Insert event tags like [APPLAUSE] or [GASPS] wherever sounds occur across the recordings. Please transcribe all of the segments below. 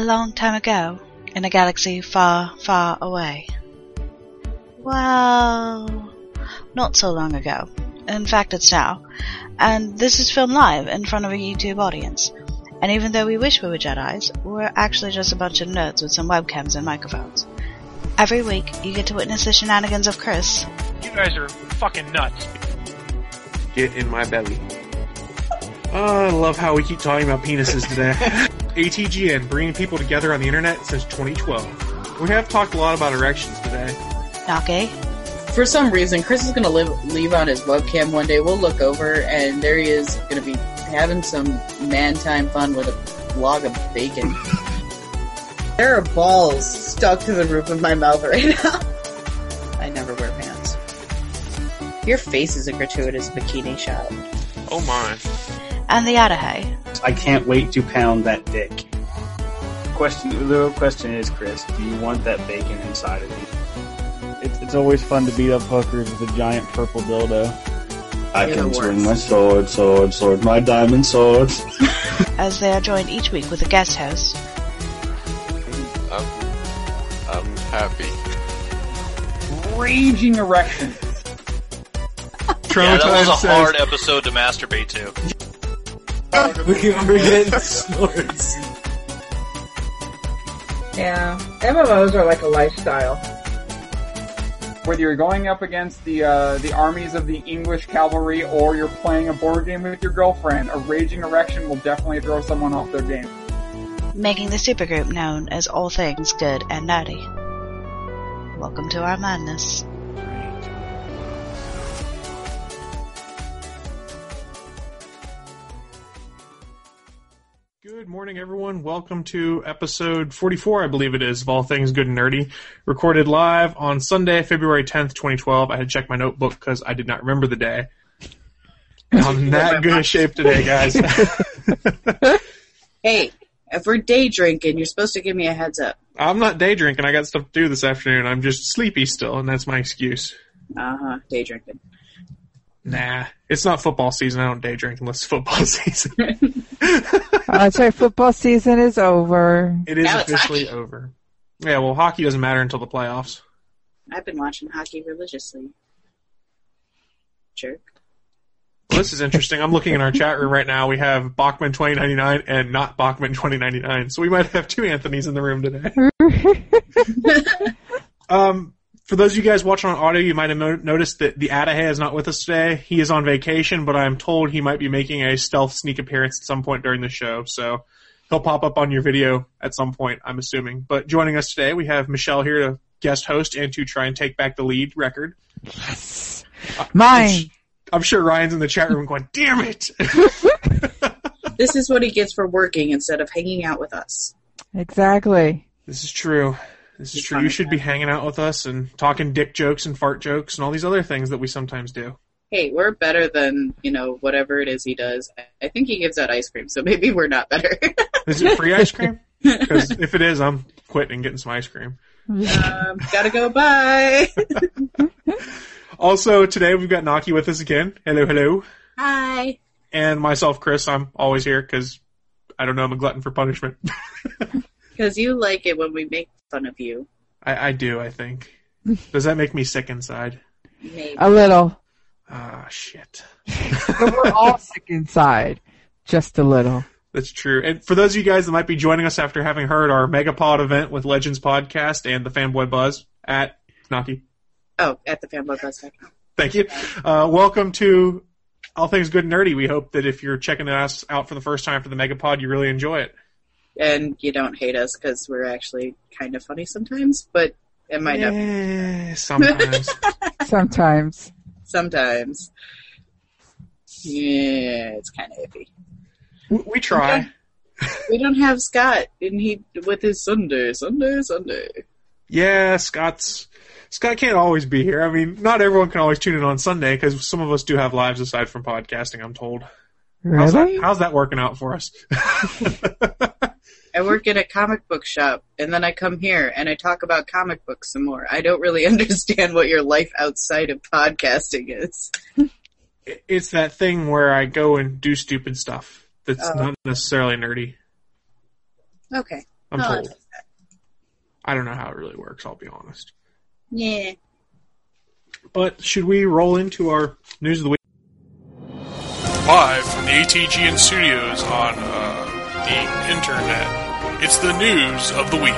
A long time ago, in a galaxy far, far away. Well, not so long ago. In fact, it's now. And this is filmed live in front of a YouTube audience. And even though we wish we were Jedi's, we're actually just a bunch of nerds with some webcams and microphones. Every week, you get to witness the shenanigans of Chris, You guys are fucking nuts. Get in my belly. Oh, I love how we keep talking about penises today. [LAUGHS] ATGN, bringing people together on the internet since 2012. We have talked a lot about erections today. Okay. For some reason, Chris is gonna live, leave on his webcam one day. We'll look over, and there he is, gonna be having some man time fun with a log of bacon. there are balls stuck to the roof of my mouth right now. I never wear pants. Your face is a gratuitous bikini shot. Oh my. And the Adahy. I can't wait to pound that dick. Question, the real question is, Chris, do you want that bacon inside of you? It's, it's always fun to beat up hookers with a giant purple dildo. I Even can worse. swing my sword, sword, sword, my diamond sword. [LAUGHS] as they are joined each week with a guest host, I'm, I'm happy. Raging erection. Yeah, that was a says, hard episode to masturbate to. We're getting swords. Yeah, MMOs are like a lifestyle. Whether you're going up against the uh, the armies of the English cavalry or you're playing a board game with your girlfriend, a raging erection will definitely throw someone off their game. making the supergroup known as All Things Good and Nerdy. Welcome to our madness. Morning, everyone. Welcome to episode 44, I believe it is, of All Things Good and Nerdy. Recorded live on Sunday, February 10th, 2012. I had to check my notebook because I did not remember the day. And I'm that good a shape today, guys. [LAUGHS] Hey, if we're day drinking, you're supposed to give me a heads up. I'm not day drinking. I got stuff to do this afternoon. I'm just sleepy still, and that's my excuse. Uh huh, day drinking. Nah, it's not football season. I don't day drink unless it's football [LAUGHS] season. [LAUGHS] That's right. Football season is over. It is Now it's officially hockey. over. Yeah, well, hockey doesn't matter until the playoffs. I've been watching hockey religiously. Jerk. Well, this is interesting. I'm looking in our chat room right now. We have Bachman 2099 and not Bachman 2099. So we might have two Anthony's in the room today. [LAUGHS] Um, for those of you guys watching on audio, you might have no- noticed that the Adahy is not with us today. He is on vacation, but I'm told he might be making a stealth sneak appearance at some point during the show. So he'll pop up on your video at some point, I'm assuming. But joining us today, we have Michelle here to guest host and to try and take back the lead record. Yes. [LAUGHS] Mine. I'm sure Ryan's in the chat room going, damn it! [LAUGHS] This is what he gets for working instead of hanging out with us. Exactly. This is true. This is true. You should be hanging out with us and talking dick jokes and fart jokes and all these other things that we sometimes do. Hey, we're better than, you know, whatever it is he does. I think he gives out ice cream, so maybe we're not better. [LAUGHS] Is it free ice cream? [LAUGHS] Because if it is, I'm quitting and getting some ice cream. um, gotta go, bye. [LAUGHS] Also, today we've got Naki with us again. Hello, hello. Hi. And myself, Chris. I'm always here because I don't know. I'm a glutton for punishment. Because you like it when we make fun of you. I, I do. I think. Does that make me sick inside? Maybe. A little. Ah, shit. But we're all [LAUGHS] sick inside. Just a little. That's true. And for those of you guys that might be joining us after having heard our Megapod event with Legends Podcast and the Fanboy Buzz at Naki, Oh, at the Fanboy Buzz. Thank you. Uh, welcome to All Things Good and Nerdy. We hope that if you're checking us out for the first time for the Megapod, you really enjoy it. And you don't hate us because we're actually kind of funny sometimes, but it might not. Eh, sometimes. [LAUGHS] Sometimes. Sometimes. Yeah, it's kind of iffy. we, we try. We don't have Scott, and he with his Sunday, Sunday, Sunday. Yeah, Scott's Scott can't always be here. I mean, not everyone can always tune in on Sunday because some of us do have lives aside from podcasting. I'm told. How's Really? that, how's that working out for us? [LAUGHS] I work in a comic book shop, and then I come here and I talk about comic books some more. I don't really [LAUGHS] understand what your life outside of podcasting is. it's that thing where I go and do stupid stuff that's Oh. not necessarily nerdy. Okay. I'm Oh, told. that's- I don't know how it really works. I'll be honest. Yeah. But should we roll into our news of the week? Live from the ATGN studios on uh, the internet, it's the news of the week.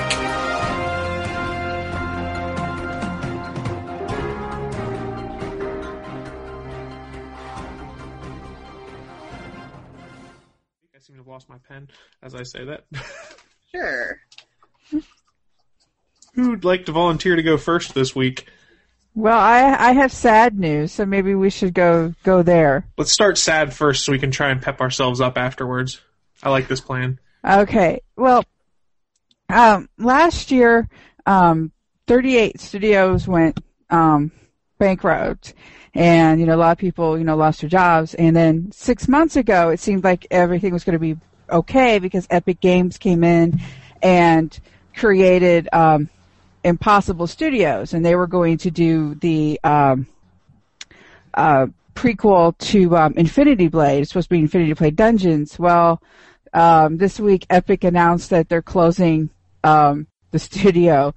I seem to have lost my pen as I say that. [LAUGHS] Sure. Who'd like to volunteer to go first this week? Well, I I have sad news, so maybe we should go go there. Let's start sad first so we can try and pep ourselves up afterwards. I like this plan. Okay. Well, um, last year, um, 38 studios went um, bankrupt, and you know a lot of people you know lost their jobs. And then six months ago, it seemed like everything was going to be okay because Epic Games came in and created um, Impossible Studios, and they were going to do the um, uh, prequel to um, Infinity Blade. It's supposed to be Infinity Blade Dungeons. Well, um, this week Epic announced that they're closing um, the studio.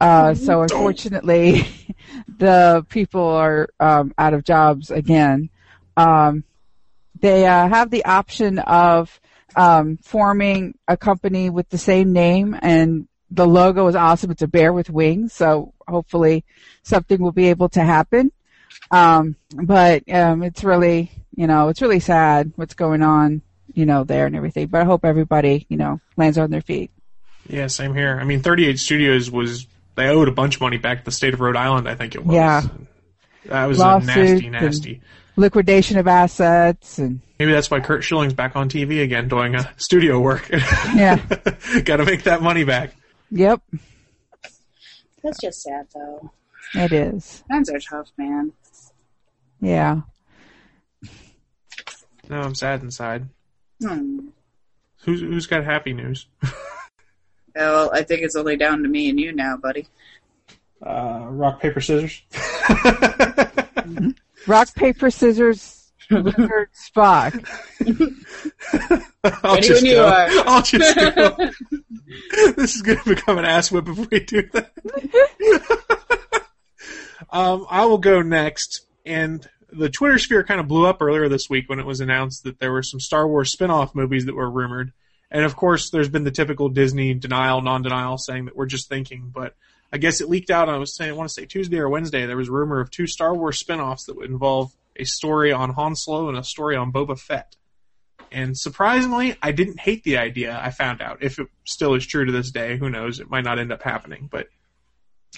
Uh, so unfortunately, [LAUGHS] the people are um, out of jobs again. Um, they uh, have the option of um, forming a company with the same name, and the logo is awesome. It's a bear with wings, so hopefully something will be able to happen. Um, but um, it's really, you know, it's really sad what's going on, you know, there and everything. But I hope everybody, you know, lands on their feet. Yeah, same here. I mean, 38 Studios was they owed a bunch of money back to the state of Rhode Island, I think it was. Yeah. That was Lawsuit a nasty, nasty. Liquidation of assets and Maybe that's why Curt Schilling's back on TV again doing uh, studio work. Yeah. [LAUGHS] Got to make that money back. yep, That's just sad, though. it is. Times are tough, man. Yeah. No, I'm sad inside. Hmm. Who's who's got happy news? [LAUGHS] Well, I think it's only down to me and you now, buddy. Uh, rock paper scissors. [LAUGHS] Rock paper scissors. Lizard Spock. [LAUGHS] I'll Ready just go. I'll just go. this is going to become an ass whip if we do that. um, I will go next. And the Twitter sphere kind of blew up earlier this week when it was announced that there were some Star Wars spin-off movies that were rumored. And of course, there's been the typical Disney denial, non-denial, saying that we're just thinking. But I guess it leaked out. I was saying, I want to say Tuesday or Wednesday. There was rumor of two Star Wars spin-offs that would involve a story on Han Solo and a story on Boba Fett. And surprisingly, I didn't hate the idea. I found out if it still is true to this day. Who knows? It might not end up happening, but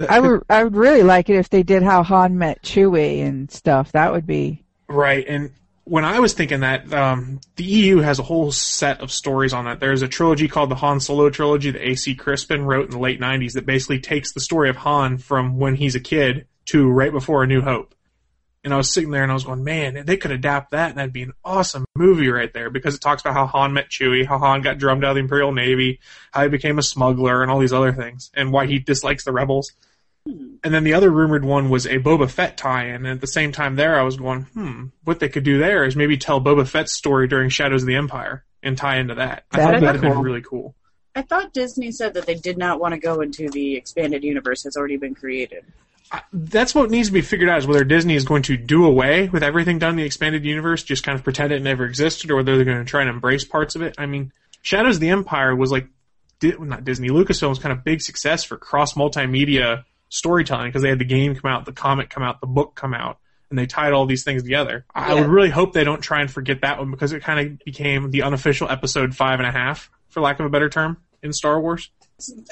I [LAUGHS] would I would really like it if they did how Han met Chewie and stuff. That would be Right, and when I was thinking that, um, the EU has a whole set of stories on that. There's a trilogy called the Han Solo trilogy that A.C. Crispin wrote in the late 90s that basically takes the story of Han from when he's a kid to right before A New Hope. And I was sitting there and I was going, man, they could adapt that and that'd be an awesome movie right there because it talks about how Han met Chewie, how Han got drummed out of the Imperial Navy, how he became a smuggler and all these other things, and why he dislikes the rebels. And then the other rumored one was a Boba Fett tie-in, and at the same time there, I was going, hmm, what they could do there is maybe tell Boba Fett's story during Shadows of the Empire and tie into that. I That'd thought that'd have cool. been really cool. I thought Disney said that they did not want to go into the expanded universe that's already been created. That's what needs to be figured out is whether Disney is going to do away with everything done in the expanded universe, just kind of pretend it never existed, or whether they're going to try and embrace parts of it. I mean, Shadows of the Empire was like, not Disney, Lucasfilm's kind of big success for cross multimedia storytelling because they had the game come out, the comic come out, the book come out, and they tied all these things together. I would really hope they don't try and forget that one because it kind of became the unofficial episode five and a half, for lack of a better term, in Star Wars.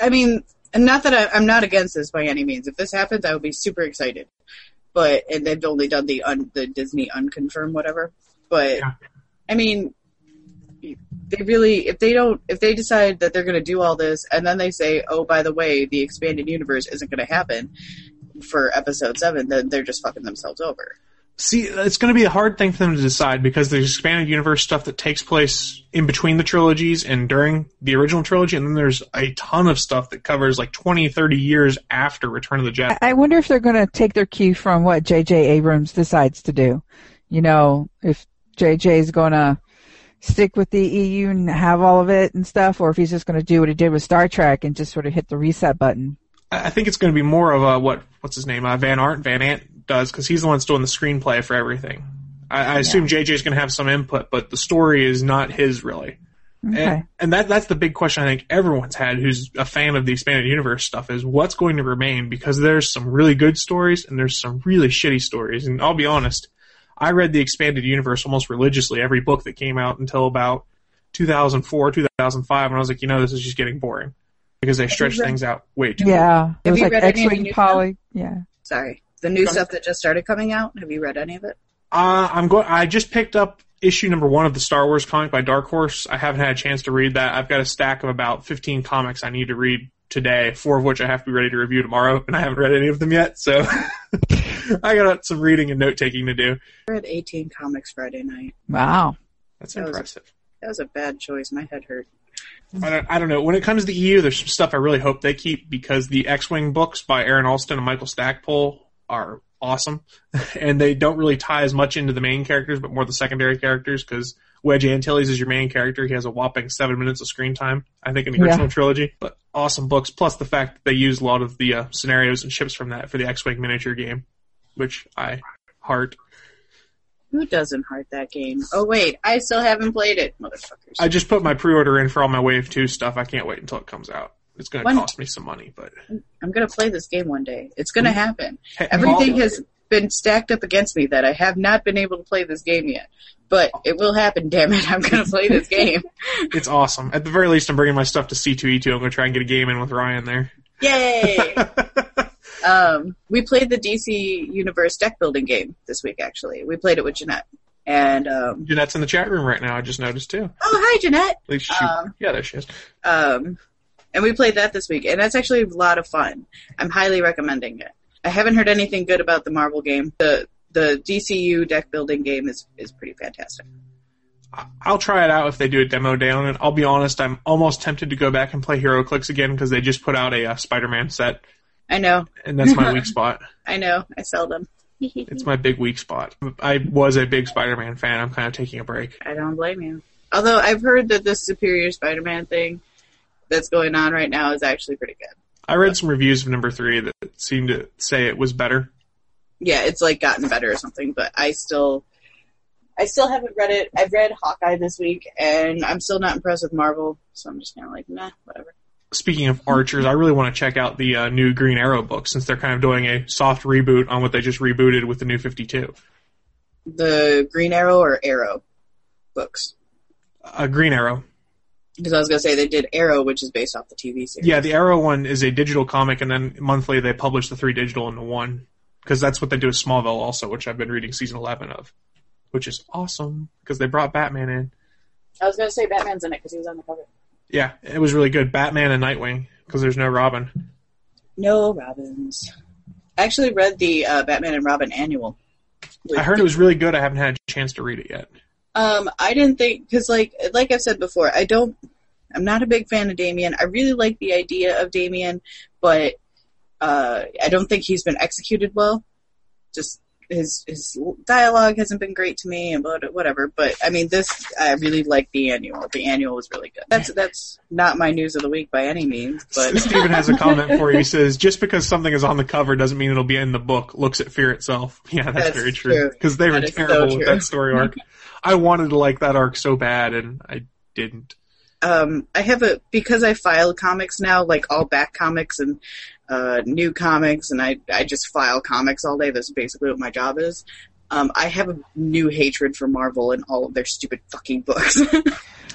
I mean, and not that I, I'm not against this by any means. If this happens, I would be super excited. But and they've only done the un, the Disney unconfirmed whatever. But Yeah. I mean, they really if they don't if they decide that they're going to do all this and then they say, oh by the way, the expanded universe isn't going to happen for episode seven, then they're just fucking themselves over. See, it's going to be a hard thing for them to decide because there's expanded universe stuff that takes place in between the trilogies and during the original trilogy, and then there's a ton of stuff that covers like 20, 30 years after Return of the Jedi. I wonder if they're going to take their cue from what J.J. Abrams decides to do. You know, if J.J. is going to, stick with the EU and have all of it and stuff, or if he's just going to do what he did with Star Trek and just sort of hit the reset button. I think it's going to be more of a what what's his name uh, Van Art Van Ant does because he's the one that's doing the screenplay for everything. I, I assume is going to have some input, but the story is not his really. Okay. And, and that that's the big question I think everyone's had who's a fan of the expanded universe stuff is what's going to remain because there's some really good stories and there's some really shitty stories. And I'll be honest, I read the expanded universe almost religiously every book that came out until about 2004, 2005, and I was like, you know, this is just getting boring because they stretch read- things out way too. Yeah. It Have was you like read any X-Wing new Poly. Yeah. Sorry. The new stuff that just started coming out. Have you read any of it? Uh, I'm going. I just picked up issue number one of the Star Wars comic by Dark Horse. I haven't had a chance to read that. I've got a stack of about 15 comics I need to read today, four of which I have to be ready to review tomorrow, and I haven't read any of them yet. So [LAUGHS] I got some reading and note taking to do. I read 18 comics Friday night. Wow. That's That was- impressive. That was a bad choice. My head hurt. I don't, I don't know. When it comes to the EU, there's some stuff I really hope they keep because the X-Wing books by Aaron Alston and Michael Stackpole are awesome, [LAUGHS] and they don't really tie as much into the main characters, but more the secondary characters. Because Wedge Antilles is your main character. He has a whopping seven minutes of screen time, I think, in the Yeah. original trilogy. But awesome books, plus the fact that they use a lot of the uh, scenarios and ships from that for the X-Wing miniature game, which I heart. Who doesn't heart that game? Oh wait, I still haven't played it, motherfuckers. I just put my pre-order in for all my Wave Two stuff. I can't wait until it comes out. It's going to cost me some money, but I'm gonna play this game one day. It's gonna happen. Hey, Everything Paul- has been stacked up against me that I have not been able to play this game yet. But it will happen, damn it. [LAUGHS] I'm gonna play this game. [LAUGHS] It's awesome. At the very least, I'm bringing my stuff to C2E2. I'm going to try and get a game in with Ryan there. Yay! [LAUGHS] um, we played the DC Universe deck building game this week, actually. We played it with Jeanette. And, um, Jeanette's in the chat room right now. I just noticed too. oh, hi, Jeanette! Least she, Um, yeah, there she is. Um, and we played that this week, and that's actually a lot of fun. I'm highly recommending it. I haven't heard anything good about the Marvel game. The the DCU deck building game is, is pretty fantastic. I'll try it out if they do a demo day on it. I'll be honest, I'm almost tempted to go back and play HeroClix again because they just put out a uh, Spider-Man set, I know, and that's my [LAUGHS] weak spot. I know, I sell them. [LAUGHS] It's my big weak spot. I was a big Spider-Man fan. I'm kind of taking a break. I don't blame you. Although I've heard that this Superior Spider-Man thing that's going on right now is actually pretty good. I read some reviews of number three that seemed to say it was better. Yeah, it's like gotten better or something, but I still, I still haven't read it. I've read Hawkeye this week, and I'm still not impressed with Marvel, so I'm just kind of like, nah, whatever. Speaking of Archers, I really want to check out the uh, new Green Arrow book since they're kind of doing a soft reboot on what they just rebooted with the new 52. The Green Arrow or Arrow books. Uh, Green Arrow. Because I was gonna say they did Arrow, which is based off the TV series. Yeah, the Arrow one is a digital comic, and then monthly they publish the three digital into one. Because that's what they do with Smallville also, which I've been reading season 11 of. Which is awesome, because they brought Batman in. I was gonna say Batman's in it because he was on the cover. Yeah, it was really good. Batman and Nightwing, because there's no Robin. No Robins. I actually read the uh, Batman and Robin annual. I heard it was really good. I haven't had a chance to read it yet. Um, I didn't think because, like, like I've said before, I don't. I'm not a big fan of Damian. I really like the idea of Damian, but uh, I don't think he's been executed well. Just his his dialogue hasn't been great to me, and but whatever. But I mean, this I really like the annual. The annual was really good. That's that's not my news of the week by any means, but [LAUGHS] Steven has a comment for you. He says, just because something is on the cover doesn't mean it'll be in the book. Looks at fear itself. [LAUGHS] Yeah, that's, That's very true. Because they were That so terrible with that story arc. I wanted to like that arc so bad, and I didn't. um, I have a because I file comics now, like all back comics and uh, new comics, and I I just file comics all day. That's basically what my job is. Um, I have a new hatred for Marvel and all of their stupid fucking books. [LAUGHS]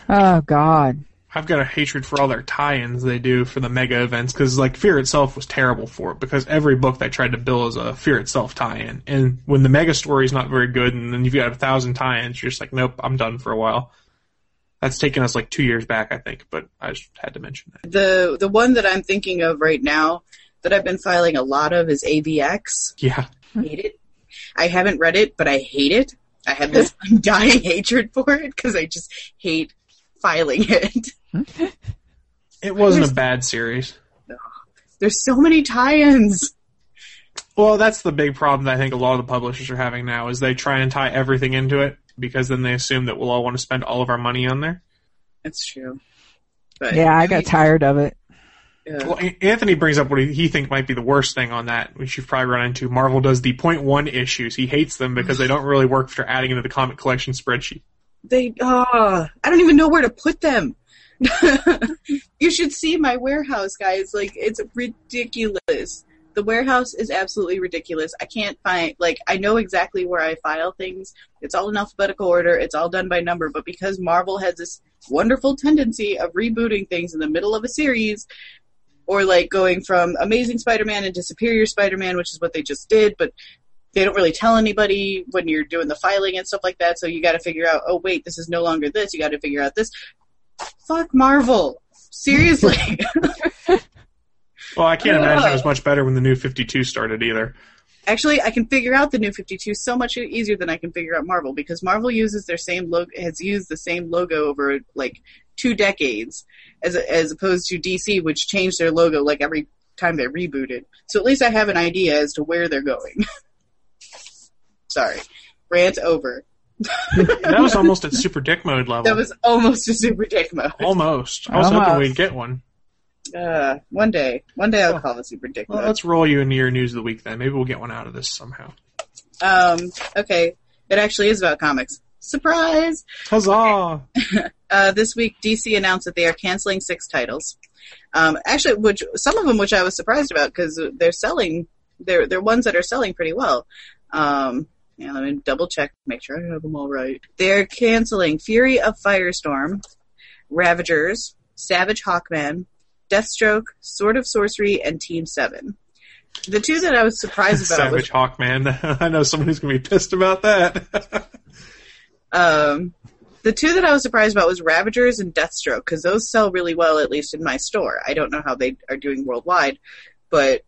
Oh God. I've got a hatred for all their tie-ins they do for the mega events because like Fear itself was terrible for it because every book they tried to bill as a Fear itself tie-in, and when the mega story is not very good, and then you've got a thousand tie-ins, you're just like, nope, I'm done for a while. That's taken us like two years back, I think, but I just had to mention that. the the one that I'm thinking of right now that I've been filing a lot of is AVX. Yeah, hate it. I haven't read it, but I hate it. I have this [LAUGHS] undying hatred for it because I just hate filing it. [LAUGHS] it wasn't a bad series. There's so many tie-ins. Well, that's the big problem that I think a lot of the publishers are having now is they try and tie everything into it, because then they assume that we'll all want to spend all of our money on there. That's true. But Yeah, I got tired of it. Yeah. Well, Anthony brings up what he, he think might be the worst thing on that, which you've probably run into. Marvel does the point one issues. He hates them because they don't really work for adding into the comic collection spreadsheet. they uh I don't even know where to put them. [LAUGHS] you should see my warehouse, guys. Like it's ridiculous. The warehouse is absolutely ridiculous. I can't find like I know exactly where I file things. It's all in alphabetical order. It's all done by number, but because Marvel has this wonderful tendency of rebooting things in the middle of a series or like going from Amazing Spider-Man into Superior Spider-Man, which is what they just did, but they don't really tell anybody when you're doing the filing and stuff like that. So you got to figure out, oh wait, this is no longer this. You got to figure out this. Fuck Marvel. Seriously. [LAUGHS] [LAUGHS] Well, I can't Ugh. imagine it was much better when the new 52 started either. Actually, I can figure out the new 52 so much easier than I can figure out Marvel because Marvel uses their same logo, has used the same logo over like two decades as, as opposed to DC, which changed their logo like every time they rebooted. So at least I have an idea as to where they're going. [LAUGHS] Sorry. Rant over. [LAUGHS] That was almost at super dick mode level. That was almost a super dick mode. almost. I was hoping we'd get one. Uh, one day, one day I'll call it super dick Well, mode. let's roll you into your news of the week then. Maybe we'll get one out of this somehow. Um, okay, it actually is about comics. Surprise! Huzzah! [LAUGHS] Uh, this week, DC announced that they are canceling six titles. Um, actually, which some of them, which I was surprised about because they're selling, they're they're ones that are selling pretty well. Um, yeah, let me double check, make sure I have them all right. They're canceling Fury of Firestorm, Ravagers, Savage Hawkman, Deathstroke, Sword of Sorcery, and Team Seven. The two that I was surprised about [LAUGHS] was Savage Hawkman. [LAUGHS] I know someone who's going to be pissed about that. Um, the two that I was surprised about was Ravagers and Deathstroke because those sell really well, at least in my store. I don't know how they are doing worldwide, but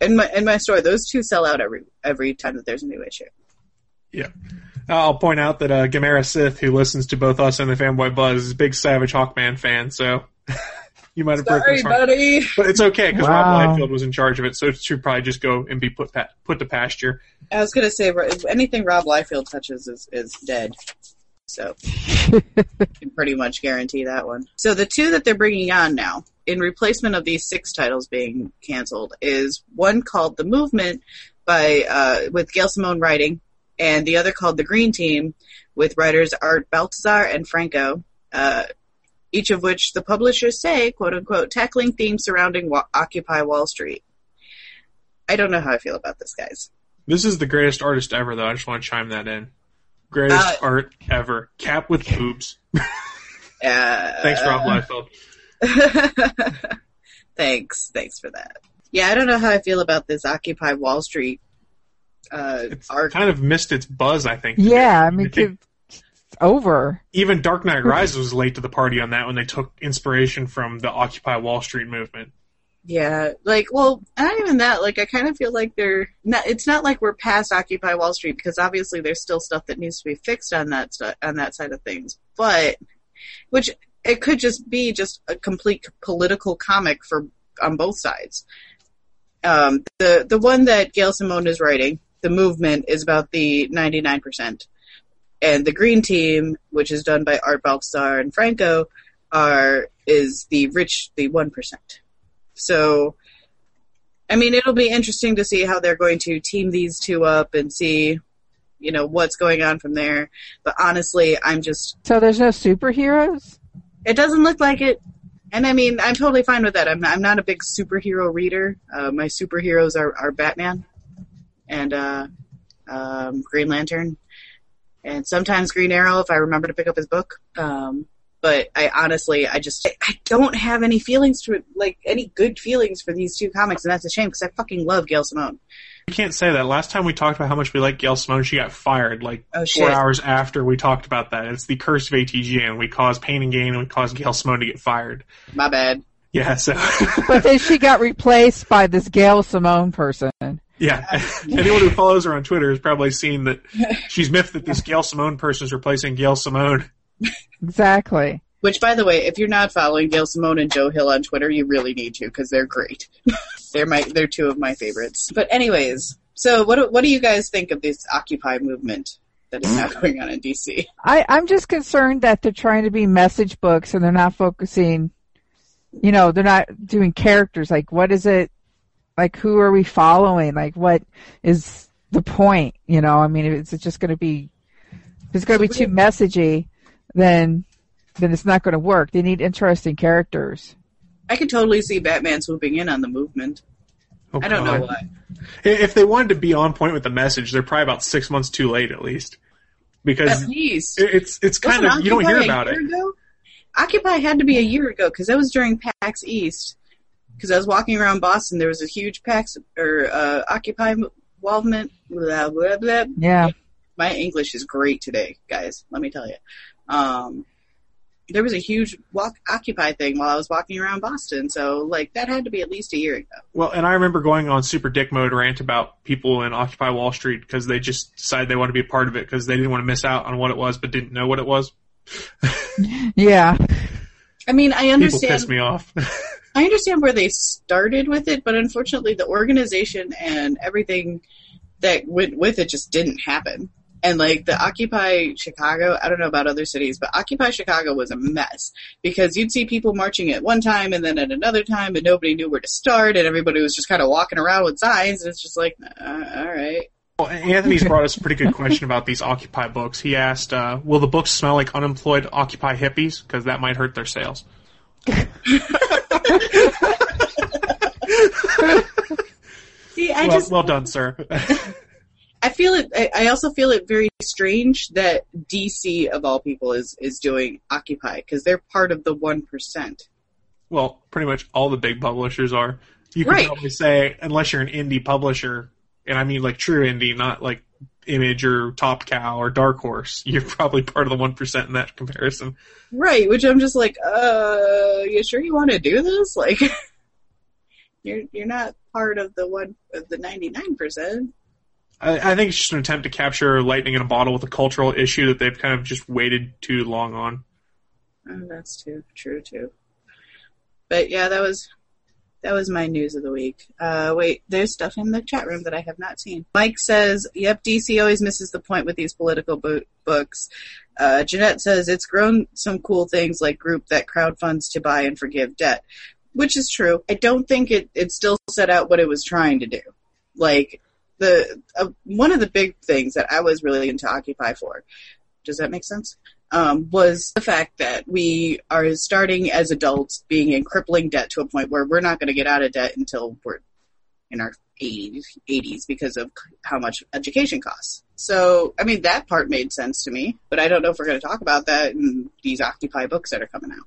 in my in my store, those two sell out every every time that there's a new issue. yeah. I'll point out that uh, Gamera Sith, who listens to both us and the Fanboy Buzz, is a big Savage Hawkman fan, so [LAUGHS] you might have broken Sorry, his heart. buddy. But it's okay because Wow. Rob Liefeld was in charge of it, so it should probably just go and be put pa- put to pasture. I was gonna say anything Rob Liefeld touches is is dead. So [LAUGHS] I can pretty much guarantee that one. So the two that they're bringing on now, in replacement of these six titles being canceled, is one called The Movement by uh, with Gail Simone writing, and the other called The Green Team with writers Art Baltazar and Franco. Uh, each of which the publishers say, quote unquote, tackling themes surrounding wa- Occupy Wall Street. I don't know how I feel about this, guys. This is the greatest artist ever, though. I just want to chime that in. Greatest Uh, art ever. Cap with boobs. [LAUGHS] Uh, Thanks, Rob Liefeld. [LAUGHS] thanks, thanks for that. Yeah, I don't know how I feel about this Occupy Wall Street uh, It's arc. kind of missed its buzz, I think. Yeah, I mean, think it's over. even Dark Knight Rises was late to the party on that when they took inspiration from the Occupy Wall Street movement. Yeah, like, well, not even that. Like, I kind of feel like they're not. It's not like we're past Occupy Wall Street because obviously there's still stuff that needs to be fixed on that on that side of things. But which it could just be just a complete political comic for on both sides. Um, the the one that Gail Simone is writing, the movement, is about the ninety nine percent, and the Green Team, which is done by Art Baltazar and Franco, are is the rich, the one percent. So, I mean, it'll be interesting to see how they're going to team these two up and see, you know, what's going on from there. But honestly, I'm just, So there's no superheroes? it doesn't look like it. And I mean, I'm totally fine with that. I'm, I'm not a big superhero reader. Uh, my superheroes are, are Batman and uh, um, Green Lantern, and sometimes Green Arrow if I remember to pick up his book. Um, but I honestly, I just, I don't have any feelings to like any good feelings for these two comics, and that's a shame because I fucking love Gail Simone. You can't say that. Last time we talked about how much we like Gail Simone, she got fired like Oh, four hours after we talked about that. It's the curse of ATG, and we caused pain and gain, and we caused Gail Simone to get fired. My bad. Yeah, so [LAUGHS] But then she got replaced by this Gail Simone person. yeah. [LAUGHS] Anyone who follows her on Twitter has probably seen that she's miffed that this Gail Simone person is replacing Gail Simone. Exactly. Which, by the way, if you're not following Gail Simone and Joe Hill on Twitter, you really need to because they're great. [LAUGHS] they're my, they're two of my favorites. But anyways, so what do, what do you guys think of this Occupy movement? that is now going on in DC. I, I'm just concerned that they're trying to be message books and they're not focusing, you know, they're not doing characters. Like, what is it? Like, who are we following? Like, what is the point? You know, I mean, is it just going to be, it's going to be too messagey, then, then it's not going to work. They need interesting characters. I could totally see Batman swooping in on the movement. Oh, I don't know why. If they wanted to be on point with the message, they're probably about six months too late at least. Because At least. it's it's kind Wasn't of you don't hear Occupy a about year it. Ago? Occupy had to be a year ago because that was during PAX East. Because I was walking around Boston, there was a huge PAX or uh, Occupy involvement. Blah blah blah. Yeah. My English is great today, guys. Let me tell you. Um, there was a huge walk Occupy thing while I was walking around Boston, so like that had to be at least a year ago. Well, and I remember going on super dick mode rant about people in Occupy Wall Street because they just decided they wanted to be a part of it because they didn't want to miss out on what it was, but didn't know what it was. [LAUGHS] Yeah. I mean, I People understand. piss me off. [LAUGHS] I understand where they started with it, but unfortunately, the organization and everything that went with it just didn't happen. And like the Occupy Chicago, I don't know about other cities, but Occupy Chicago was a mess because you'd see people marching at one time and then at another time, and nobody knew where to start, and everybody was just kind of walking around with signs. And it's just like, uh, all right. Well, Anthony's brought us a pretty good question about these Occupy books. He asked, uh, "Will the books smell like unemployed Occupy hippies? Because that might hurt their sales." [LAUGHS] See, I well, just well done, sir. [LAUGHS] I feel it. I, I also feel it very strange that DC of all people is is doing Occupy because they're part of the one percent. well, pretty much all the big publishers are. You can Right. probably say, unless you're an indie publisher, and I mean like true indie, not like Image or Top Cow or Dark Horse, [LAUGHS] you're probably part of the one percent in that comparison. Right, which I'm just like, uh, you sure you want to do this? [LAUGHS] Like, [LAUGHS] you're you're not part of the one of the ninety nine percent. I, I think it's just an attempt to capture lightning in a bottle with a cultural issue that they've kind of just waited too long on. Oh, that's too true too. But yeah, that was that was my news of the week. Uh, wait, there's stuff in the chat room that I have not seen. Mike says, "Yep, DC always misses the point with these political bo- books." Uh, Jeanette says it's grown some cool things like group that crowdfunds to buy and forgive debt, which is true. I don't think it it still set out what it was trying to do. Like the uh, one of the big things that I was really into Occupy for. Does that make sense? um, was the fact that we are starting as adults being in crippling debt to a point where we're not going to get out of debt until we're in our 80s, 80s because of how much education costs. So, I mean, that part made sense to me, but I don't know if we're going to talk about that in these Occupy books that are coming out.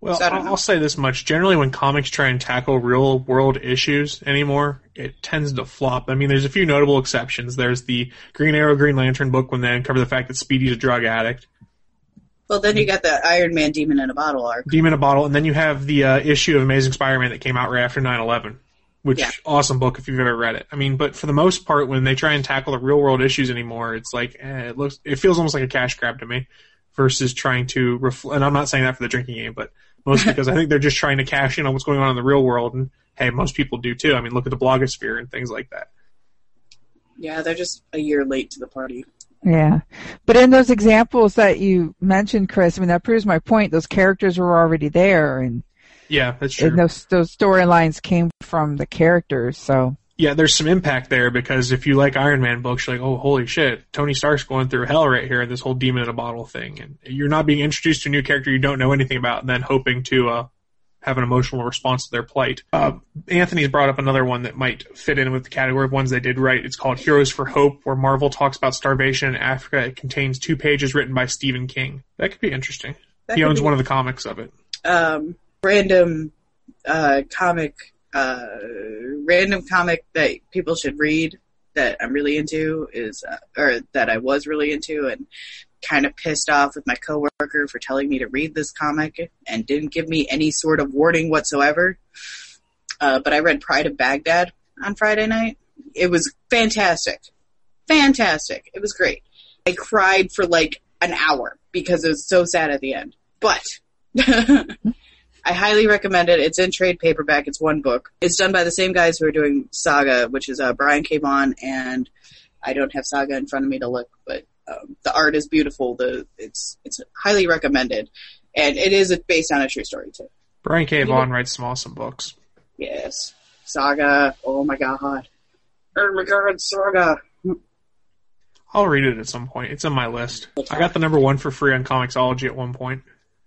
Well, So I'll. I'll say this much. Generally, when comics try and tackle real world issues anymore, it tends to flop. I mean, there's a few notable exceptions. There's the Green Arrow, Green Lantern book when they uncover the fact that Speedy's a drug addict. Well, then you got the Iron Man Demon in a Bottle arc. Demon in a Bottle, and then you have the uh, issue of Amazing Spider-Man that came out right after 9/11, which Yeah. awesome book if you've ever read it. I mean, but for the most part, when they try and tackle the real world issues anymore, it's like eh, it looks, it feels almost like a cash grab to me, versus trying to reflect. And I'm not saying that for the drinking game, but mostly [LAUGHS] because I think they're just trying to cash in on what's going on in the real world, and hey, most people do too. I mean, look at the blogosphere and things like that. Yeah, they're just a year late to the party. Yeah. But in those examples that you mentioned, Chris, I mean, that proves my point. Those characters were already there and, Yeah, that's true. and those, those storylines came from the characters. So, yeah, there's some impact there because if you like Iron Man books, you're like, oh, holy shit, Tony Stark's going through hell right here, this whole demon in a bottle thing. And you're not being introduced to a new character you don't know anything about and then hoping to uh, have an emotional response to their plight. Uh, Anthony's brought up another one that might fit in with the category of ones they did right. It's called Heroes for Hope, where Marvel talks about starvation in Africa. It contains two pages written by Stephen King. That could be interesting. That he owns one of the comics of it. um, random uh, comic, uh, random comic that people should read that I'm really into is, uh, or that I was really into, and kind of pissed off with my coworker for telling me to read this comic and didn't give me any sort of warning whatsoever. Uh, but I read Pride of Baghdad on Friday night. It was fantastic, fantastic. It was great. I cried for like an hour because it was so sad at the end. But [LAUGHS] I highly recommend it. It's in trade paperback. It's one book. It's done by the same guys who are doing Saga, which is uh, Brian K. Vaughan, and I don't have Saga in front of me to look, but Um, the art is beautiful. The it's it's highly recommended, and it is based on a true story too. Brian K. Vaughan writes some awesome books. Yes, Saga. Oh my god. Oh my god, Saga. I'll read it at some point. It's on my list. I got the number one for free on Comixology at one point.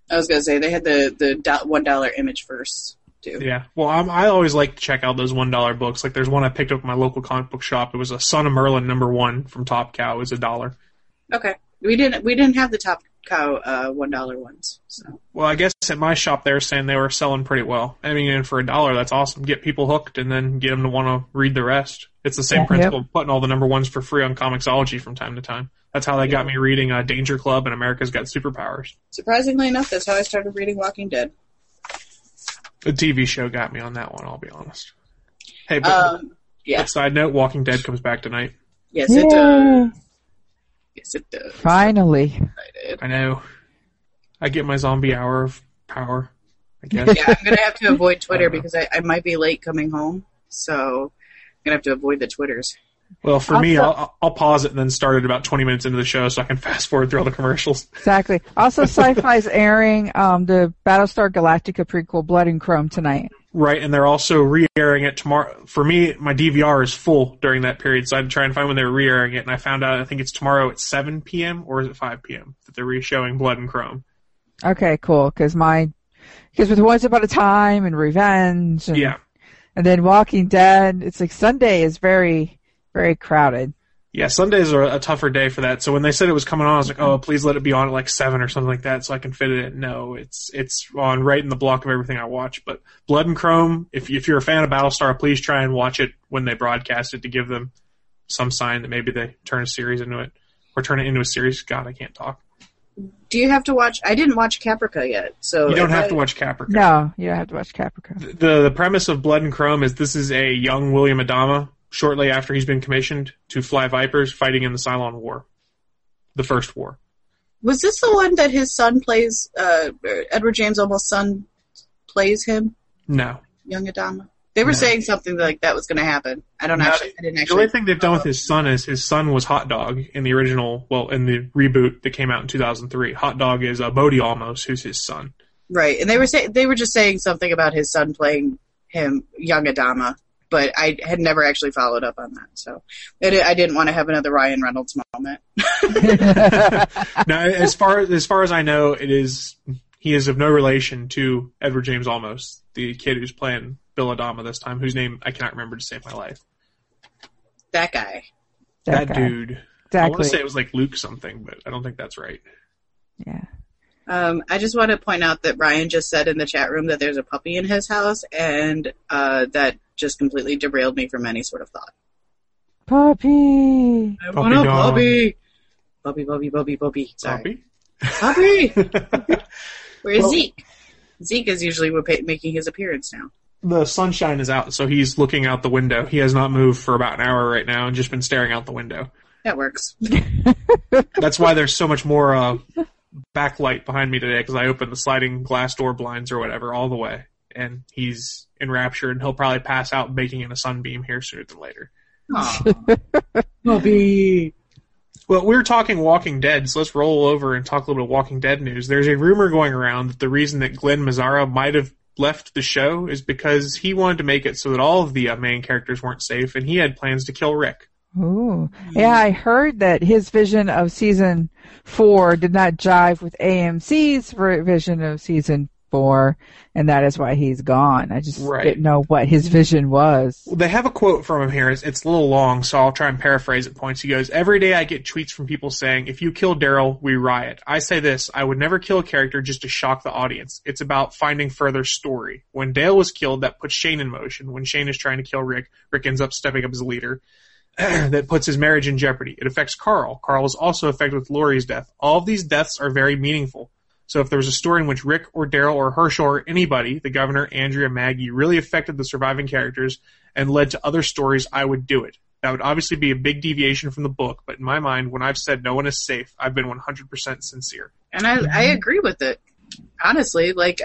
I was gonna say they had the the one dollar image first too. Yeah. Well, I'm, I always like to check out those one dollar books. Like there's one I picked up at my local comic book shop. It was a Son of Merlin number one from Top Cow. It was a dollar. Okay, we didn't we didn't have the top cow uh, one dollar ones. So Well, I guess at my shop they were saying they were selling pretty well. I mean, and for a dollar, that's awesome. Get people hooked and then get them to want to read the rest. It's the same Yeah. principle of putting all the number ones for free on Comixology from time to time. That's how they got me reading uh, Danger Club and America's Got Superpowers. surprisingly enough, that's how I started reading Walking Dead. The TV show got me on that one. I'll be honest. Hey, but, Um, yeah. but side note: Walking Dead comes back tonight. Yes, it does. Yes, it does. Finally. I know. I get my zombie hour of power. I guess. yeah, I'm gonna have to avoid [LAUGHS] Twitter because I, I might be late coming home, so I'm gonna have to avoid the Twitters. Well, for me, Also- I'll, I'll pause it and then start it about 20 minutes into the show so I can [LAUGHS] fast forward through all the commercials. Exactly. Also, [LAUGHS] Syfy's airing um, the Battlestar Galactica prequel, Blood and Chrome, tonight. Right, and they're also re-airing it tomorrow. For me, my DVR is full during that period, so I'd try and find when they're re-airing it, and I found out I think it's tomorrow at 7 p.m. or is it 5 p.m. that they're re-showing Blood and Chrome. Okay, cool. Because my, because with Once Upon a Time and Revenge, and, Yeah, and then Walking Dead, it's like Sunday is very, very crowded. Yeah. Sundays are a tougher day for that. So when they said it was coming on, I was like, oh, please let it be on at like seven or something like that, so I can fit it in. No, it's it's on right in the block of everything I watch. But Blood and Chrome, if if you're a fan of Battlestar, please try and watch it when they broadcast it to give them some sign that maybe they turn a series into it or turn it into a series. God, I can't talk. Do you have to watch? I didn't watch Caprica yet, so You don't have I- to watch Caprica. No, you don't have to watch Caprica. the the premise of Blood and Chrome is this is a young William Adama shortly after he's been commissioned to fly Vipers fighting in the Cylon War, the first war. Was this the one that his son plays? Uh, Edward James Olmos son plays him, No, young Adama. They were No. saying something like that was going to happen. I don't No, actually. I didn't the actually. only thing they've done with his son is his son was Hot Dog in the original, well, in the reboot that came out in 2003. Hot Dog is uh, Bodie Olmos, who's his son. Right, and they were saying they were just saying something about his son playing him, young Adama, but I had never actually followed up on that, so it, I didn't want to have another Ryan Reynolds moment. [LAUGHS] now, as far as far as I know, it is he is of no relation to Edward James Olmos, the kid who's playing Bill Adama this time, whose name I cannot remember to save my life. That guy. That, guy. dude. I want to say it was like Luke something, but I don't think that's right. Yeah. Um, I just want to point out that Ryan just said in the chat room that there's a puppy in his house, and uh, that just completely derailed me from any sort of thought. Puppy. I Puppy want a dog. puppy. Puppy, puppy, puppy, puppy. Sorry. Puppy? Puppy! [LAUGHS] Where's Well- Zeke? Zeke is usually making his appearance now. the sunshine is out, so he's looking out the window. He has not moved for about an hour right now and just been staring out the window. That works. [LAUGHS] That's why there's so much more uh, backlight behind me today because I opened the sliding glass door blinds or whatever all the way, and he's enraptured. and He'll probably pass out baking in a sunbeam here sooner than later. Aw. [LAUGHS] puppy. Well, we were talking Walking Dead, so let's roll over and talk a little bit of Walking Dead news. There's a rumor going around that the reason that Glen Mazzara might have left the show is because he wanted to make it so that all of the uh, main characters weren't safe, and he had plans to kill Rick. Ooh. Yeah, I heard that his vision of season four did not jive with AMC's vision of season four, and that is why he's gone. I just Right. didn't know what his vision was. Well, they have a quote from him here. It's, it's a little long, so I'll try and paraphrase at points. He goes, Every day I get tweets from people saying, if you kill Daryl, we riot. I say this, I would never kill a character just to shock the audience. It's about finding further story. When Dale was killed, that puts Shane in motion. When Shane is trying to kill Rick, Rick ends up stepping up as a leader. [CLEARS THROAT] that puts his marriage in jeopardy. It affects Carl. Carl is also affected with Lori's death. All of these deaths are very meaningful. So if there was a story in which Rick or Daryl or Hershel or anybody, the governor, Andrea, Maggie, really affected the surviving characters and led to other stories, I would do it. That would obviously be a big deviation from the book, but in my mind, when I've said no one is safe, I've been 100% sincere. And I, I agree with it. Honestly, like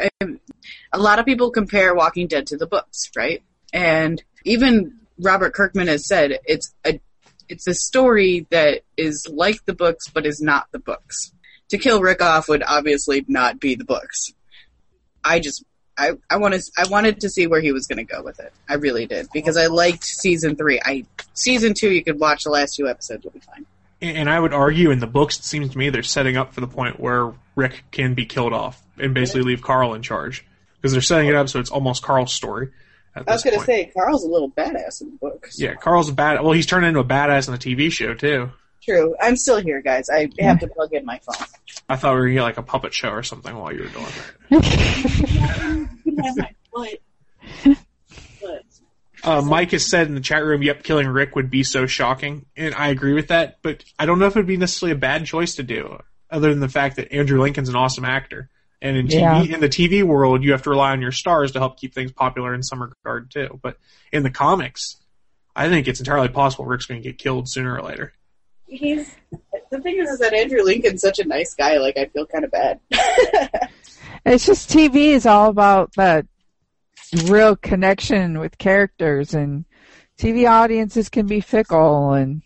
a lot of people compare Walking Dead to the books, right? And even Robert Kirkman has said it's a it's a story that is like the books but is not the books. To kill Rick off would obviously not be the books. I just I I wanted I wanted to see where he was going to go with it. I really did because I liked season three. I season two you could watch the last two episodes will be fine. And I would argue in the books, it seems to me they're setting up for the point where Rick can be killed off and basically leave Carl in charge because they're setting it up so it's almost Carl's story. At I was going to say Carl's a little badass in the books. yeah, Carl's a bad. Well, he's turned into a badass in the TV show too. True. I'm still here, guys. I have to plug in my phone. I thought we were gonna like a puppet show or something while you were doing that. [LAUGHS] You can have my foot. Foot. Uh, Mike has said in the chat room, "Yep, killing Rick would be so shocking," and I agree with that. But I don't know if it would be necessarily a bad choice to do, other than the fact that Andrew Lincoln's an awesome actor, and in TV, Yeah. in the TV world, you have to rely on your stars to help keep things popular in some regard too. But in the comics, I think it's entirely possible Rick's going to get killed sooner or later. He's the thing is, is that Andrew Lincoln's such a nice guy. Like I feel kind of bad. [LAUGHS] It's just TV is all about that real connection with characters, and TV audiences can be fickle and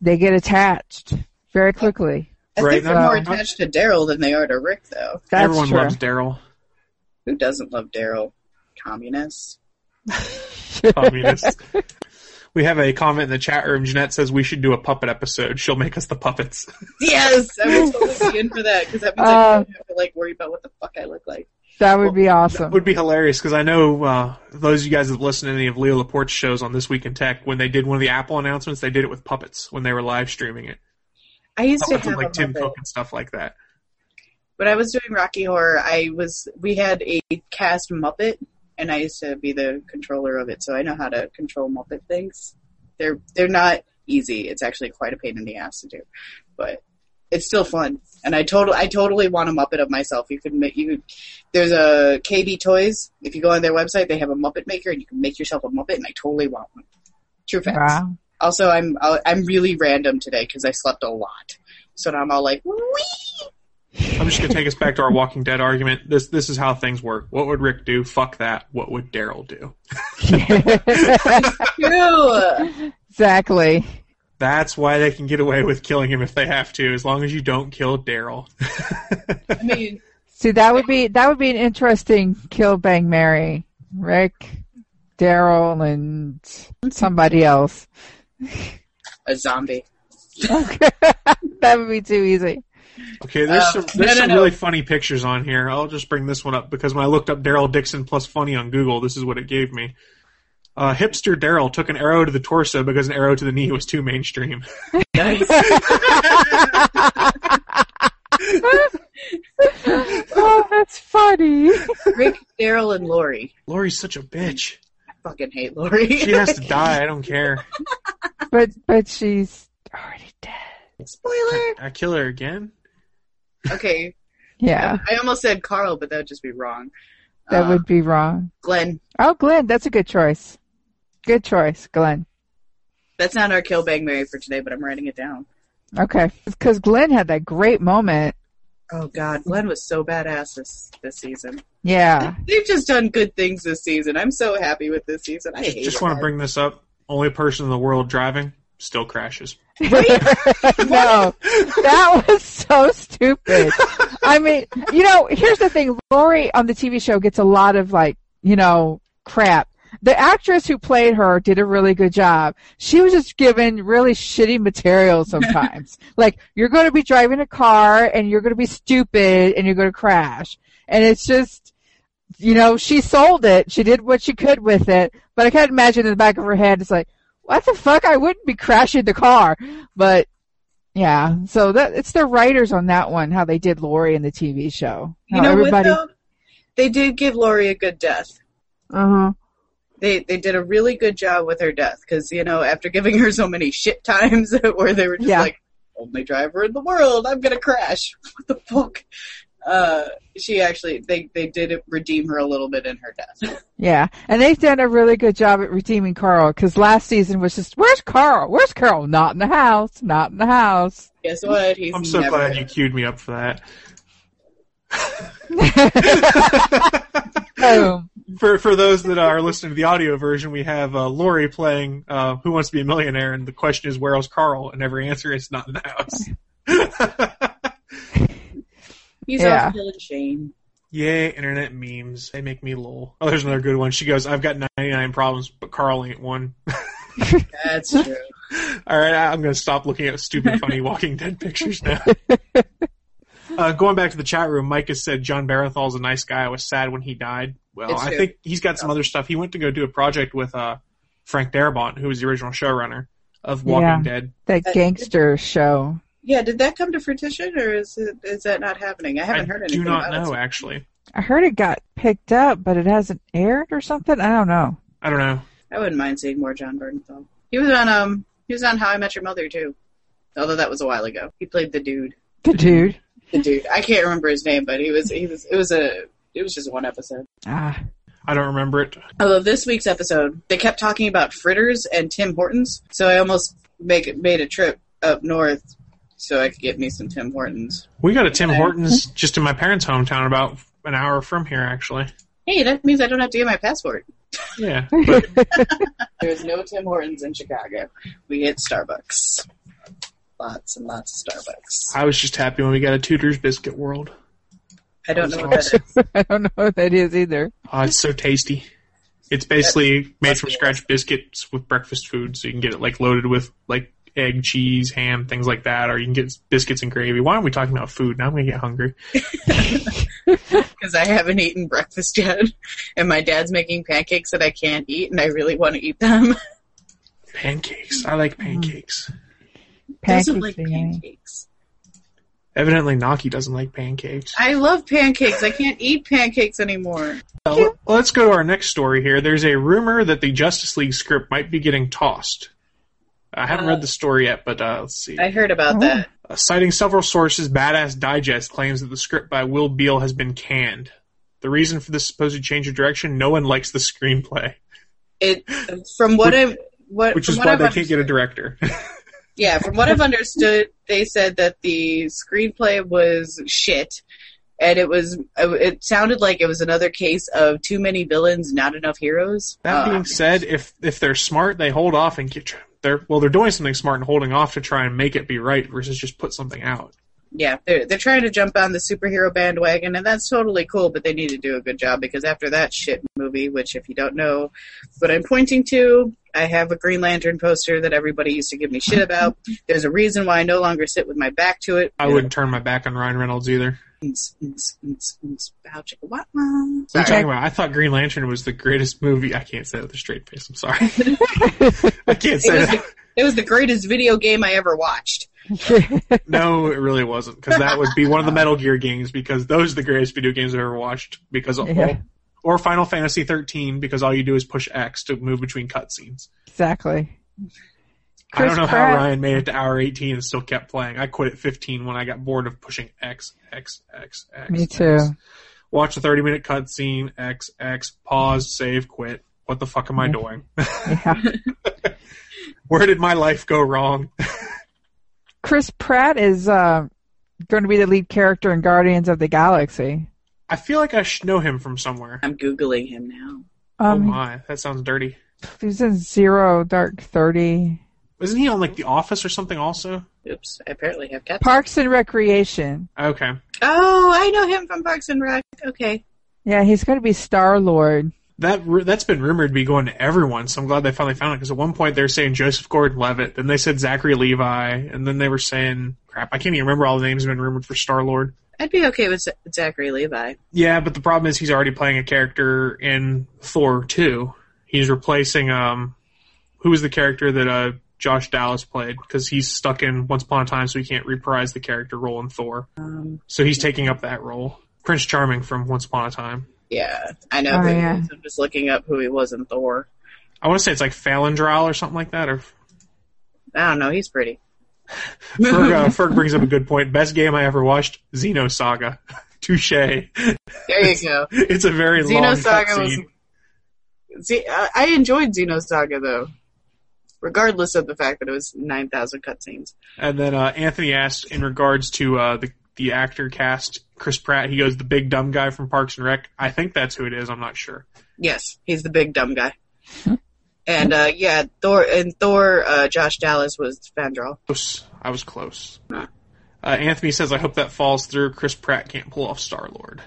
they get attached very quickly. I Right think they're now- more attached to Daryl than they are to Rick, though. That's Everyone true. loves Daryl. Who doesn't love Daryl? Communists. Communist. [LAUGHS] we have a comment in the chat room. Jeanette says we should do a puppet episode. She'll make us the puppets. [LAUGHS] Yes, I would totally be in for that because that means I Uh, don't have to like worry about what the fuck I look like. That would be awesome. would be hilarious because I know uh, those of you guys that listen to any of Leo Laporte's shows on This Week in Tech, when they did one of the Apple announcements, they did it with puppets when they were live streaming it. I used to Puppets have with like a Tim Cook and stuff like that. When I was doing Rocky Horror, I was we had a cast Muppet, and I used to be the controller of it, so I know how to control Muppet things. They're they're not easy. It's actually quite a pain in the ass to do, but it's still fun. And I total I totally want a Muppet of myself. You could make you. Could, there's a KB Toys. If you go on their website, they have a Muppet maker, and you can make yourself a Muppet. And I totally want one. True facts. Wow. Also, I'm I'm really random today because I slept a lot, so now I'm all like, wee. I'm just gonna take us back to our Walking Dead argument. This this is how things work. What would Rick do? Fuck that. What would Daryl do? [LAUGHS] True. exactly. That's why they can get away with killing him if they have to, as long as you don't kill Daryl. I mean, See, that would be that would be an interesting kill bang Mary, Rick, Daryl, and somebody else. a zombie. [LAUGHS] [LAUGHS] that would be too easy. Okay, there's Uh, some there's no, some no. really funny pictures on here. I'll just bring this one up because when I looked up Daryl Dixon plus funny on Google, this is what it gave me. Uh, hipster Daryl took an arrow to the torso because an arrow to the knee was too mainstream. Nice. [LAUGHS] oh, that's funny. Rick, Daryl, and Lori. Lori's such a bitch. I fucking hate Lori. She has to die. I don't care. But but she's already dead. Spoiler. I kill her again. Okay. Yeah, I almost said Carl, but that would just be wrong. that Uh, would be wrong. Glenn. Oh, Glenn, that's a good choice. Good choice, Glenn. That's not our kill bang Mary for today, but I'm writing it down. Okay, because Glenn had that great moment. Oh God, Glenn was so badass this this season. Yeah, [LAUGHS] They've just done good things this season. I'm so happy with this season. I hate Just want to bring this up. Only person in the world driving still crashes. [LAUGHS] [LAUGHS] no, that was so stupid. I mean, you know, here's the thing: Lori on the TV show gets a lot of like, you know, crap. The actress who played her did a really good job. She was just given really shitty material sometimes. [LAUGHS] like, you're going to be driving a car and you're going to be stupid and you're going to crash. And it's just, you know, she sold it. She did what she could with it. But I can't imagine in the back of her head, it's like, what the fuck? I wouldn't be crashing the car. But yeah, so that it's the writers on that one, how they did Lori in the TV show. You know everybody, what though? They did give Lori a good death. Uh huh. They they did a really good job with her death because you know after giving her so many shit times [LAUGHS] where they were just Yeah. like only driver in the world, I'm gonna crash. [LAUGHS] What the fuck? Uh, she actually they they did redeem her a little bit in her death. Yeah, and they've done a really good job at redeeming Carl because last season was just, where's Carl? Where's Carl? Not in the house. Not in the house. Guess what? He's I'm so never glad you queued me up for that. [LAUGHS] Boom. for for those that are listening to the audio version, we have uh, Lori playing uh, "Who Wants to Be a Millionaire," and the question is, "Where's Carl?" And every answer is not in the house. [LAUGHS] He's Yeah. off killing Shane. Yay, internet memes. They make me lol. Oh, there's another good one. She goes, I've got 99 problems, but Carl ain't one. [LAUGHS] That's true. [LAUGHS] All right, I'm going to stop looking at stupid, funny [LAUGHS] Walking Dead pictures now. Uh, going back to the chat room, Mike has said Jon Bernthal's a nice guy. I was sad when he died. Well, It's I true. think he's got some other stuff. He went to go do a project with uh, Frank Darabont, who was the original showrunner of Walking Yeah. Dead. That gangster show. Yeah, did that come to fruition, or is it is that not happening? I haven't I heard anything I do not about know, it. actually. I heard it got picked up, but it hasn't aired or something. I don't know. I don't know. I wouldn't mind seeing more Jon Bernthal. He was on um he was on How I Met Your Mother too. Although that was a while ago. He played the dude. The dude. The dude. I can't remember his name, but he was he was it was a it was just one episode. Ah, I don't remember it. Although this week's episode, they kept talking about fritters and Tim Hortons, so I almost make made a trip up north so I could get me some Tim Hortons. We got a Tim Okay. Hortons just in my parents' hometown, about an hour from here, actually. Hey, that means I don't have to get my passport. Yeah, [LAUGHS] but There's no Tim Hortons in Chicago. We hit Starbucks. Lots and lots of Starbucks. I was just happy when we got a Tudor's Biscuit World. I don't know what that is. [LAUGHS] I don't know what that is either. Oh, it's so tasty. It's basically made from scratch biscuits with breakfast food, so you can get it like loaded with like egg, cheese, ham, things like that, or you can get biscuits and gravy. Why aren't we talking about food? Now I'm gonna get hungry. [LAUGHS] [LAUGHS] Because I haven't eaten breakfast yet, and my dad's making pancakes that I can't eat, and I really want to eat them. Pancakes. I like pancakes. Pancakes. Doesn't like pancakes. Evidently, Naki doesn't like pancakes. I love pancakes. I can't eat pancakes anymore. Let- let's go to our next story here. There's a rumor that the Justice League script might be getting tossed. I haven't Uh, read the story yet, but uh, let's see. I heard about Oh. that. Uh, citing several sources, Badass Digest claims that the script by Will Beall has been canned. The reason for this supposed change of direction: no one likes the screenplay, It from what I've what which is what why I've they can't get a director. [LAUGHS] Yeah, from what I've understood, they said that the screenplay was shit, and it was it sounded like it was another case of too many villains, not enough heroes. that Uh, being said, if if they're smart, they hold off and get. They're well, they're doing something smart and holding off to try and make it be right versus just put something out. yeah, they're they're trying to jump on the superhero bandwagon, and that's totally cool. But they need to do a good job because after that shit movie, which if you don't know what I'm pointing to, I have a Green Lantern poster that everybody used to give me shit about. There's a reason why I no longer sit with my back to it. I wouldn't turn my back on Ryan Reynolds either. Bow chicka wah wah. What are you Sorry. talking about? I thought Green Lantern was the greatest movie. I can't say it with a straight face. I'm sorry. [LAUGHS] I can't It say was, that. the, it was the greatest video game I ever watched. [LAUGHS] No, it really wasn't because that would be one of the Metal Gear games because those are the greatest video games I've ever watched. Because of, Yeah. or Final Fantasy 13 because all you do is push X to move between cutscenes. exactly. I don't know Pratt- how Ryan made it to hour 18 and still kept playing. I quit at 15 when I got bored of pushing X, X, X, X. Me X. too. Watch a 30 minute cutscene, X, X, pause, save, quit. What the fuck am I doing? Yeah. [LAUGHS] Where did my life go wrong? [LAUGHS] Chris Pratt is uh, going to be the lead character in Guardians of the Galaxy. I feel like I should know him from somewhere. I'm googling him now. oh Um, my, that sounds dirty. he's in Zero Dark Thirty. Isn't he on like The Office or something also? Oops, I apparently have cats. Parks and Recreation. Okay. oh, I know him from Parks and Rec. Okay. Yeah, he's going to be Star Lord. That that's been rumored to be going to everyone, so I'm glad they finally found it. Because at one point they were saying Joseph Gordon-Levitt, then they said Zachary Levi, and then they were saying crap. I can't even remember all the names have been rumored for Star Lord. I'd be okay with Zachary Levi. Yeah, but the problem is he's already playing a character in Thor 2. He's replacing um, who was the character that uh Josh Dallas played because he's stuck in Once Upon a Time, so he can't reprise the character role in Thor. Um, So he's taking up that role. Prince Charming from Once Upon a Time. yeah, I know Oh, who yeah. I'm just looking up who he was in Thor. I want to say it's like Falendral or something like that, or I don't know. He's pretty. [LAUGHS] Ferg, uh, Ferg brings up a good point. Best game I ever watched, Xenosaga. [LAUGHS] Touche. There you go. It's a very long Xenosaga was. cutscene. See, I I enjoyed Xenosaga though, regardless of the fact that it was nine thousand cutscenes. And then uh, Anthony asked in regards to uh, the the actor cast Chris Pratt. He goes the big dumb guy from Parks and Rec. I think that's who it is. I'm not sure. Yes, he's the big dumb guy. and uh, yeah, Thor and Thor. Uh, Josh Dallas was Fandral. I was close. Uh, Anthony says, "I hope that falls through. Chris Pratt can't pull off Star Lord."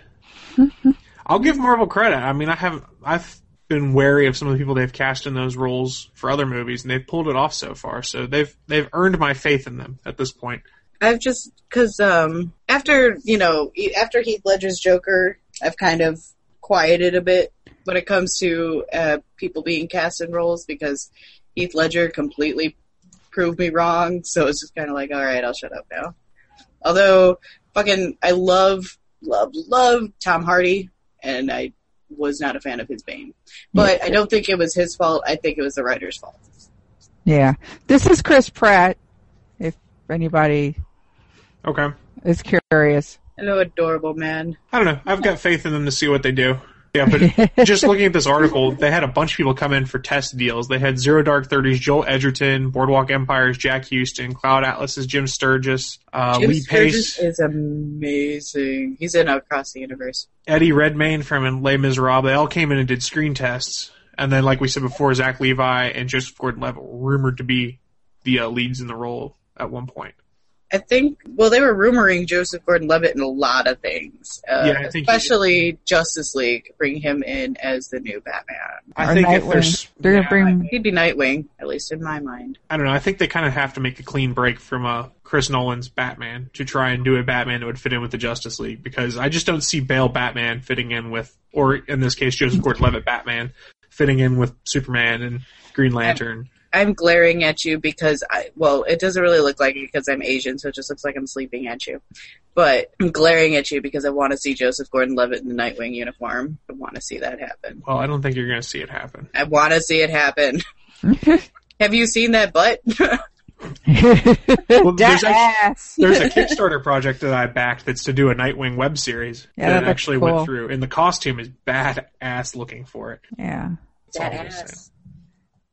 [LAUGHS] I'll give Marvel credit. I mean, I have I've been wary of some of the people they've cast in those roles for other movies, and they've pulled it off so far. So they've they've earned my faith in them at this point. I've just because um, after you know after Heath Ledger's Joker, I've kind of quieted a bit when it comes to uh, people being cast in roles because Heath Ledger completely proved me wrong. So it's just kind of like, all right, I'll shut up now. Although, fucking, I love, love, love Tom Hardy, and I was not a fan of his Bane. But I don't think it was his fault. I think it was the writer's fault. Yeah. This is Chris Pratt, if anybody Okay. is curious. Hello, adorable man. I don't know. I've got faith in them to see what they do. Yeah, but [LAUGHS] just looking at this article, they had a bunch of people come in for test deals. They had Zero Dark Thirties, Joel Edgerton, Boardwalk Empire's Jack Huston, Cloud Atlas's Jim Sturgis, uh, Jim Lee Sturgis Pace, is amazing. He's in Across the Universe. Eddie Redmayne from Les Miserables. They all came in and did screen tests. And then, like we said before, Zach Levi and Joseph Gordon-Levitt were rumored to be the uh, leads in the role at one point. I think. Well, they were rumoring Joseph Gordon-Levitt in a lot of things, uh, Yeah, I think he- especially Justice League. Bring him in as the new Batman. I Or think if there's, They're gonna bring He'd be Nightwing, at least in my mind. I don't know. I think they kind of have to make a clean break from uh, Chris Nolan's Batman to try and do a Batman that would fit in with the Justice League because I just don't see Bale Batman fitting in with, or in this case, Joseph Gordon-Levitt Batman fitting in with Superman and Green Lantern. I'm glaring at you because I. Well, it doesn't really look like it because I'm Asian, so it just looks like I'm sleeping at you. But I'm glaring at you because I want to see Joseph Gordon-Levitt in the Nightwing uniform. I want to see that happen. Well, I don't think you're going to see it happen. I want to see it happen. [LAUGHS] Have you seen that butt? [LAUGHS] Well, there's, that actually, there's a Kickstarter project that I backed that's to do a Nightwing web series Yeah, that that actually cool. went through, and the costume is badass looking for it. yeah. That's all I'm. Badass.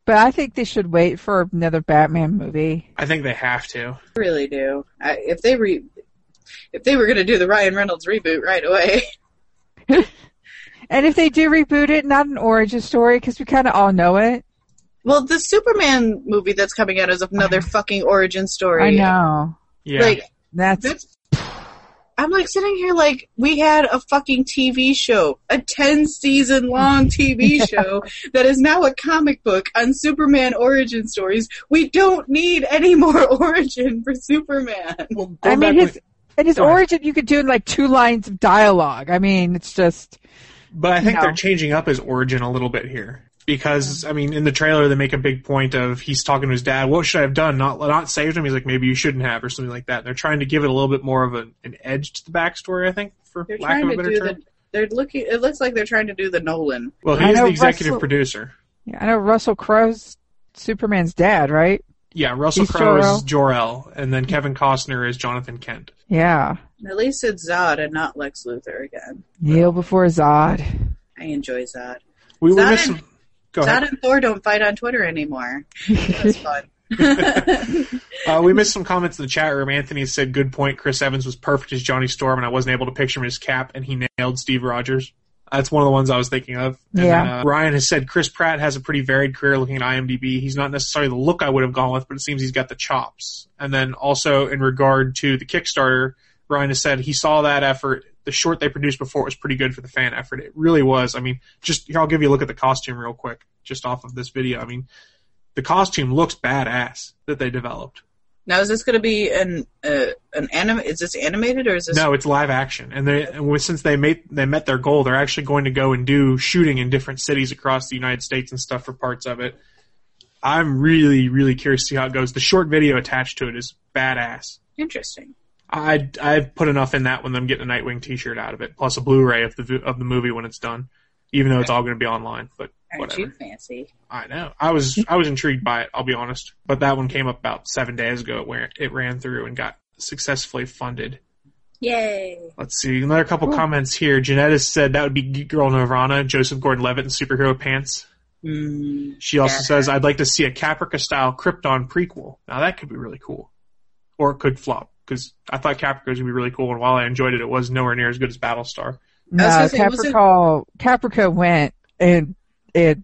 But I think they should wait for another Batman movie. I think they have to. I really do. I, if they re, if they were going to do the Ryan Reynolds reboot right away, [LAUGHS] And if they do reboot it, not an origin story, because we kind of all know it. well, the Superman movie that's coming out is another fucking origin story. I know. Yeah. Like That's that's. I'm like sitting here like we had a fucking TV show, a 10 season long [LAUGHS] TV show that is now a comic book on Superman origin stories. We don't need any more [LAUGHS] origin for Superman. well, I mean, back his and his Go ahead. origin you could do in like two lines of dialogue. I mean, it's just But I think No. they're changing up his origin a little bit here. Because I mean, in the trailer, they make a big point of he's talking to his dad. What should I have done? Not not saved him. He's like, maybe you shouldn't have, or something like that. They're trying to give it a little bit more of an, an edge to the backstory. I think, for They're lack trying of a to better do term. the. They're looking. It looks like they're trying to do the Nolan. Well, I he's the executive Russell- producer. yeah, I know Russell Crowe's Superman's dad, right? Yeah, Russell He's Crowe Jor-El. is Jor El, and then Kevin Costner is Jonathan Kent. Yeah. At least it's Zod and not Lex Luthor again. Kneel before Zod. I enjoy Zod. We, we Zod missed and- some. Go ahead. And Thor don't fight on Twitter anymore. That's fun. [LAUGHS] Uh, we missed some comments in the chat room. Anthony said, "Good point. Chris Evans was perfect as Johnny Storm, and I wasn't able to picture him in his cap, and he nailed Steve Rogers." That's one of the ones I was thinking of. And Yeah. then, uh, Ryan has said Chris Pratt has a pretty varied career. Looking at IMDb, he's not necessarily the look I would have gone with, but it seems he's got the chops. And then also in regard to the Kickstarter, Ryan has said he saw that effort. The short they produced before was pretty good for the fan effort. It really was. I mean, just here I'll give you a look at the costume real quick, just off of this video. I mean, the costume looks badass that they developed. now, is this going to be an uh, an anime? Is this animated or is this? No, it's live action, and they and since they made they met their goal, they're actually going to go and do shooting in different cities across the United States and stuff for parts of it. I'm really really curious to see how it goes. The short video attached to it is badass. Interesting. I I've put enough in that when them getting a Nightwing T-shirt out of it, plus a Blu-ray of the of the movie when it's done, even though it's all going to be online. But Aren't whatever. you fancy? I know. I was I was intrigued by it. I'll be honest, but that one came up about seven days ago where it ran through and got successfully funded. Yay! Let's see. Another couple comments here. Jeanette has said that would be Geek Girl Nirvana, Joseph Gordon-Levitt in superhero pants. Mm, She also Yeah. says, I'd like to see a Caprica style Krypton prequel. Now that could be really cool. Or it could flop. Because I thought Caprica was gonna be really cool, and while I enjoyed it, it was nowhere near as good as Battlestar. No, gonna say, Caprica, Caprica went and it,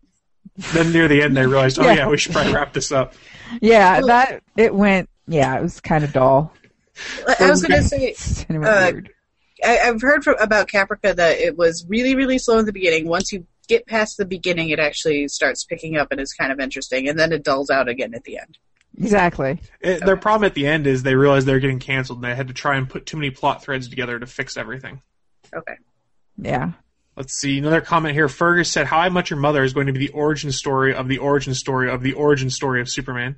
[LAUGHS] Then near the end, they realized, oh Yeah. yeah, we should probably wrap this up. yeah, that it went. Yeah, it was kind of dull. I was going to say, And it went Uh, weird. I, I've heard from, about Caprica that it was really, really slow in the beginning. Once you get past the beginning, it actually starts picking up and is kind of interesting, and then it dulls out again at the end. Exactly. It, their problem at the end is they realized they were getting canceled, and they had to try and put too many plot threads together to fix everything. Okay. Yeah. Let's see another comment here. Fergus said, "How I Met Your Mother is going to be the origin story of the origin story of the origin story of Superman."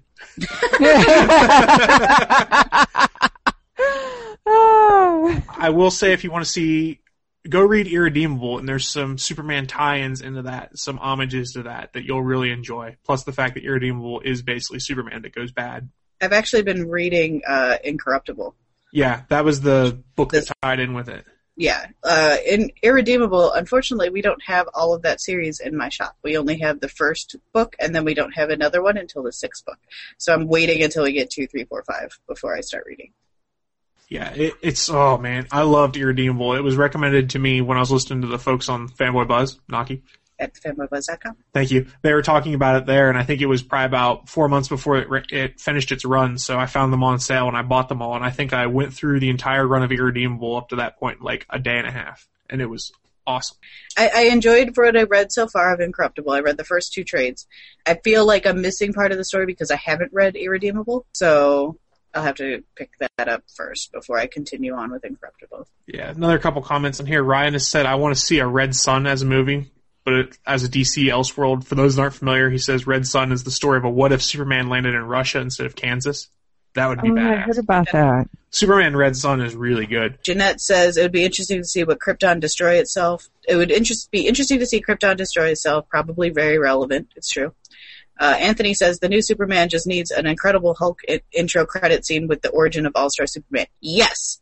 oh. [LAUGHS] I will say, if you want to see, go read Irredeemable, and there's some Superman tie-ins into that, some homages to that that you'll really enjoy. Plus the fact that Irredeemable is basically Superman that goes bad. I've actually been reading uh, Incorruptible. Yeah, that was the book that tied in with it. Yeah, uh, in Irredeemable, unfortunately, we don't have all of that series in my shop. We only have the first book, and then we don't have another one until the sixth book. So I'm waiting until we get two, three, four, five before I start reading. Yeah, it, it's oh man, I loved Irredeemable. It was recommended to me when I was listening to the folks on Fanboy Buzz, Naki. At fanboybuzz.com. Thank you. They were talking about it there, and I think it was probably about four months before it, it finished its run. So I found them on sale and I bought them all. And I think I went through the entire run of Irredeemable up to that point, like a day and a half, and it was awesome. I, I enjoyed what I read so far of Incorruptible. I read the first two trades. I feel like I'm missing part of the story because I haven't read Irredeemable, so I'll have to pick that up first before I continue on with Incorruptible. Yeah, another couple comments in here. Ryan has said, "I want to see a Red Sun as a movie." But it, as a DC Elseworld, for those that aren't familiar, he says Red Sun is the story of a what if Superman landed in Russia instead of Kansas. That would be Oh, I heard about that. Superman Red Sun is really good. Jeanette says it would be interesting to see what Krypton destroy itself. It would interest, be interesting to see Krypton destroy itself. Probably very relevant. It's true. Uh, Anthony says the new Superman just needs an incredible Hulk intro credit scene with the origin of All Star Superman. Yes,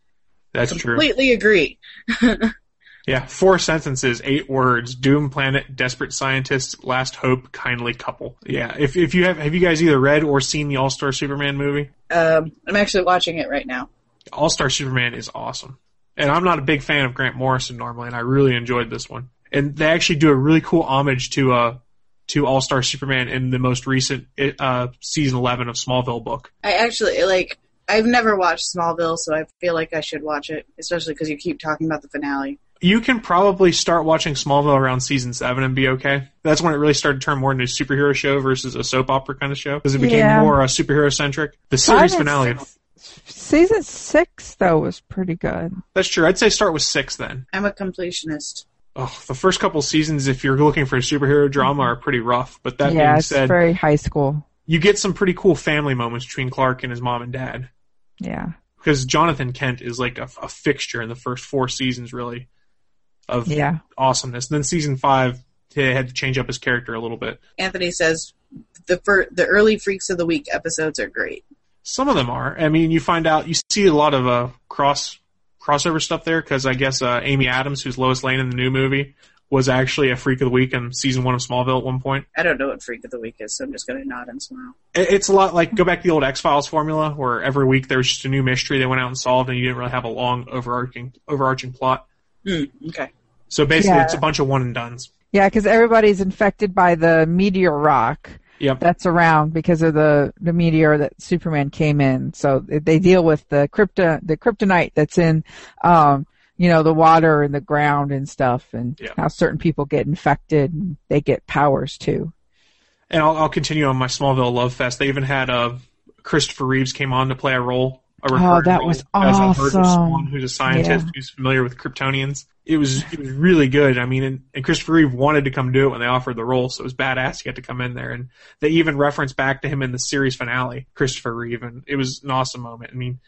That's true. I completely agree. [LAUGHS] Yeah, four sentences, eight words. Doom planet, desperate scientists, last hope, kindly couple. Yeah, if if you have have you guys either read or seen the All Star Superman movie? Um, I'm actually watching it right now. All Star Superman is awesome, and I'm not a big fan of Grant Morrison normally, and I really enjoyed this one. And they actually do a really cool homage to uh to All Star Superman in the most recent uh season 11 of Smallville book. I actually like. I've never watched Smallville, so I feel like I should watch it, especially because you keep talking about the finale. You can probably start watching Smallville around season seven and be okay. That's when it really started to turn more into a superhero show versus a soap opera kind of show because it became Yeah. more uh, superhero centric. The series Five and finale. Season six though was pretty good. That's true. I'd say start with six then. I'm a completionist. Oh, the first couple seasons, if you're looking for a superhero drama, are pretty rough. But that yeah, being it's said, very high school. you get some pretty cool family moments between Clark and his mom and dad. Yeah. Because Jonathan Kent is like a, a fixture in the first four seasons, really, of Yeah. awesomeness. And then season five, they had to change up his character a little bit. Anthony says the fir- the early Freaks of the Week episodes are great. Some of them are. I mean, you find out you see a lot of uh, cross crossover stuff there because I guess uh, Amy Adams, who's Lois Lane in the new movie, was actually a freak of the week in season one of Smallville at one point. I don't know what Freak of the Week is, so I'm just going to nod and smile. It- It's a lot like go back to the old X Files formula where every week there was just a new mystery they went out and solved, and you didn't really have a long overarching overarching plot. Hmm, okay. So basically, Yeah. it's a bunch of one and dones. Yeah, because everybody's infected by the meteor rock Yep. that's around because of the the meteor that Superman came in. So they deal with the krypto the kryptonite that's in, um, you know, the water and the ground and stuff, and Yeah. how certain people get infected and they get powers too. And I'll, I'll continue on my Smallville love fest. They even had uh, Christopher Reeves came on to play a role. A Oh, that was as a Virgil awesome. Swan, who's a scientist Yeah. who's familiar with Kryptonians. It was it was really good. I mean, and, and Christopher Reeve wanted to come do it when they offered the role, so it was badass. He got to come in there, and they even referenced back to him in the series finale, Christopher Reeve, and it was an awesome moment. I mean,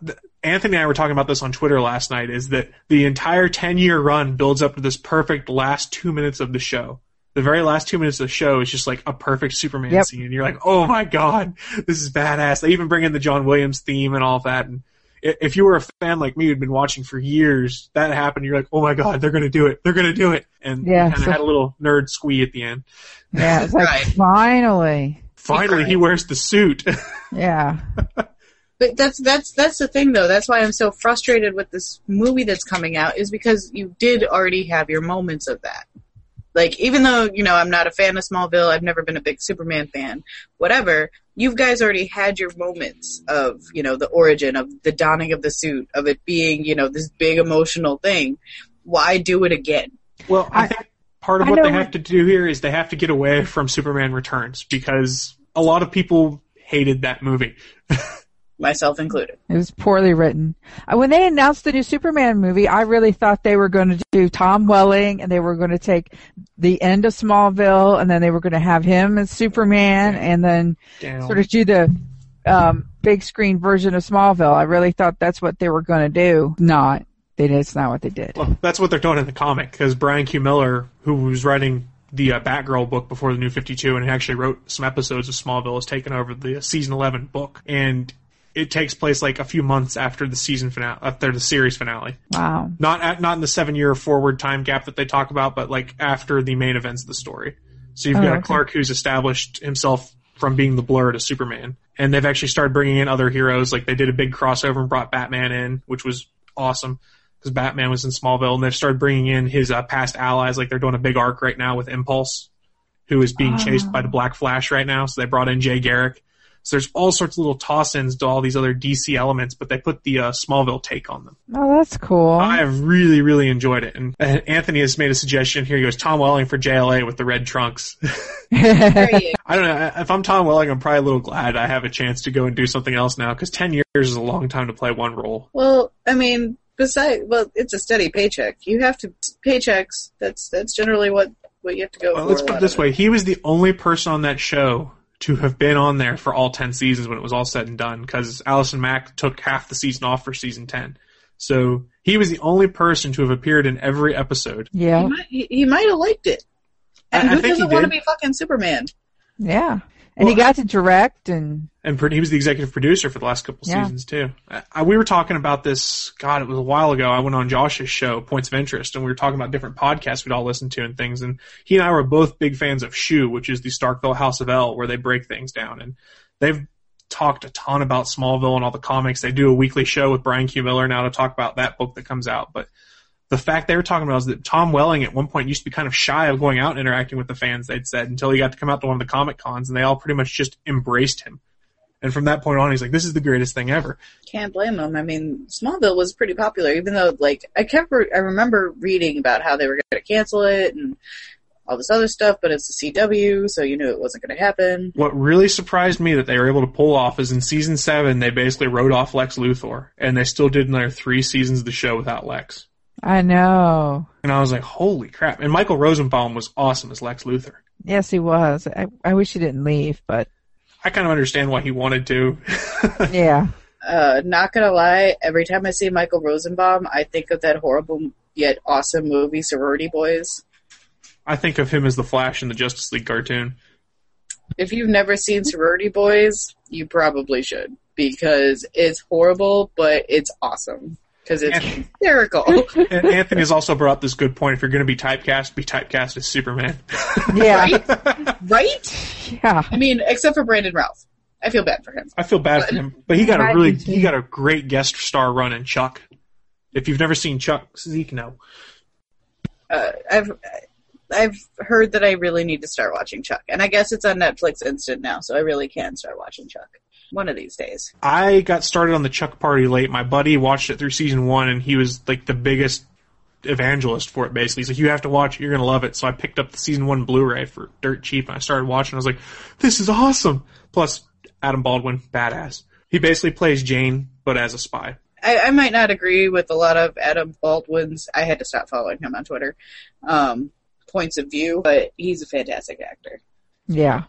the, Anthony and I were talking about this on Twitter last night. Is that the entire ten year run builds up to this perfect last two minutes of the show. The very last two minutes of the show is just like a perfect Superman Yep. scene. You're like, oh my god, this is badass. They even bring in the John Williams theme and all that. And if you were a fan like me who'd been watching for years, that happened. You're like, oh my god, they're gonna do it. They're gonna do it. And Yeah, kind of so- had a little nerd squee at the end. Yeah, it's like Right. finally, Finally, he wears the suit. [LAUGHS] yeah. But that's that's that's the thing though. That's why I'm so frustrated with this movie that's coming out is because you did already have your moments of that. Like even though, you know, I'm not a fan of Smallville, I've never been a big Superman fan, whatever, you guys already had your moments of, you know, the origin of the donning of the suit, of it being, you know, this big emotional thing. Why do it again? Well, I, think part of I what they know- have to do here is they have to get away from Superman Returns because a lot of people hated that movie. [LAUGHS] Myself included. It was poorly written. Uh, When they announced the new Superman movie, I really thought they were going to do Tom Welling and they were going to take the end of Smallville and then they were going to have him as Superman and then Down. sort of do the um, big screen version of Smallville. I really thought that's what they were going to do. Not. They did. It's not what they did. Well, that's what they're doing in the comic because Brian Q. Miller, who was writing the uh, Batgirl book before the New Fifty Two, and he actually wrote some episodes of Smallville, has taken over the season eleven book, and it takes place like a few months after the season finale, after the series finale. Wow. Not at, not in the seven year forward time gap that they talk about, but like after the main events of the story. So you've Oh, got okay. Clark who's established himself from being the Blur to Superman, and they've actually started bringing in other heroes. Like they did a big crossover and brought Batman in, which was awesome because Batman was in Smallville, and they've started bringing in his uh, past allies. Like they're doing a big arc right now with Impulse, who is being chased by the Black Flash right now. So they brought in Jay Garrick. So there's all sorts of little toss-ins to all these other DC elements, but they put the uh, Smallville take on them. Oh, that's cool. I have really, really enjoyed it. And uh, Anthony has made a suggestion here. He goes, Tom Welling for JLA with the red trunks. [LAUGHS] I don't know. If I'm Tom Welling, I'm probably a little glad I have a chance to go and do something else now because 10 years is a long time to play one role. Well, I mean, besides, well, it's a steady paycheck. You have to paychecks. That's that's generally what what you have to go Well, for. let's put it this of way. He was the only person on that show to have been on there for all 10 seasons when it was all said and done because Allison Mack took half the season off for season 10. So he was the only person to have appeared in every episode. He yeah. might, he, he might have liked it. And I- I who think he doesn't want to be fucking Superman? Yeah. And he got to direct and And he was the executive producer for the last couple Yeah. seasons too. I, we were talking about this. God, it was a while ago. I went on Josh's show, Points of Interest, and we were talking about different podcasts we'd all listen to and things. And he and I were both big fans of Shoe, which is the Starkville House of El, where they break things down. And they've talked a ton about Smallville and all the comics. They do a weekly show with Brian Q. Miller now to talk about that book that comes out. But the fact they were talking about is that Tom Welling at one point used to be kind of shy of going out and interacting with the fans, they'd said, until he got to come out to one of the Comic Cons and they all pretty much just embraced him. And from that point on, he's like, this is the greatest thing ever. Can't blame him. I mean, Smallville was pretty popular, even though, like, I kept, re- I remember reading about how they were going to cancel it and all this other stuff, but it's the CW, so you knew it wasn't going to happen. What really surprised me that they were able to pull off is in season seven, they basically wrote off Lex Luthor, and they still did another three seasons of the show without Lex. I know. And I was like, holy crap. And Michael Rosenbaum was awesome as Lex Luthor. Yes, he was. I, I wish he didn't leave, but I kind of understand why he wanted to. [LAUGHS] yeah. Uh, not gonna lie, every time I see Michael Rosenbaum, I think of that horrible yet awesome movie, Sorority Boys. I think of him as the Flash in the Justice League cartoon. If you've never seen Sorority Boys, you probably should because it's horrible, but it's awesome because it's hysterical. [LAUGHS] And Anthony has also brought up this good point. If you're going to be typecast, be typecast as Superman. [LAUGHS] Yeah. [LAUGHS] right? Yeah. I mean, except for Brandon Routh. I feel bad for him. I feel bad for him, but he got a really do he got a great guest star run in Chuck. If you've never seen Chuck, Zeke, no. Uh, I've I've heard that I really need to start watching Chuck, and I guess it's on Netflix Instant now, so I really can start watching Chuck one of these days. I got started on the Chuck Party late. My buddy watched it through season one, and he was like the biggest evangelist for it. Basically, he's like, "You have to watch it. You're gonna love it." So I picked up the season one Blu-ray for dirt cheap, and I started watching. I was like, "This is awesome!" Plus, Adam Baldwin, badass. He basically plays Jayne, but as a spy. I, I might not agree with a lot of Adam Baldwin's. I had to stop following him on Twitter. Um, points of view, but he's a fantastic actor. Yeah.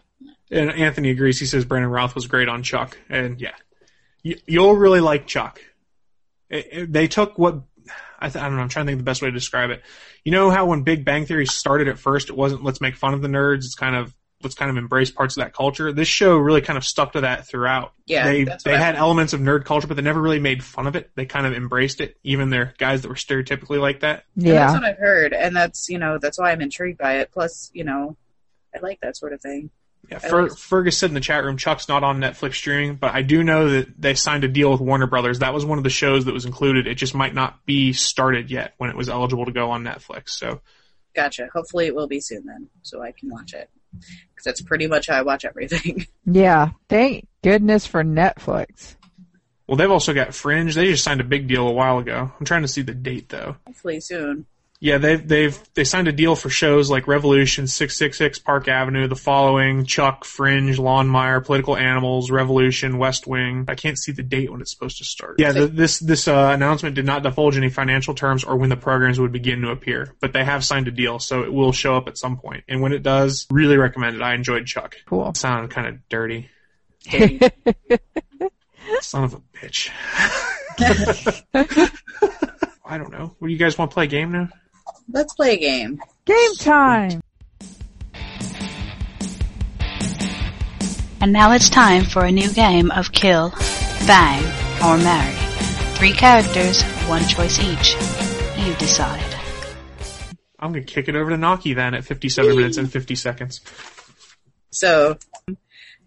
And Anthony agrees. He says Brandon Routh was great on Chuck, and yeah, you, you'll really like Chuck. It- it- they took what I, th- I don't know. I'm trying to think of the best way to describe it. You know how when Big Bang Theory started at first, it wasn't let's make fun of the nerds. It's kind of let's kind of embrace parts of that culture. This show really kind of stuck to that throughout. Yeah, they they I- had elements of nerd culture, but they never really made fun of it. They kind of embraced it. Even their guys that were stereotypically like that. And that's what I've heard, and that's you know that's why I'm intrigued by it. Plus, you know, I like that sort of thing. Yeah, Fer- Fergus said in the chat room, Chuck's not on Netflix streaming, but I do know that they signed a deal with Warner Brothers. That was one of the shows that was included. It just might not be started yet when it was eligible to go on Netflix. So Gotcha. Hopefully it will be soon then, so I can watch it. Because that's pretty much how I watch everything. [LAUGHS] Yeah, thank goodness for Netflix. Well, they've also got Fringe. They just signed a big deal a while ago. I'm trying to see the date though. Hopefully soon. Yeah, they've they've they signed a deal for shows like Revolution, Six Six Six, Park Avenue, The Following, Chuck, Fringe, Longmire, Political Animals, Revolution, West Wing. I can't see the date when it's supposed to start. Yeah, the, this this uh, announcement did not divulge any financial terms or when the programs would begin to appear, but they have signed a deal, so it will show up at some point. And when it does, really recommend it. I enjoyed Chuck. Cool. Sound kind of dirty. Hey. [LAUGHS] Son of a bitch. [LAUGHS] I don't know. What do you guys want to play a game now? Let's play a game. Game time. And now it's time for a new game of Kill, Bang, or Marry. Three characters, one choice each. You decide. I'm gonna kick it over to Naki then at 57 minutes and 50 seconds. So,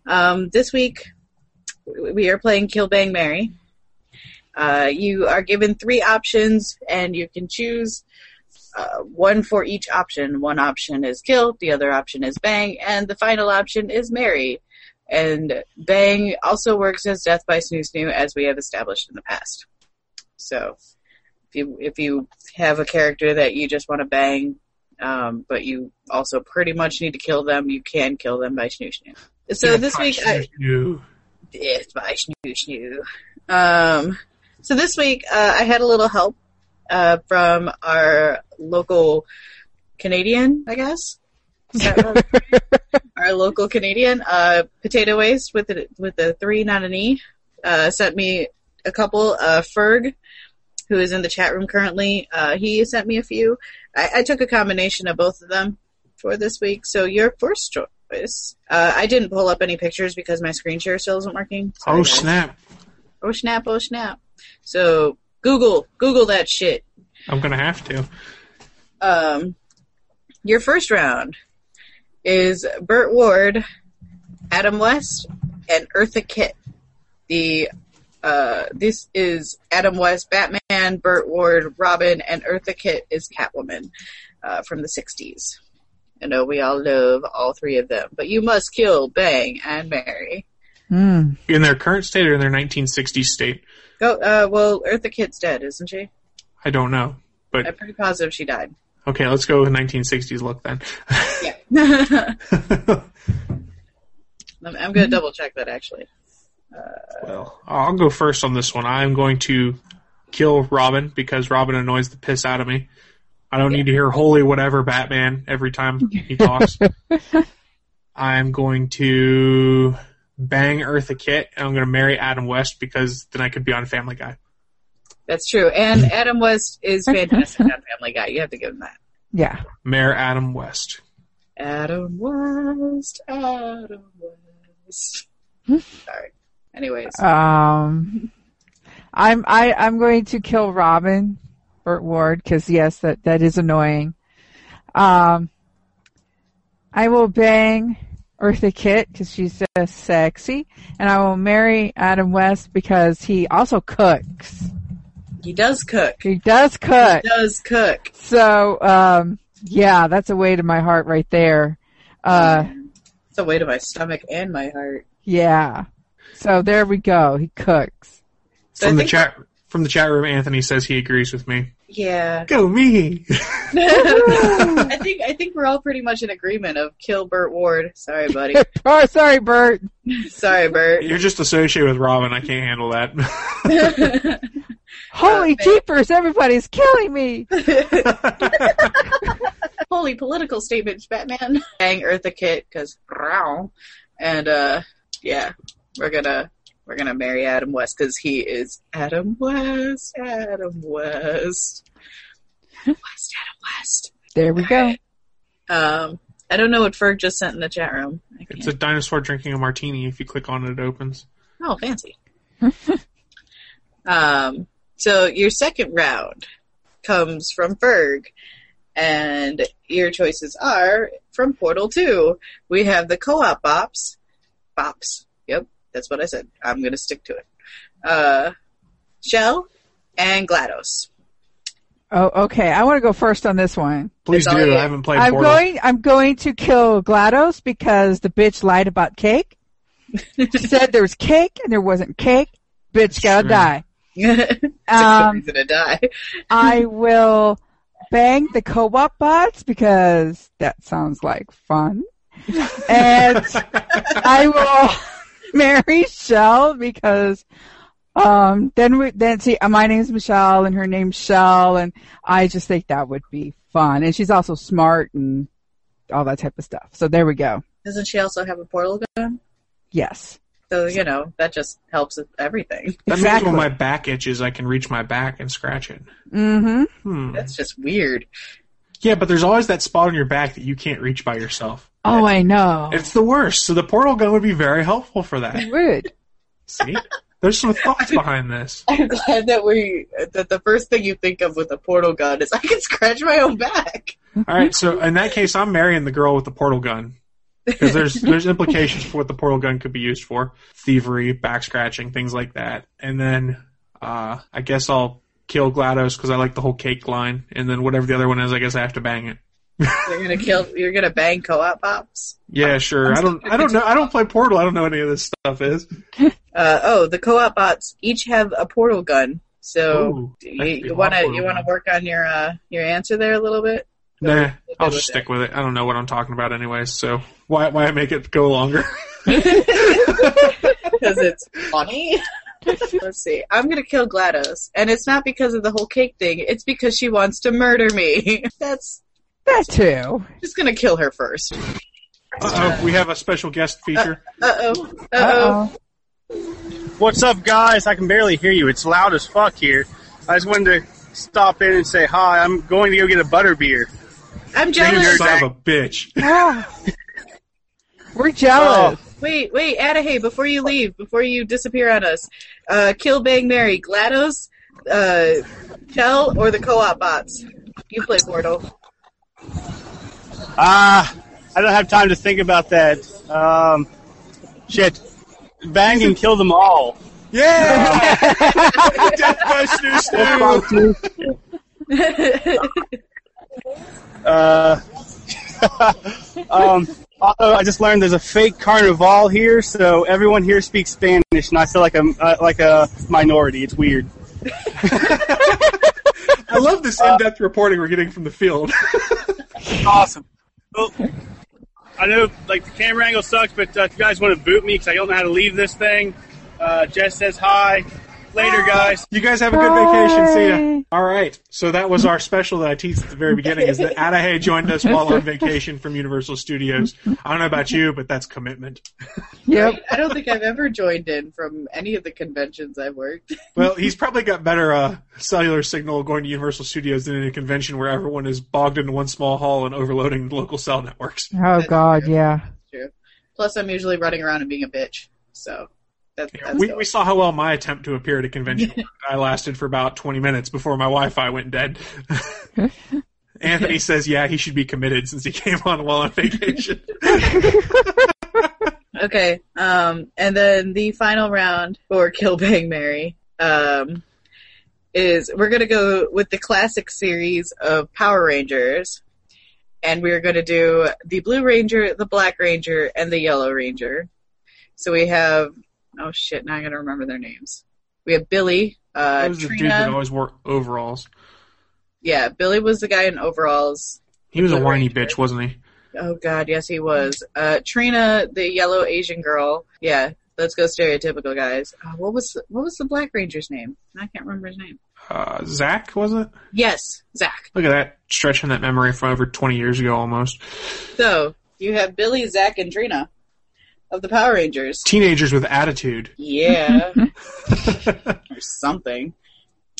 um, this week we are playing Kill Bang Mary. Uh, you are given three options, and you can choose uh, one for each option. One option is kill, the other option is bang, and the final option is marry. And bang also works as death by snoo snoo, as we have established in the past. So, if you if you have a character that you just want to bang, um, but you also pretty much need to kill them, you can kill them by snoo snoo. So this week, I, You. it's by snoo snoo. Um, so this week, uh, I had a little help uh, from our local Canadian, I guess. Is that [LAUGHS] our local Canadian, uh, Potato Waste with the, with the three, not an E, uh, sent me a couple. Uh, Ferg, who is in the chat room currently, uh, he sent me a few. I, I took a combination of both of them for this week. So your first choice. Uh, I didn't pull up any pictures because my screen share still isn't working. Sorry, Oh guys. snap! Oh snap! Oh snap! So Google, Google that shit. I'm gonna have to. Um, your first round is Burt Ward, Adam West, and Eartha Kitt. The uh, this is Adam West, Batman, Burt Ward, Robin, and Eartha Kitt is Catwoman uh, from the '60s. I know we all love all three of them, but you must kill, bang, and Mary. Hmm. In their current state or in their 1960s state, Go. Uh, well, Eartha Kitt's dead, isn't she? I don't know. But I'm pretty positive she died. okay, let's go with 1960s look then. Yeah. [LAUGHS] I'm, I'm gonna double check that actually. well, I'll go first on this one. I'm going to kill Robin because Robin annoys the piss out of me. I don't need to hear holy whatever Batman every time he talks. [LAUGHS] I'm going to bang Eartha Kitt and I'm going to marry Adam West because then I could be on Family Guy. That's true. And [LAUGHS] Adam West is fantastic on Family Guy. You have to give him that. Yeah. Mayor Adam West. Adam West, Adam West. [LAUGHS] Sorry. Anyways, Um, I'm I I'm going to kill Robin, Burt Ward, because yes, that that is annoying. Um, I will bang Eartha Kitt because she's just sexy, and I will marry Adam West because he also cooks. he does cook. He does cook. He does cook. So, um, yeah, that's a way to my heart right there. Uh, It's a way to my stomach and my heart. yeah. So there we go. He cooks. So From the chat from the chat room, Anthony says he agrees with me. Yeah. Go me! [LAUGHS] I think I think we're all pretty much in agreement of kill Burt Ward. Sorry, buddy. [LAUGHS] oh, sorry, Bert. [LAUGHS] Sorry, Burt. You're just associated with Robin. I can't handle that. Holy jeepers! Everybody's killing me. Holy political statements, Batman. Bang Eartha Kitt, because and uh, yeah, we're gonna we're gonna marry Adam West because he is Adam West, Adam West, Adam West, Adam West. There we go. Um, I don't know what Ferg just sent in the chat room. It's a dinosaur drinking a martini. If you click on it, it opens. Oh, fancy. [LAUGHS] um, so your second round comes from Ferg, And your choices are from Portal 2. We have the co-op bops. Bops. Yep, that's what I said. I'm going to stick to it. Uh, Shell and GLaDOS. Oh, okay. I want to go first on this one. Please It's do. you. I haven't played I'm Portal. going. I'm going to kill GLaDOS because the bitch lied about cake. she [LAUGHS] said there was cake and there wasn't cake. Bitch gotta true. die. [LAUGHS] It's a Um, reason to die. [LAUGHS] I will bang the co-op bots because that sounds like fun. And I will [LAUGHS] marry Chell because um then we then see uh, my name's Michelle and her name's Chell and I just think that would be fun. And she's also smart and all that type of stuff. So there we go. Doesn't she also have a portal gun? Yes. So, you know, that just helps with everything. [LAUGHS] That Exactly. means when my back itches, I can reach my back and scratch it. Mm-hmm. Hmm. That's just weird. Yeah, but there's always that spot on your back that you can't reach by yourself. Oh, I know. It's the worst. So the portal gun would be very helpful for that. It would. See? There's some thoughts behind this. [LAUGHS] I'm glad that we that the first thing you think of with a portal gun is I can scratch my own back. All right, so in that case, I'm marrying the girl with the portal gun because there's there's implications for what the portal gun could be used for: thievery, back scratching, things like that. And then uh, I guess I'll kill GLaDOS because I like the whole cake line. And then whatever the other one is, I guess I have to bang it. You're gonna kill. You're gonna bang co-op bots. Yeah, sure. I don't I don't know. I don't play Portal. I don't know what any of this stuff is. [LAUGHS] Uh, oh, the co-op bots each have a portal gun. So Ooh, you, be you a want to you want to work on your uh, your answer there a little bit. Nah, I'll just it. stick with it. I don't know what I'm talking about anyway, So why why make it go longer? [LAUGHS] because it's [LAUGHS] funny. [LAUGHS] Let's see. I'm gonna kill GLaDOS, and it's not because of the whole cake thing. It's because she wants to murder me. [LAUGHS] That's That too. just gonna kill her first. Uh oh, we have a special guest feature. Uh oh. Uh oh. What's up, guys? I can barely hear you. It's loud as fuck here. I just wanted to stop in and say hi. I'm going to go get a butter beer. I'm You jealous. son of a bitch. Oh. We're jealous. Wait, wait, Adahy, before you leave, before you disappear on us, uh, kill Bang Mary, GLaDOS, uh, Chell, or the co-op bots? You play Portal. Ah, I don't have time to think about that. Um, shit. Bang and kill them all. Yeah! [LAUGHS] Death by Snu Snu! [LAUGHS] Uh, [LAUGHS] um, also, I just learned there's a fake carnival here, so everyone here speaks Spanish, and I feel like I'm uh, like a minority. It's weird. [LAUGHS] I love this in-depth reporting we're getting from the field. [LAUGHS] Awesome. Well, I know like the camera angle sucks, but uh, if you guys want to boot me because I don't know how to leave this thing, uh, Jess says hi. Later, guys. You guys have a good vacation. See ya. All right. So that was our special that I teased at the very beginning is that Adahy joined us while on vacation from Universal Studios. I don't know about you, but that's commitment. [LAUGHS] Yep. I don't think I've ever joined in from any of the conventions I've worked. [LAUGHS] Well, he's probably got better uh, cellular signal going to Universal Studios than in a convention where everyone is bogged into one small hall and overloading the local cell networks. Oh God, yeah. True. Plus, I'm usually running around and being a bitch, so that, that's We, dope. we saw how well my attempt to appear at a convention. [LAUGHS] I lasted for about 20 minutes before my Wi-Fi went dead. [LAUGHS] Anthony says, yeah, he should be committed since he came on while on vacation. [LAUGHS] Okay, um, and then the final round for Kill Bang Mary um, is we're gonna go with the classic series of Power Rangers, and we're gonna do the Blue Ranger, the Black Ranger, and the Yellow Ranger. So we have oh shit, now I gotta remember their names. We have Billy, uh, that was the dude that always wore overalls. Yeah, Billy was the guy in overalls. He was a whiny Ranger. bitch, wasn't he? Oh god, yes he was. Uh, Trina, the yellow Asian girl. Yeah, let's go stereotypical guys. Uh, what was what was the Black Ranger's name? I can't remember his name. Uh, Zach, was it? Yes, Zach. Look at that, stretching that memory from over 20 years ago almost. So you have Billy, Zach, and Trina of the Power Rangers. Teenagers with attitude. Yeah, [LAUGHS] [LAUGHS] or something.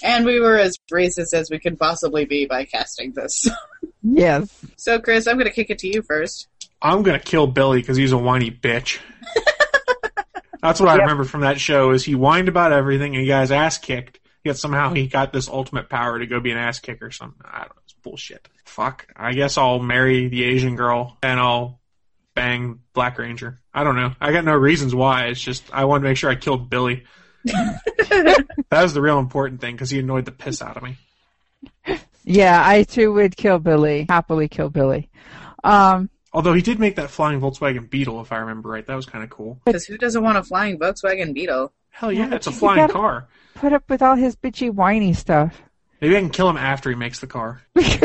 And we were as racist as we could possibly be by casting this. [LAUGHS] Yes. So, Chris, I'm going to kick it to you first. I'm gonna kill Billy because he's a whiny bitch. That's what I remember from that show is he whined about everything and he got his ass kicked. Yet somehow he got this ultimate power to go be an ass kicker or something. I don't know. It's bullshit. Fuck. I guess I'll marry the Asian girl and I'll bang Black Ranger. I don't know. I got no reasons why. It's just I want to make sure I killed Billy. [LAUGHS] that was the real important thing because he annoyed the piss out of me. Yeah, I too would kill Billy. Happily kill Billy. Um, Although he did make that flying Volkswagen Beetle, if I remember right. That was kind of cool. Because who doesn't want a flying Volkswagen Beetle? Hell yeah, it's a flying car. put up with all his bitchy whiny stuff. Maybe I can kill him after he makes the car. [LAUGHS] take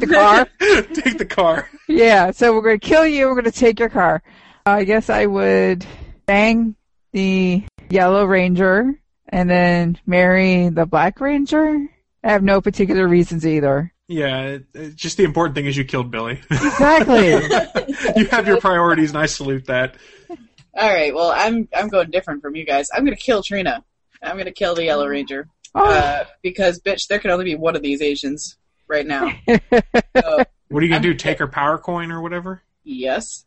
the car. [LAUGHS] Take the car. Yeah, so we're going to kill you. We're going to take your car. Uh, I guess I would bang the Yellow Ranger and then marry the Black Ranger. I have no particular reasons either. Yeah, it, it- just the important thing is you killed Billy. [LAUGHS] Exactly. you have your priorities, and I salute that. All right, well, I'm I'm going different from you guys. I'm gonna kill Trina. I'm gonna kill the Yellow Ranger Oh. uh, because bitch, there can only be one of these Asians right now. [LAUGHS] So, What are you gonna do? Take her power coin or whatever? yes,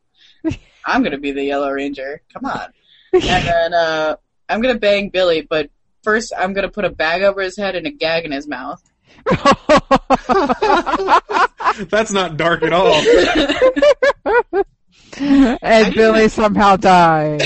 I'm gonna be the Yellow Ranger. Come on, and [LAUGHS] then uh, I'm gonna bang Billy, but first I'm gonna put a bag over his head and a gag in his mouth. [LAUGHS] That's not dark at all. and Billy somehow dies.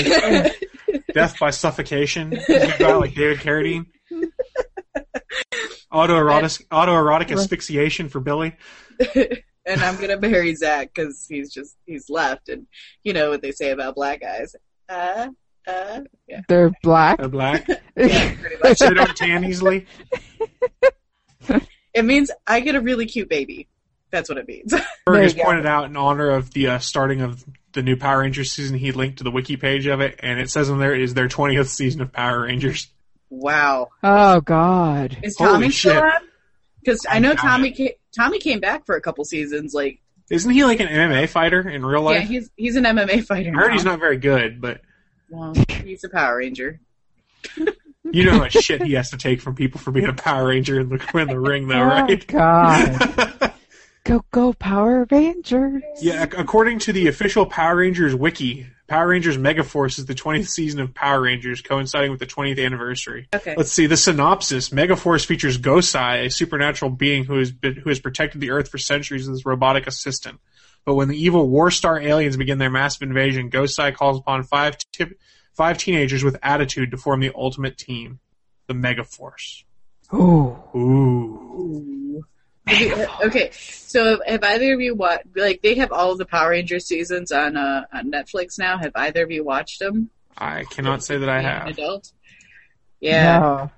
Death by suffocation. You got like David Carradine. [LAUGHS] Autoerotic, autoerotic asphyxiation for Billy. [LAUGHS] and I'm gonna marry Zach because he's just he's left, and you know what they say about black guys. Uh, uh, yeah, They're black. A black. [LAUGHS] yeah, pretty much. They don't tan easily. It means I get a really cute baby. That's what it means. Ferg has pointed out in honor of the uh, starting of the new Power Rangers season, he linked to the wiki page of it, and it says on there is their 20th season of Power Rangers. Wow. Oh God. Is Holy Tommy still shit. on? Because I know Tommy came, Tommy came back for a couple seasons. Like, Isn't he like an MMA fighter in real life? yeah, life? he's he's an MMA fighter. I heard now. he's not very good, but Well, he's a Power Ranger. [LAUGHS] you know how much shit he has to take from people for being a Power Ranger in the, in the ring, though, [LAUGHS] Oh right? God. [LAUGHS] Go go Power Rangers. yeah, ac- according to the official Power Rangers wiki, Power Rangers Megaforce is the 20th season of Power Rangers, coinciding with the 20th anniversary. Okay. Let's see the synopsis. Megaforce features Gosei, a supernatural being who has been who has protected the Earth for centuries as his robotic assistant. But when the evil War Star aliens begin their massive invasion, Gosei calls upon five tip, five teenagers with attitude to form the ultimate team, the Megaforce. Ooh. Ooh. [LAUGHS] okay, so have either of you watched? Like, they have all of the Power Ranger seasons on uh, on Netflix now. Have either of you watched them? I cannot say that I Being An have. adult. Yeah. No.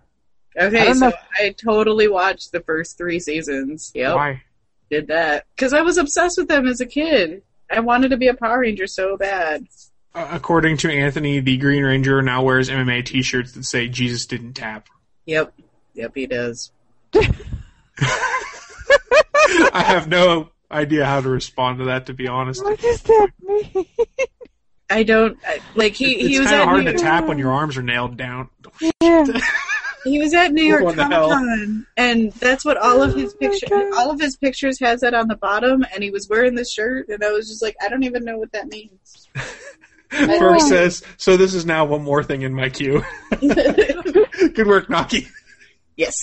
Okay, don't so know. I totally watched the first three seasons. Yep. Why? did that because I was obsessed with them as a kid. I wanted to be a Power Ranger so bad. Uh, according to Anthony, the Green Ranger now wears MMA T-shirts that say "Jesus didn't tap." Yep, yep, he does. [LAUGHS] I have no idea how to respond to that, to be honest. What does that mean? I don't like he. It's he was kind of hard New, to tap when your arms are nailed down. Yeah. he was at New York What Comic? Con, and that's what all of his Oh pictures, all of his pictures has that on the bottom, and he was wearing this shirt, and I was just like, I don't even know what that means. [LAUGHS] Ferg says, "So this is now one more thing in my queue." [LAUGHS] [LAUGHS] Good work, Naki. yes,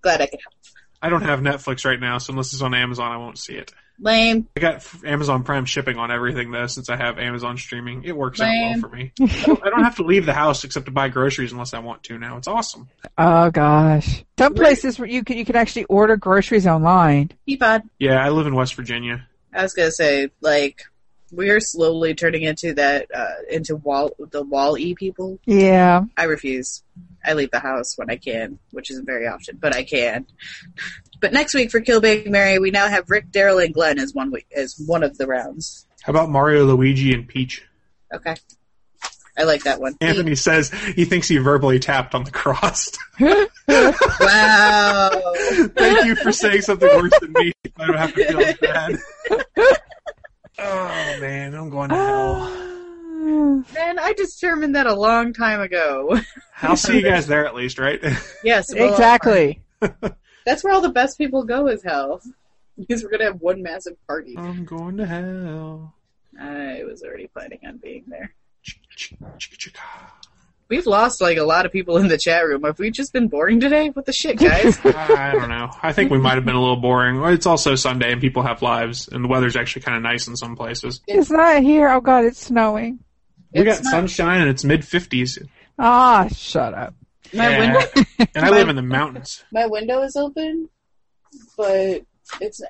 glad I could help. I don't have Netflix right now, so unless it's on Amazon, I won't see it. Lame. I got Amazon Prime shipping on everything though, since I have Amazon streaming. It works out well for me. I don't, I don't have to leave the house except to buy groceries unless I want to now. It's awesome. Oh gosh. Some places where you can you can actually order groceries online. Peapod. Yeah, I live in West Virginia. I was gonna say, like, we're slowly turning into that, uh, into wall, the wall e people. Yeah. I refuse. I leave the house when I can, which isn't very often, but I can. But next week for Kill Bang Mary, we now have Rick, Daryl, and Glenn as one week as one of the rounds. How about Mario, Luigi, and Peach? Okay, I like that one. Anthony says he thinks he verbally tapped on the cross. [LAUGHS] Wow. Thank you for saying something worse than me. I don't have to feel bad. [LAUGHS] Oh man, I'm going to hell. Man, I determined that a long time ago. I'll see you guys there at least, right? yes, well, exactly. That's where all the best people go is hell. Because we're gonna have one massive party. I'm going to hell. I was already planning on being there. We've lost like a lot of people in the chat room. Have we just been boring today? What the shit, guys? [LAUGHS] I don't know. I think we might have been a little boring. It's also Sunday and people have lives, and the weather's actually kind of nice in some places. It's not here. Oh god, it's snowing. We It's got not- sunshine and it's mid fifties. Ah, shut up. My window, [LAUGHS] and I live in the mountains. my window is open, but it's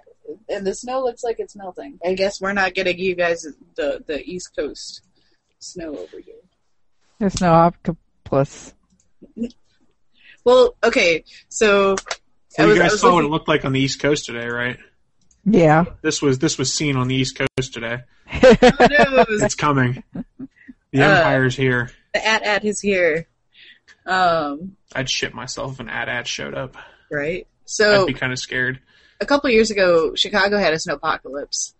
and the snow looks like it's melting. I guess we're not getting you guys the the East Coast snow over here. There's no octopus. Well, okay, so So I you was- guys was saw what it looked like on the East Coast today, right? Yeah. This was this was seen on the East Coast today. oh, no, It's coming. The Uh, Empire's here. the AT-AT is here. Um, I'd shit myself if an AT-AT showed up. right. So I'd be kind of scared. a couple years ago, Chicago had a snowpocalypse.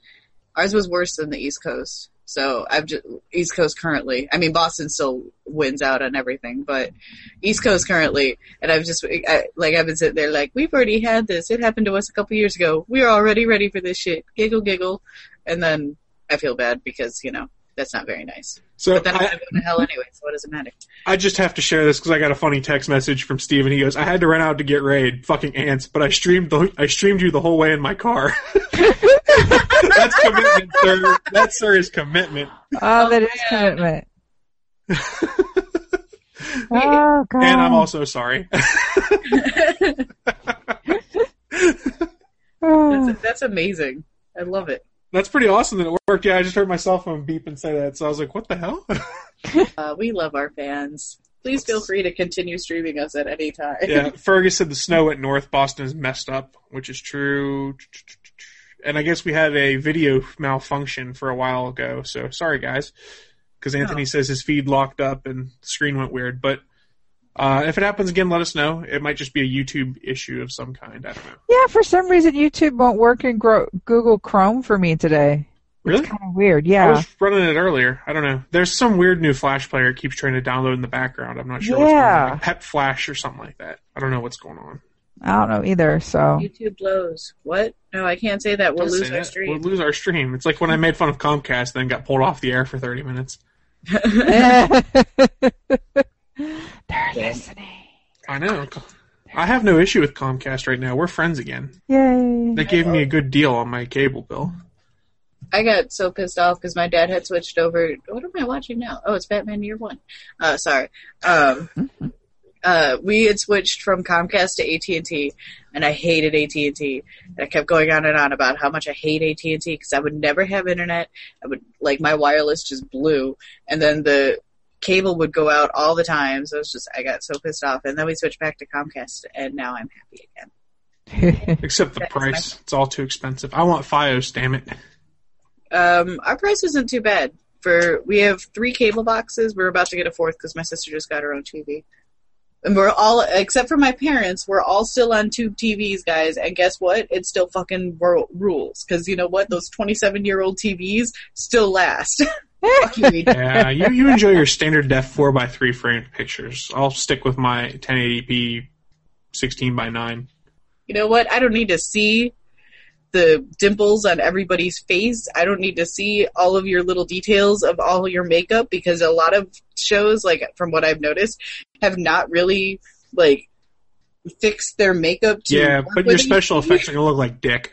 Ours was worse than the East Coast. So I've just East Coast currently. I mean, Boston still wins out on everything, but East Coast currently. And I've just I, like I've been sitting there like we've already had this. It happened to us a couple years ago. We're already ready for this shit. Giggle, giggle, and then I feel bad because you know that's not very nice. So But then I'm I, gonna go to hell anyway. So what does it matter? I just have to share this because I got a funny text message from Steven. He goes, "I had to run out to get raid, fucking ants, but I streamed the I streamed you the whole way in my car." [LAUGHS] That's commitment, sir. That sir is commitment. Oh, that oh, is commitment. [LAUGHS] oh god. And I'm also sorry. Oh. [LAUGHS] That's, that's amazing. I love it. That's pretty awesome that it worked. Yeah, I just heard my cell phone beep and say that, so I was like, "What the hell?" [LAUGHS] Uh, we love our fans. Please feel free to continue streaming us at any time. yeah, [LAUGHS] Fergus said the snow at North Boston is messed up, which is true. And I guess we had a video malfunction for a while ago, so sorry guys. Because Anthony Oh. says his feed locked up and the screen went weird. But uh, if it happens again, let us know. It might just be a YouTube issue of some kind. I don't know. Yeah, for some reason YouTube won't work in Gro- Google Chrome for me today. Really? Kind of weird. Yeah. I was running it earlier. I don't know. There's some weird new Flash player it keeps trying to download in the background. I'm not sure what's going Yeah. on. Like Pep Flash or something like that. I don't know what's going on. I don't know either. So YouTube blows. What? No, I can't say that. We'll Don't lose our that. stream. We'll lose our stream. It's like when I made fun of Comcast, then got pulled off the air for 30 minutes. [LAUGHS] [LAUGHS] [LAUGHS] they're listening. I know. I have no issue with Comcast right now. We're friends again. Yay. They gave me a good deal on my cable bill. I got so pissed off because my dad had switched over. What am I watching now? Oh, it's Batman Year One. Uh, sorry. Um, uh, we had switched from Comcast to AT and T, and I hated AT and T. And I kept going on and on about how much I hate AT and T because I would never have internet. I would like my wireless just blew, and then the cable would go out all the time. So it's just I got so pissed off, and then we switched back to Comcast, and now I'm happy again. [LAUGHS] Except the That's my- price. It's all too expensive. I want Fios, damn it. Um, our price isn't too bad. For we have three cable boxes. We're about to get a fourth because my sister just got her own TV. And we're all, except for my parents, we're all still on tube TVs, guys. And guess what? It still fucking ru- rules. Because you know what? Those 27 year old TVs still last. [LAUGHS] Yeah, you, you enjoy your standard def 4x3 frame pictures. I'll stick with my 1080p 16 by 9 You know what? I don't need to see the dimples on everybody's face. I don't need to see all of your little details of all your makeup because a lot of shows, like from what I've noticed, have not really like fixed their makeup to Yeah, but your special effects are going to look like dick.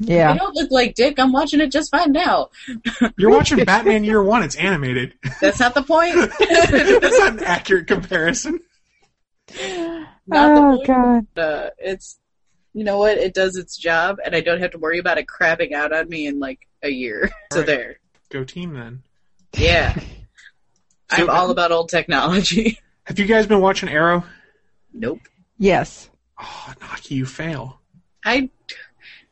They yeah. don't look like dick. I'm watching it just fine now. [LAUGHS] You're watching Batman Year 1, it's animated. That's not the point. [LAUGHS] That's not an accurate comparison. Not the Oh point. god. uh, it's you know what it does its job and i don't have to worry about it crapping out on me in like a year [LAUGHS] so Right. there Go team then. yeah i'm all about old technology Have you guys been watching Arrow? nope Yes. Oh, Naki, you fail. i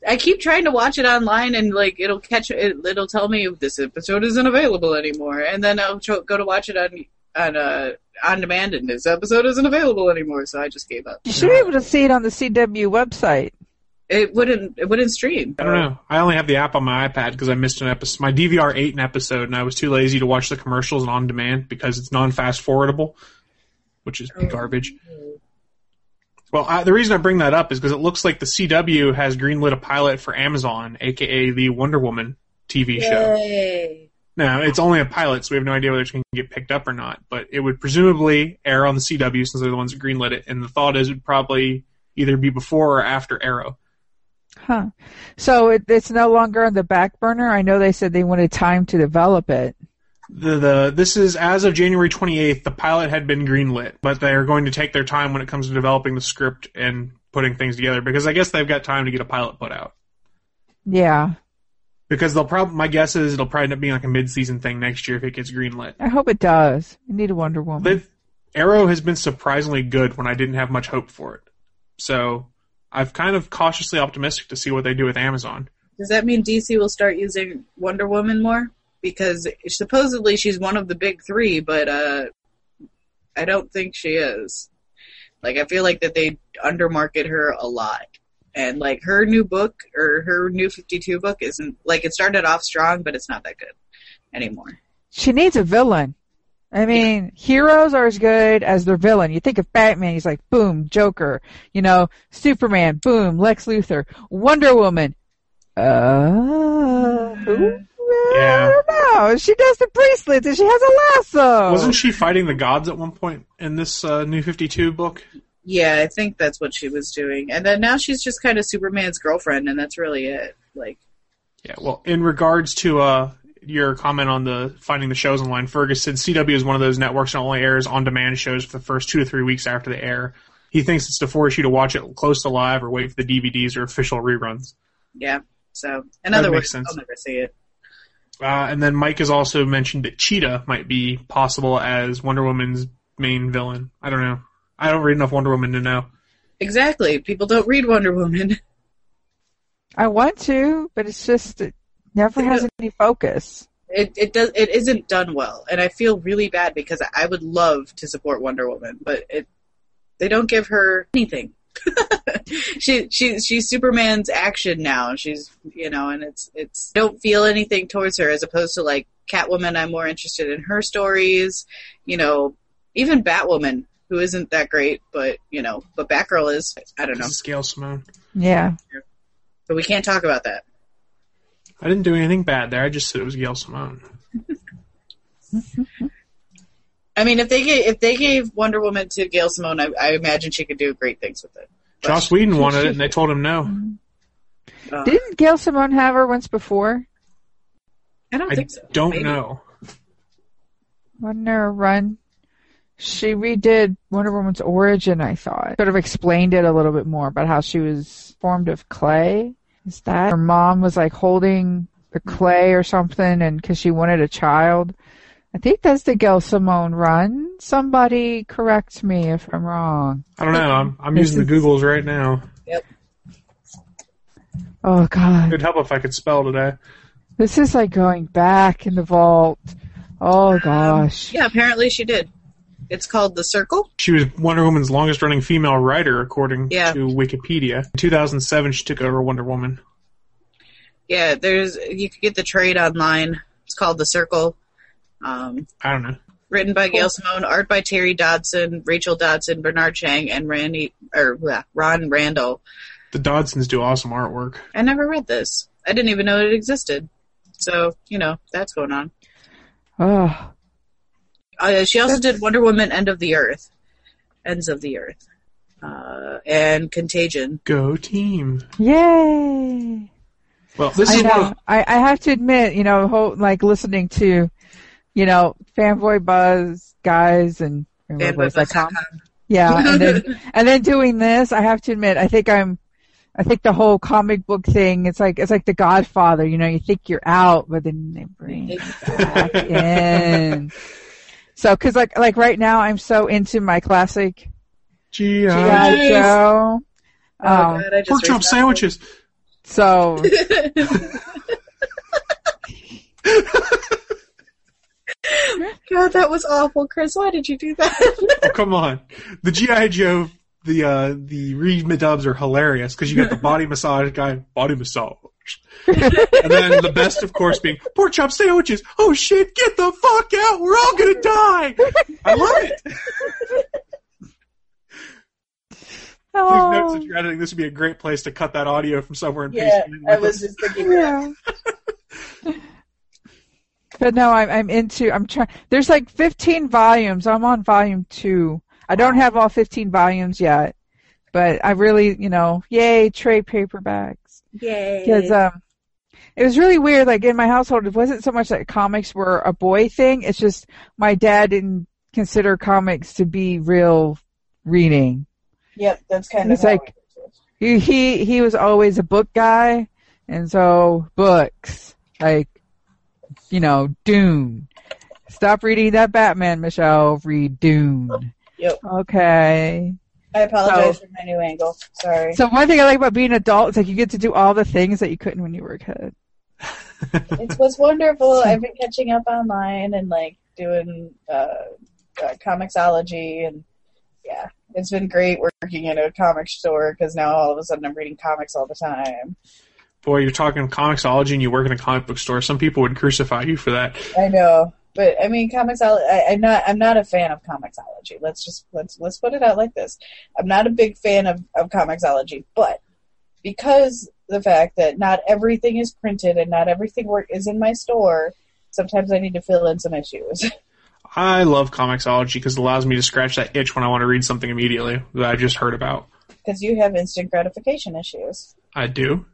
i keep trying to watch it online and like it'll catch it it'll tell me this episode isn't available anymore and then i'll tr- go to watch it on on uh on demand and this episode isn't available anymore so i just gave up You should be able to see it on the CW website. it wouldn't it wouldn't stream I don't know. I only have the app on my iPad because I missed an episode. My DVR ate an episode, and I was too lazy to watch the commercials and on demand because it's non-fast forwardable, which is garbage. Well, I, the reason I bring that up is because it looks like the CW has greenlit a pilot for Amazon, aka the Wonder Woman TV show. Now, it's only a pilot, so we have no idea whether it's going to get picked up or not. But it would presumably air on the CW since they're the ones that greenlit it. And the thought is it would probably either be before or after Arrow. Huh. So it, it's no longer on the back burner. I know they said they wanted time to develop it. The, the this is as of January 28th. The pilot had been greenlit, but they are going to take their time when it comes to developing the script and putting things together because I guess they've got time to get a pilot put out. Yeah. Because they'll probably, my guess is it'll probably end up being like a mid-season thing next year if it gets greenlit. I hope it does. We need a Wonder Woman. They've, Arrow has been surprisingly good when I didn't have much hope for it. So I've kind of cautiously optimistic to see what they do with Amazon. Does that mean DC will start using Wonder Woman more? Because supposedly she's one of the big three, but uh, I don't think she is. Like I feel like that they undermarket her a lot. And like her new book or her new 52 book isn't like it started off strong, but it's not that good anymore. She needs a villain. I mean, yeah. heroes are as good as their villain. You think of Batman, he's like, boom, Joker. You know, Superman, boom, Lex Luthor. Wonder Woman, uh, who? Yeah. I don't know. She does the bracelets and she has a lasso. Wasn't she fighting the gods at one point in this uh, new 52 book? Yeah, I think that's what she was doing. And then now she's just kind of Superman's girlfriend, and that's really it. Like, yeah. Well, in regards to uh, your comment on the finding the shows online, Fergus said CW is one of those networks that only airs on-demand shows for the first two to three weeks after they air. He thinks it's to force you to watch it close to live or wait for the DVDs or official reruns. Yeah. So, in other words, I'll never see it. Uh, and then Mike has also mentioned that Cheetah might be possible as Wonder Woman's main villain. I don't know. I don't read enough Wonder Woman to know. Exactly. People don't read Wonder Woman. [LAUGHS] I want to, but it's just it never has [LAUGHS] any focus. It it does it isn't done well, and I feel really bad because I would love to support Wonder Woman, but it they don't give her anything. [LAUGHS] she she she's Superman's action now. She's you know, and it's it's don't feel anything towards her as opposed to like Catwoman. I'm more interested in her stories. You know, even Batwoman who isn't that great, but you know, but Batgirl is. I don't know. Gail Simone. Yeah. But we can't talk about that. I didn't do anything bad there. I just said it was Gail Simone. [LAUGHS] I mean, if they gave if they gave Wonder Woman to Gail Simone, I, I imagine she could do great things with it. But Joss Whedon wanted it, and they told him no. Uh, Didn't Gail Simone have her once before? I don't I think so. Don't Maybe. know. Wasn't there a run? She redid Wonder Woman's origin, I thought. Sort of explained it a little bit more about how she was formed of clay. Is that her mom was like holding the clay or something and because she wanted a child? I think that's the Gail Simone run. Somebody correct me if I'm wrong. I don't know. I'm, I'm This using the Googles right now. Yep. Oh god. It'd help if I could spell today. This is like going back in the vault. Oh um, gosh. Yeah, apparently she did. It's called The Circle. She was Wonder Woman's longest running female writer, according Yeah. to Wikipedia. In 2007, she took over Wonder Woman. Yeah, there's you could get the trade online. It's called The Circle. Um, I don't know. written by Gail Simone, art by Terry Dodson, Rachel Dodson, Bernard Chang, and Randy or bleh, Ron Randall. The Dodsons do awesome artwork. I never read this. I didn't even know it existed. So you know that's going on. Oh. Uh, she also did Wonder Woman: End of the Earth, Ends of the Earth, uh, and Contagion. Go team. Yay. Well, this I is one of, I, I have to admit, you know, whole, like listening to, you know, fanboy buzz guys and Fanboybuzz.com. yeah, and then [LAUGHS] and then doing this, I have to admit, I think I'm, I think the whole comic book thing, it's like it's like The Godfather. You know, you think you're out, but then they bring you back [LAUGHS] in. So, cause like like right now, I'm so into my classic G.I. G.I. Joe. Oh, Um, God, I just Pork chop sandwiches. so [LAUGHS] God, that was awful, Chris. Why did you do that? [LAUGHS] Oh, come on. The G.I. Joe, the, uh, the redubs are hilarious because you got the body massage guy, body massage. and then the best, of course, being pork chop sandwiches. Oh shit, get the fuck out. We're all gonna die. I love it. Please note oh, that you're editing. This would be a great place to cut that audio from somewhere and yeah, paste it in I was it. just thinking that. But no, I'm, I'm into. I'm trying. There's like 15 volumes. I'm on volume two. I don't have all 15 volumes yet, but I really, you know, yay trade paperbacks. Yay. Because um, it was really weird. Like in my household, it wasn't so much that comics were a boy thing. It's just my dad didn't consider comics to be real reading. Yep, that's kind of It's like he he he was always a book guy, and so books like you know Dune. Stop reading that Batman, Michelle. Read Dune. Yep. Okay. I apologize So- for my new angle. Sorry. So one thing I like about being an adult is like you get to do all the things that you couldn't when you were a kid. [LAUGHS] it was wonderful. I've been catching up online and like doing uh, uh, comiXology and yeah, it's been great working in a comic store because now all of a sudden I'm reading comics all the time. Boy, you're talking comiXology and you work in a comic book store. Some people would crucify you for that. I know, but I mean, comiXology. I, I'm not. I'm not a fan of comiXology. Let's just let's let's put it out like this. I'm not a big fan of of comiXology, but because the fact that not everything is printed and not everything work is in my store, sometimes I need to fill in some issues. [LAUGHS] I love comiXology because it allows me to scratch that itch when I want to read something immediately that I've just heard about. Because you have instant gratification issues. I do.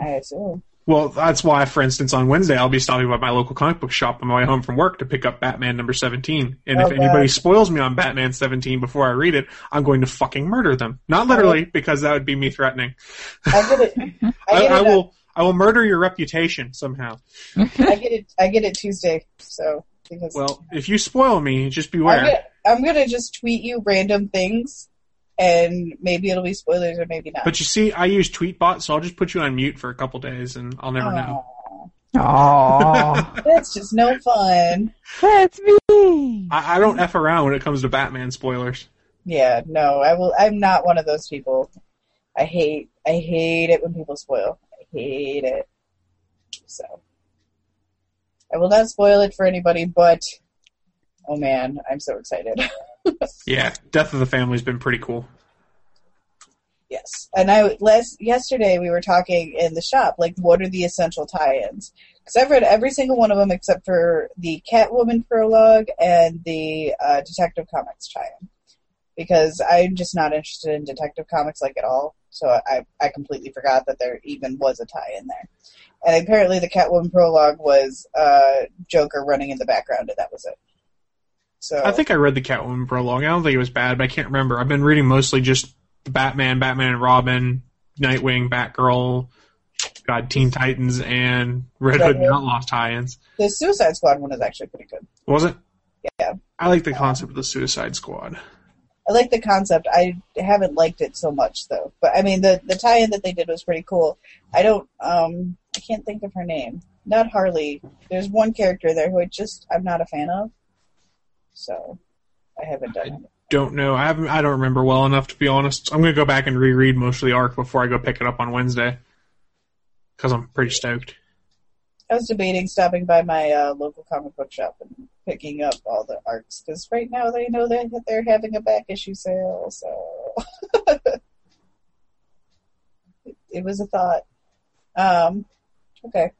I assume. Well, that's why, for instance, on Wednesday I'll be stopping by my local comic book shop on my way home from work to pick up Batman number 17. And Oh, if anybody spoils me on Batman 17 before I read it, I'm going to fucking murder them. Not literally, oh. because that would be me threatening. I get it. [LAUGHS] I I, get I it. will. I will murder your reputation somehow. I get it. I get it Tuesday. So because Well, if you spoil me, just I'm beware. gonna, I'm gonna just tweet you random things, and maybe it'll be spoilers or maybe not. But you see, I use Tweetbot, so I'll just put you on mute for a couple days, and I'll never know. Aww. [LAUGHS] That's just no fun. That's me. I, I don't f around when it comes to Batman spoilers. Yeah, no, I will. I'm not one of those people. I hate. I hate it when people spoil. I hate it. So I will not spoil it for anybody. But oh man, I'm so excited. [LAUGHS] Yeah, Death of the Family's been pretty cool. Yes, and I last yesterday we were talking in the shop like what are the essential tie-ins? Because I've read every single one of them except for the Catwoman prologue and the uh, Detective Comics tie-in. Because I'm just not interested in Detective Comics like at all, so I I completely forgot that there even was a tie-in there. And apparently the Catwoman prologue was uh, Joker running in the background, and that was it. So I think I read the Catwoman for a prologue. I don't think it was bad, but I can't remember. I've been reading mostly just Batman, Batman and Robin, Nightwing, Batgirl, God, Teen Titans, and Red Hood Hood. Outlaws tie-ins. the Suicide Squad one is actually pretty good. Was it? Yeah. I like the concept of the Suicide Squad. I like the concept. I haven't liked it so much though. But I mean, the the tie-in that they did was pretty cool. I don't. Um, I can't think of her name. Not Harley. There's one character there who I just I'm not a fan of. So I haven't done it. Don't know. I haven't. I don't remember well enough to be honest. I'm gonna go back and reread most of the arc before I go pick it up on Wednesday because I'm pretty stoked. I was debating stopping by my uh, local comic book shop and picking up all the arcs because right now they know that they're having a back issue sale. So [LAUGHS] it, it was a thought. Um, okay.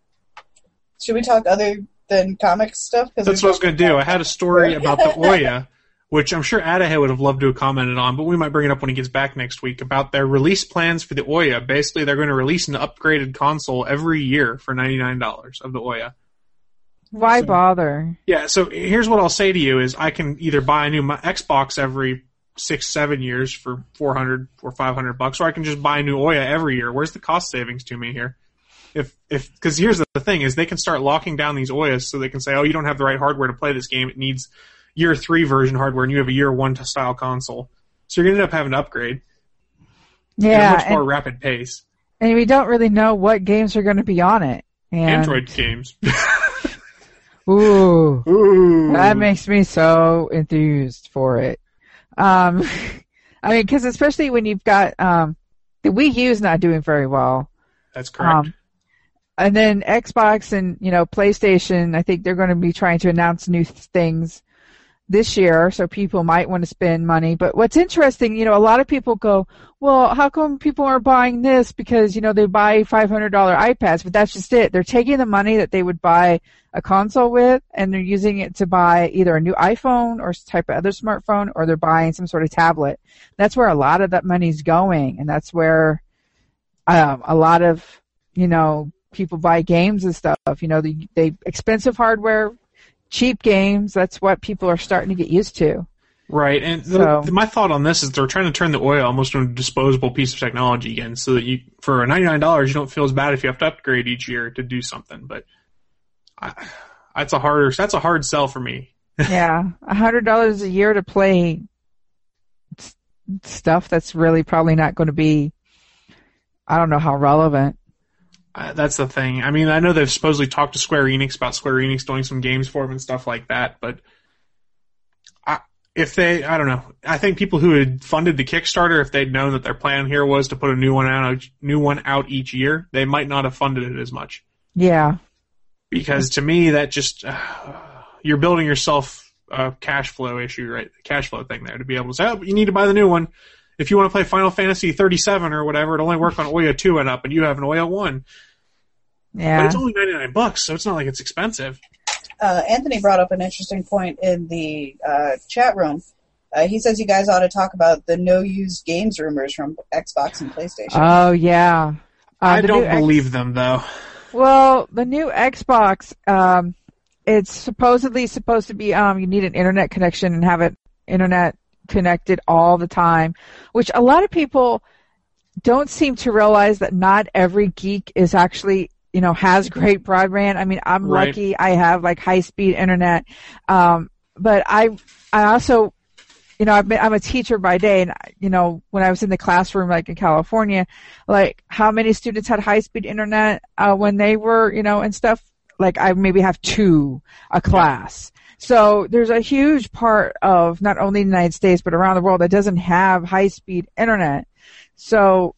Should we talk other than comic stuff? Cause That's what I was going to do. I had a story about the [LAUGHS] Ouya, which I'm sure Adahy would have loved to have commented on, but we might bring it up when he gets back next week about their release plans for the Ouya. Basically, they're going to release an upgraded console every year for $99 of the Ouya. Why bother? Yeah, so here's what I'll say to you is I can either buy a new mi- Xbox every six, seven years for 400 or 500 bucks, or I can just buy a new Ouya every year. Where's the cost savings to me here? If, if, cause here's the thing is they can start locking down these Ouyas so they can say, oh, you don't have the right hardware to play this game. It needs year three version hardware and you have a year one style console. So you're going to end up having to upgrade at a Yeah, much more rapid pace. and we don't really know what games are going to be on it. And, Android games. [LAUGHS] Ooh, Ooh. that makes me so enthused for it. Um, [LAUGHS] I mean, because especially when you've got um, the Wii U is not doing very well. That's correct. Um, and then Xbox and you know PlayStation, I think they're going to be trying to announce new th- things this year, so people might want to spend money. But what's interesting, you know, a lot of people go, well, how come people aren't buying this? Because, you know, they buy $500 iPads, but that's just it. They're taking the money that they would buy a console with and they're using it to buy either a new iPhone or type of other smartphone or they're buying some sort of tablet. That's where a lot of that money's going and that's where um, a lot of, you know, people buy games and stuff. You know, the they expensive hardware, cheap games. That's what people are starting to get used to. Right, and So- the- my thought on this is they're trying to turn the Ouya almost into a disposable piece of technology again, so that you, for ninety nine dollars, you don't feel as bad if you have to upgrade each year to do something. But I, that's a harder, that's a hard sell for me. [LAUGHS] yeah, a hundred dollars a year to play stuff that's really probably not going to be. I don't know how relevant. Uh, that's the thing. I mean, I know they've supposedly talked to Square Enix about Square Enix doing some games for them and stuff like that, but I, if they, I don't know. I think people who had funded the Kickstarter, if they'd known that their plan here was to put a new one out, new one out each year, they might not have funded it as much. Yeah, Because to me, that just uh, you're building yourself a cash flow issue, right? Cash flow thing there to be able to say, oh, you need to buy the new one. If you want to play Final Fantasy 37 or whatever, it only work on Ouya 2 and up, and you have an Ouya 1. Yeah. But it's only 99 bucks, so it's not like it's expensive. uh, Anthony brought up an interesting point in the uh, chat room. Uh, he says you guys ought to talk about the no used games rumors from Xbox and PlayStation. Oh yeah. Uh, I don't new X- believe them though. Well, the new Xbox, um, it's supposedly supposed to be, um, you need an internet connection and have it internet connected all the time, which a lot of people don't seem to realize that not every geek is actually, you know, has great broadband. I mean, I'm Right. lucky I have like high speed internet. Um, but I, I also, you know, I've been, I'm a teacher by day and, you know, when I was in the classroom, like in California, like how many students had high speed internet, uh, when they were, you know, and stuff. Like I maybe have two a class. So there's a huge part of not only the United States, but around the world that doesn't have high speed internet. So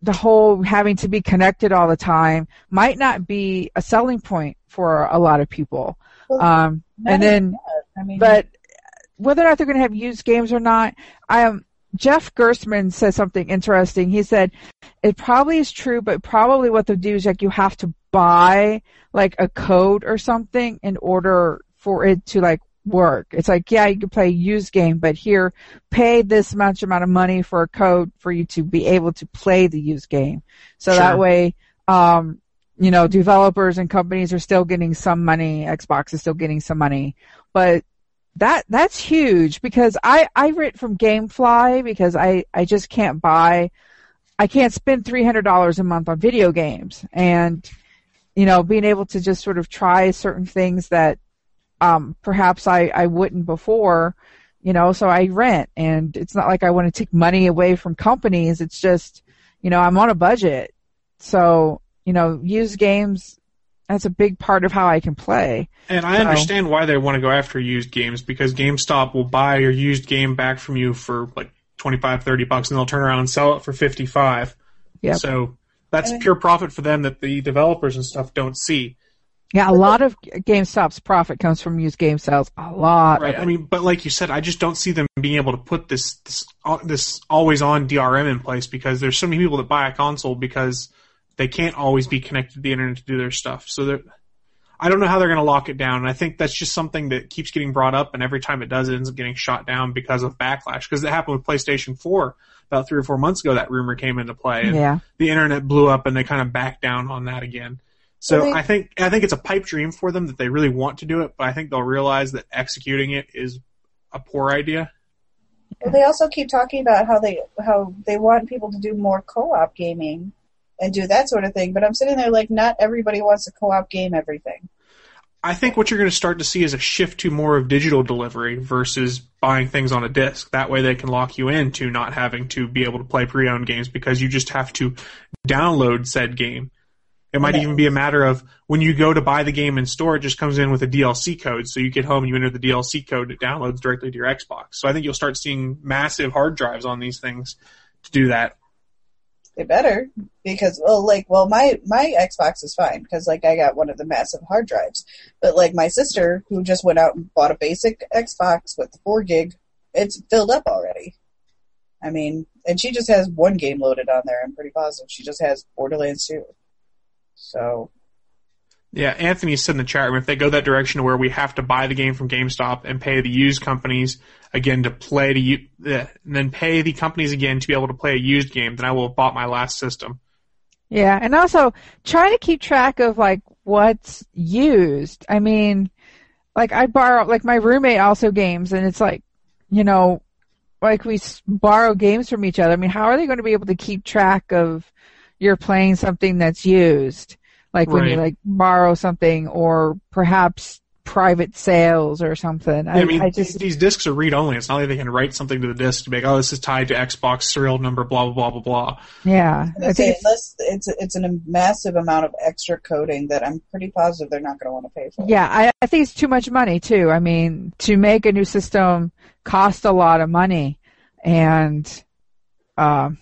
the whole having to be connected all the time might not be a selling point for a lot of people. Well, Um, and then. I mean, but whether or not they're going to have used games or not, I am. Jeff Gerstmann said something interesting. He said it probably is true, but probably what they'll do is like you have to buy like a code or something in order for it to like work. It's like, yeah, you can play a used game, but here, pay this much amount of money for a code for you to be able to play the used game. So Sure. that way, um, you know, developers and companies are still getting some money. Xbox is still getting some money, but that that's huge because I I rent from GameFly because I I just can't buy I can't spend three hundred dollars a month on video games and you know being able to just sort of try certain things that um perhaps I I wouldn't before you know so I rent and it's not like I want to take money away from companies it's just you know I'm on a budget so you know used games that's a big part of how I can play And I So- understand why they want to go after used games because GameStop will buy your used game back from you for like 25, 30 bucks and they'll turn around and sell it for 55. Yep. So that's pure profit for them that the developers and stuff don't see. Yeah, a lot of GameStop's profit comes from used game sales. A lot. Right. I mean, but like you said, I just don't see them being able to put this this uh, this always on DRM in place because there's so many people that buy a console because they can't always be connected to the internet to do their stuff. So they're I don't know how they're going to lock it down. And I think that's just something that keeps getting brought up, and every time it does, it ends up getting shot down because of backlash. Because it happened with PlayStation 4 about three or four months ago. That rumor came into play, and yeah. the internet blew up, and they kind of backed down on that again. So Well, they- I think I think it's a pipe dream for them that they really want to do it, but I think they'll realize that executing it is a poor idea. Well, they also keep talking about how they how they want people to do more co-op gaming and do that sort of thing. But I'm sitting there like, not everybody wants to co-op game everything. I think what you're going to start to see is a shift to more of digital delivery versus buying things on a disc. That way they can lock you into not having to be able to play pre-owned games because you just have to download said game. It might Okay. even be a matter of when you go to buy the game in store, it just comes in with a DLC code. So you get home, and you enter the DLC code, it downloads directly to your Xbox. So I think you'll start seeing massive hard drives on these things to do that. They better because well, like, well, my my Xbox is fine because like I got one of the massive hard drives, but like my sister who just went out and bought a basic Xbox with four gig, it's filled up already. I mean, and she just has one game loaded on there. I'm pretty positive she just has Borderlands 2. So Yeah, Anthony said in the chat room if they go that direction where we have to buy the game from GameStop and pay the used companies again to play to u- uh, and then pay the companies again to be able to play a used game, then I will have bought my last system. Yeah, and also try to keep track of like what's used. I mean, like I borrow, like my roommate also games, and it's like, you know, like we borrow games from each other. I mean, how are they going to be able to keep track of you're playing something that's used? Like when you like borrow something, or perhaps private sales or something. I, I mean, I just these discs are read only. It's not like they can write something to the disc to be like, oh, this is tied to Xbox serial number, blah blah blah blah blah. yeah, I I say think unless it's it's a massive amount of extra coding that I'm pretty positive they're not going to want to pay for. Yeah, I, I think it's too much money too. I mean, to make a new system costs a lot of money, and um,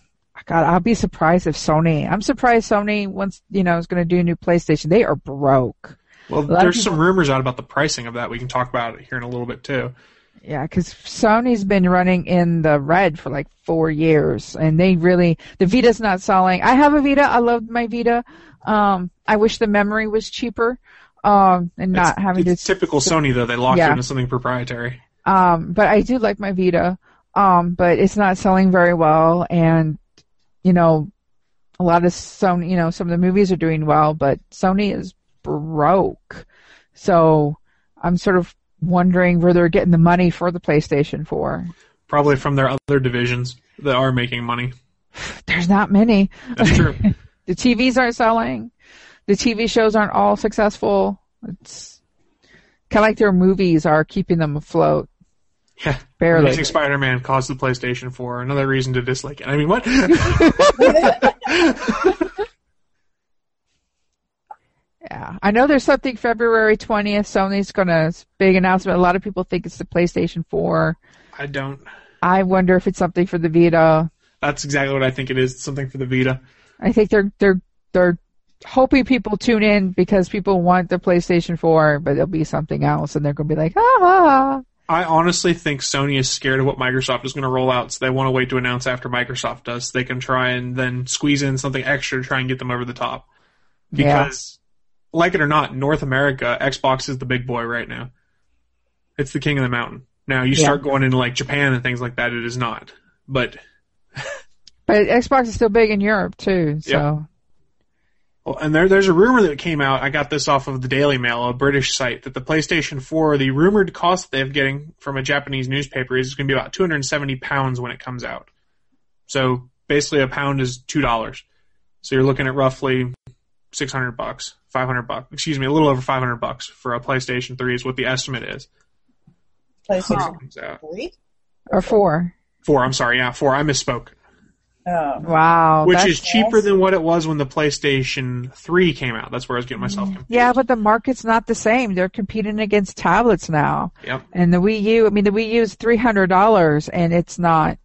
God, I'll be surprised if Sony. I'm surprised Sony once you know is going to do a new PlayStation. They are broke. Well, there's people- some rumors out about the pricing of that. We can talk about it here in a little bit too. Yeah, because Sony's been running in the red for like four years, and they really the Vita's not selling. I have a Vita. I love my Vita. Um, I wish the memory was cheaper, um, and not it's, having it's to typical Sony though. They locked Yeah. into something proprietary. Um, but I do like my Vita. Um, but it's not selling very well, and you know, a lot of Sony, you know, some of the movies are doing well, but Sony is broke. So I'm sort of wondering where they're getting the money for the PlayStation 4. Probably from their other divisions that are making money. [SIGHS] There's not many. That's true. [LAUGHS] the TVs aren't selling. The TV shows aren't all successful. It's kind of like their movies are keeping them afloat. Yeah. Barely. Amazing Spider-Man caused the PlayStation 4. Another reason to dislike it. I mean, what? [LAUGHS] Yeah, I know there's something February 20th. Sony's gonna big announcement. A lot of people think it's the PlayStation 4. I don't. I wonder if it's something for the Vita. That's exactly what I think it is. It's something for the Vita. I think they're they're they're hoping people tune in because people want the PlayStation 4, but it'll be something else, and they're gonna be like, ah. I honestly think Sony is scared of what Microsoft is going to roll out, so they want to wait to announce after Microsoft does. So they can try and then squeeze in something extra to try and get them over the top. Yeah. Because, like it or not, North America, Xbox is the big boy right now. It's the king of the mountain. Now, you Yeah. start going into like Japan and things like that, it is not. But But Xbox is still big in Europe too, so Yeah. And there, there's a rumor that came out. I got this off of the Daily Mail, a British site, that the PlayStation 4, the rumored cost they're getting from a Japanese newspaper is going to be about 270 pounds when it comes out. So basically, a pound is two dollars. So you're looking at roughly 600 bucks, 500 bucks. Excuse me, a little over 500 bucks for a PlayStation 3 is what the estimate is. PlayStation 3? or four. Four. I'm sorry. Yeah, four. I misspoke. Oh. Wow, Which is cheaper than what it was when the PlayStation 3 came out. That's where I was getting myself confused. Yeah, but the market's not the same. They're competing against tablets now. Yep. And the Wii U, I mean, the Wii U is three hundred dollars, and it's not.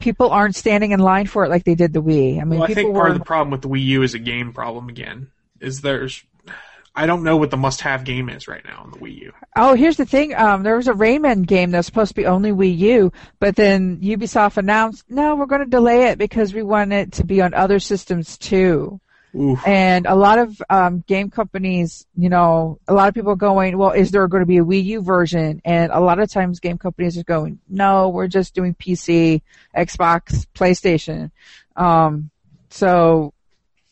People aren't standing in line for it like they did the Wii. I mean, well, I people think were. part of the problem with the Wii U is a game problem again. Is there's, I don't know what the must-have game is right now on the Wii U. Oh, here's the thing. Um, there was a Rayman game that's supposed to be only Wii U, but then Ubisoft announced, no, we're going to delay it because we want it to be on other systems too. Oof. And a lot of um, game companies, you know, a lot of people are going, well, is there going to be a Wii U version? And a lot of times game companies are going, no, we're just doing PC, Xbox, PlayStation. Um, so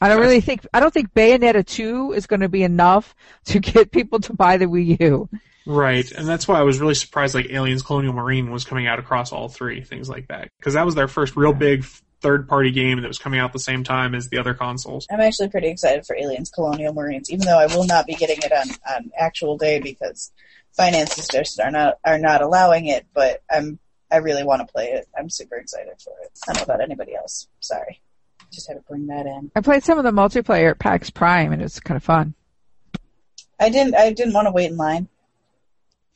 I don't really think, I don't think Bayonetta 2 is going to be enough [LAUGHS] to get people to buy the Wii U. Right, and that's why I was really surprised. Like Aliens: Colonial Marine was coming out across all three things like that because that was their first real big third-party game that was coming out at the same time as the other consoles. I'm actually pretty excited for Aliens Colonial Marines, even though I will not be getting it on, on actual day because finances just are not are not allowing it. But I'm I really want to play it. I'm super excited for it. I don't know about anybody else. Sorry, just had to bring that in. I played some of the multiplayer at PAX Prime and it was kind of fun. I didn't I didn't want to wait in line.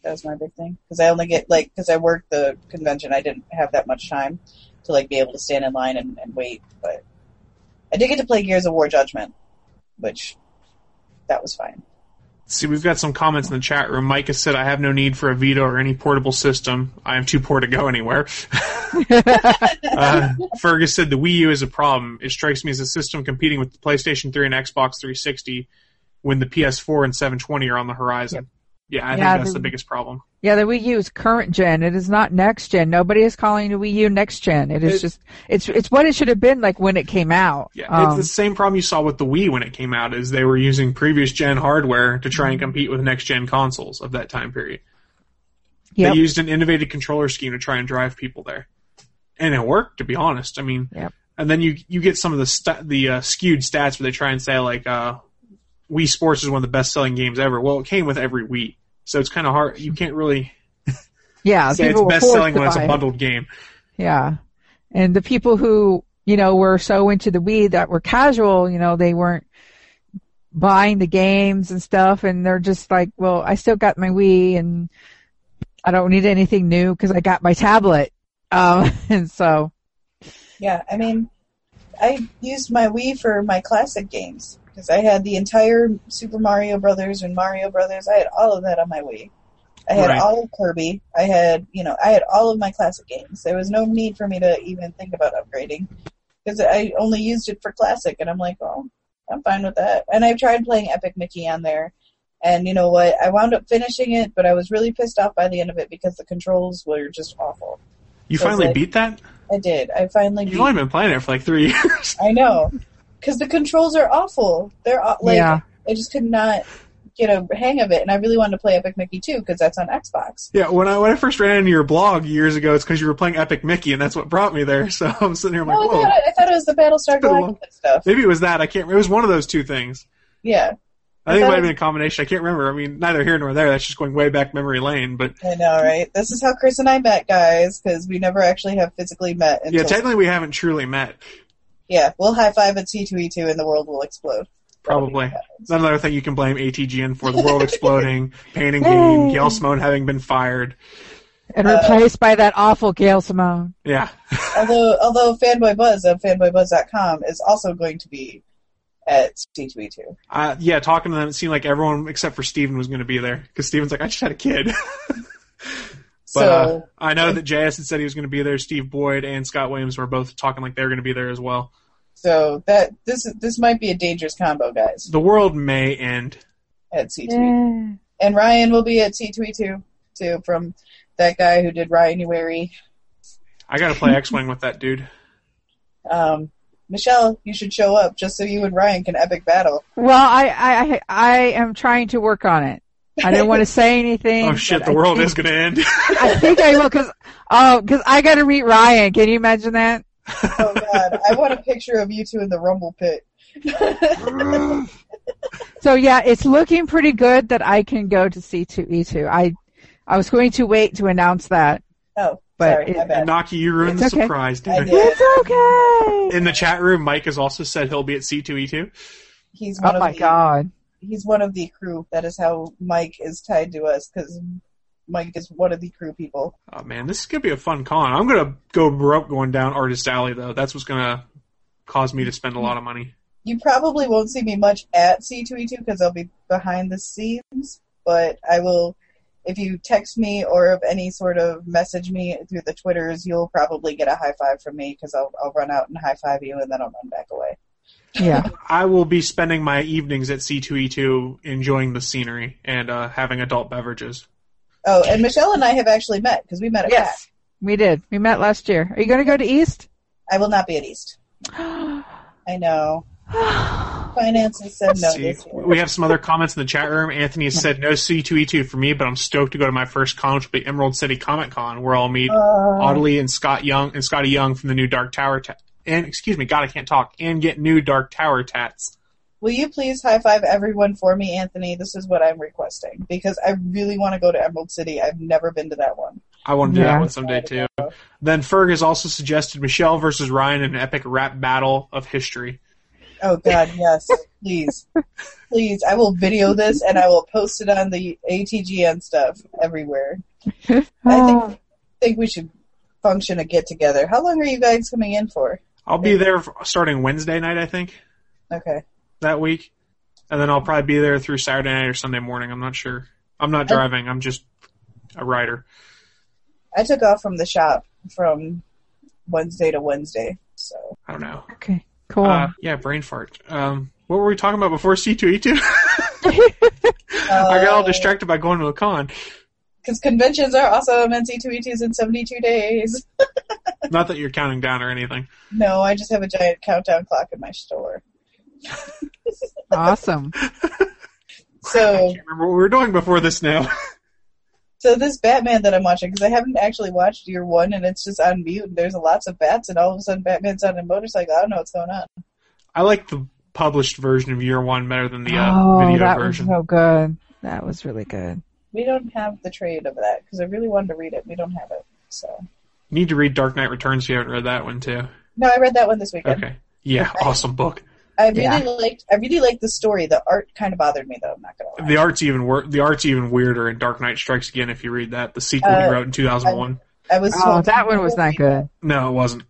That was my big thing because I only get like because I worked the convention. I didn't have that much time to like be able to stand in line and, and wait. But I did get to play Gears of War Judgment, which that was fine. See, we've got some comments in the chat room. Micah said, I have no need for a Vita or any portable system. I am too poor to go anywhere. [LAUGHS] uh, Fergus said, the Wii U is a problem. It strikes me as a system competing with the PlayStation 3 and Xbox 360 when the PS4 and 720 are on the horizon. Yeah, I Yeah, think that's the- the biggest problem. Yeah, the Wii U is current gen. It is not next gen. Nobody is calling the Wii U next gen. It is It- just it's it's what it should have been like when it came out. Yeah, Um, it's the same problem you saw with the Wii when it came out, is they were using previous gen hardware to try and compete with next gen consoles of that time period. Yep. They used an innovative controller scheme to try and drive people there, and it worked. To be honest, I mean, Yep. and then you you get some of the st- the uh, skewed stats where they try and say like uh, Wii Sports is one of the best selling games ever. Well, it came with every Wii, so it's kind of hard. You can't really yeah, say it's people best selling to when it's a bundled game. Yeah. And the people who, you know, were so into the Wii that were casual, you know, they weren't buying the games and stuff and they're just like, well, I still got my Wii and I don't need anything new because I got my tablet. Um, [LAUGHS] and so, Yeah, I mean, I used my Wii for my classic games because I had the entire Super Mario Brothers and Mario Brothers. I had all of that on my Wii. I had Right. all of Kirby. I had, you know, I had all of my classic games. There was no need for me to even think about upgrading because I only used it for classic, and I'm like, oh, I'm fine with that. And I tried playing Epic Mickey on there, and you know what? I wound up finishing it, but I was really pissed off by the end of it because the controls were just awful. You So finally like- beat that? I did. I finally You've beat only been playing it for like three [LAUGHS] years. I know, because the controls are awful. They're aw- like Yeah. I just could not get a hang of it, and I really wanted to play Epic Mickey too because that's on Xbox. Yeah, when I when I first ran into your blog years ago, it's because you were playing Epic Mickey, and that's what brought me there. [LAUGHS] So I'm sitting here I'm like, Oh, I thought, I thought it was the Battlestar been a long- Galactica stuff. maybe it was that. I can't. Remember. It was one of those two things. Yeah, I think it might have been a combination. I can't remember. I mean, neither here nor there. That's just going way back memory lane. But I know, right? This is how Chris and I met, guys, because we never actually have physically met. Until, yeah, technically we haven't truly met. Yeah, we'll high five at C2E2 and the world will explode. Probably. That's another thing you can blame ATGN for: the world [LAUGHS] exploding, pain and gain, Yay. Gail Simone having been fired. and Uh, replaced by that awful Gail Simone. Yeah, [LAUGHS] although, although Fanboy Buzz of fanboybuzz.com is also going to be at C2E2. uh, yeah. Talking to them, it seemed like everyone except for Steven was going to be there because Steven's like, I just had a kid. [LAUGHS] But uh, So I know that JS had said he was going to be there. Steve Boyd and Scott Williams were both talking like they were going to be there as well. So that this is this might be a dangerous combo, guys. The world may end. At C2E2, and Ryan will be at C2E2 too, from that guy who did Ryanuary. I got to play X-wing with that dude. Um, Michelle, you should show up just so you and Ryan can epic battle. Well, I, I, I, I am trying to work on it. I didn't want to [LAUGHS] say anything. Oh shit! The I world think- is going to end. I think I will because oh, because I got to meet Ryan. Can you imagine that? Oh God, I want a picture of you two in the rumble pit. [LAUGHS] So yeah, it's looking pretty good that I can go to C2E2. I I was going to wait to announce that. Oh, But sorry, it- my bad. Naki, you ruined the okay. surprise, dude. It's okay. In the chat room, Mike has also said he'll be at C2E2. He's oh, one Oh of my the, god. He's one of the crew. That is how Mike is tied to us because Mike is one of the crew people. Oh man, this is gonna be a fun con. I'm gonna go broke going down Artist Alley though. That's what's gonna cause me to spend a lot of money. You probably won't see me much at C2E2 because I'll be behind the scenes, but I will. If you text me or of any sort of message me through the Twitters, you'll probably get a high five from me because I'll, I'll run out and high five you and then I'll run back away. Yeah. I will be spending my evenings at C2E2 enjoying the scenery and uh, having adult beverages. Oh, and Michelle and I have actually met because we met at Yes. We did. We met last year. Are you going to go to East? I will not be at East. [GASPS] I know. [SIGHS] Finances said no See, this year. we have some other comments in the chat room. Anthony has said no C2E2 for me, but I'm stoked to go to my first con, which will be Emerald City Comic Con, where I'll meet Uh, Audley and Scott Young and Scotty Young from the new Dark Tower. Ta- and excuse me, God, I can't talk. And get new Dark Tower tats. Will you please high five everyone for me, Anthony? This is what I'm requesting because I really want to go to Emerald City. I've never been to that one. I want to do Yeah. that one someday too. Then Ferg has also suggested Michelle versus Ryan in an epic rap battle of history. Oh God, yes, please, please. I will video this and I will post it on the ATGN stuff everywhere. I think ah. think we should function a get together. How long are you guys coming in for? I'll be there starting Wednesday night, I think, Okay. That week, and then I'll probably be there through Saturday night or Sunday morning. I'm not sure. I'm not driving. I'm just a rider. I took off from the shop from Wednesday to Wednesday, so I don't know. Okay, cool. Uh, yeah, brain fart. Um, what were we talking about before C2E2? [LAUGHS] I got all distracted by going to a con. because conventions are awesome and C2E2s in 72 days. [LAUGHS] Not that you're counting down or anything. No, I just have a giant countdown clock in my store. [LAUGHS] awesome. [LAUGHS] So, Remember what we were doing before this now. [LAUGHS] so this Batman that I'm watching, because I haven't actually watched year one, and it's just on mute, and there's lots of bats, and all of a sudden Batman's on a motorcycle. I don't know what's going on. I like the published version of Year One better than the uh, oh, video that version. was so good. That was really good. We don't have the trade of that because I really wanted to read it. We don't have it. So Need to read Dark Knight Returns if you haven't read that one too. no, I read that one this weekend. Okay. Yeah, awesome book. I really Yeah. liked. I really liked the story. The art kind of bothered me though. I'm not gonna lie. The art's even wor- the art's even weirder in Dark Knight Strikes Again if you read that. The sequel he Uh, wrote in 2001. I was Oh, told that one was not good. no, it wasn't.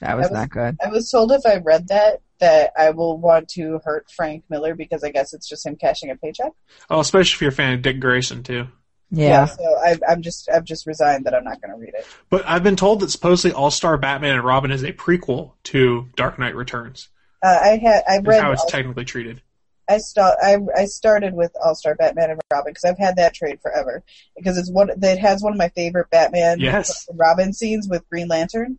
That was was- not good. I was told if I read that that I will want to hurt Frank Miller because I guess it's just him cashing a paycheck. Oh, especially if you're a fan of Dick Grayson too. Yeah. so I, I'm just I've just resigned that I'm not going to read it. But I've been told that supposedly All Star Batman and Robin is a prequel to Dark Knight Returns. Uh, I had I read how it's All- technically treated. I start I I started with All Star Batman and Robin because I've had that trade forever because it's one that has one of my favorite Batman Yes. and Robin scenes with Green Lantern.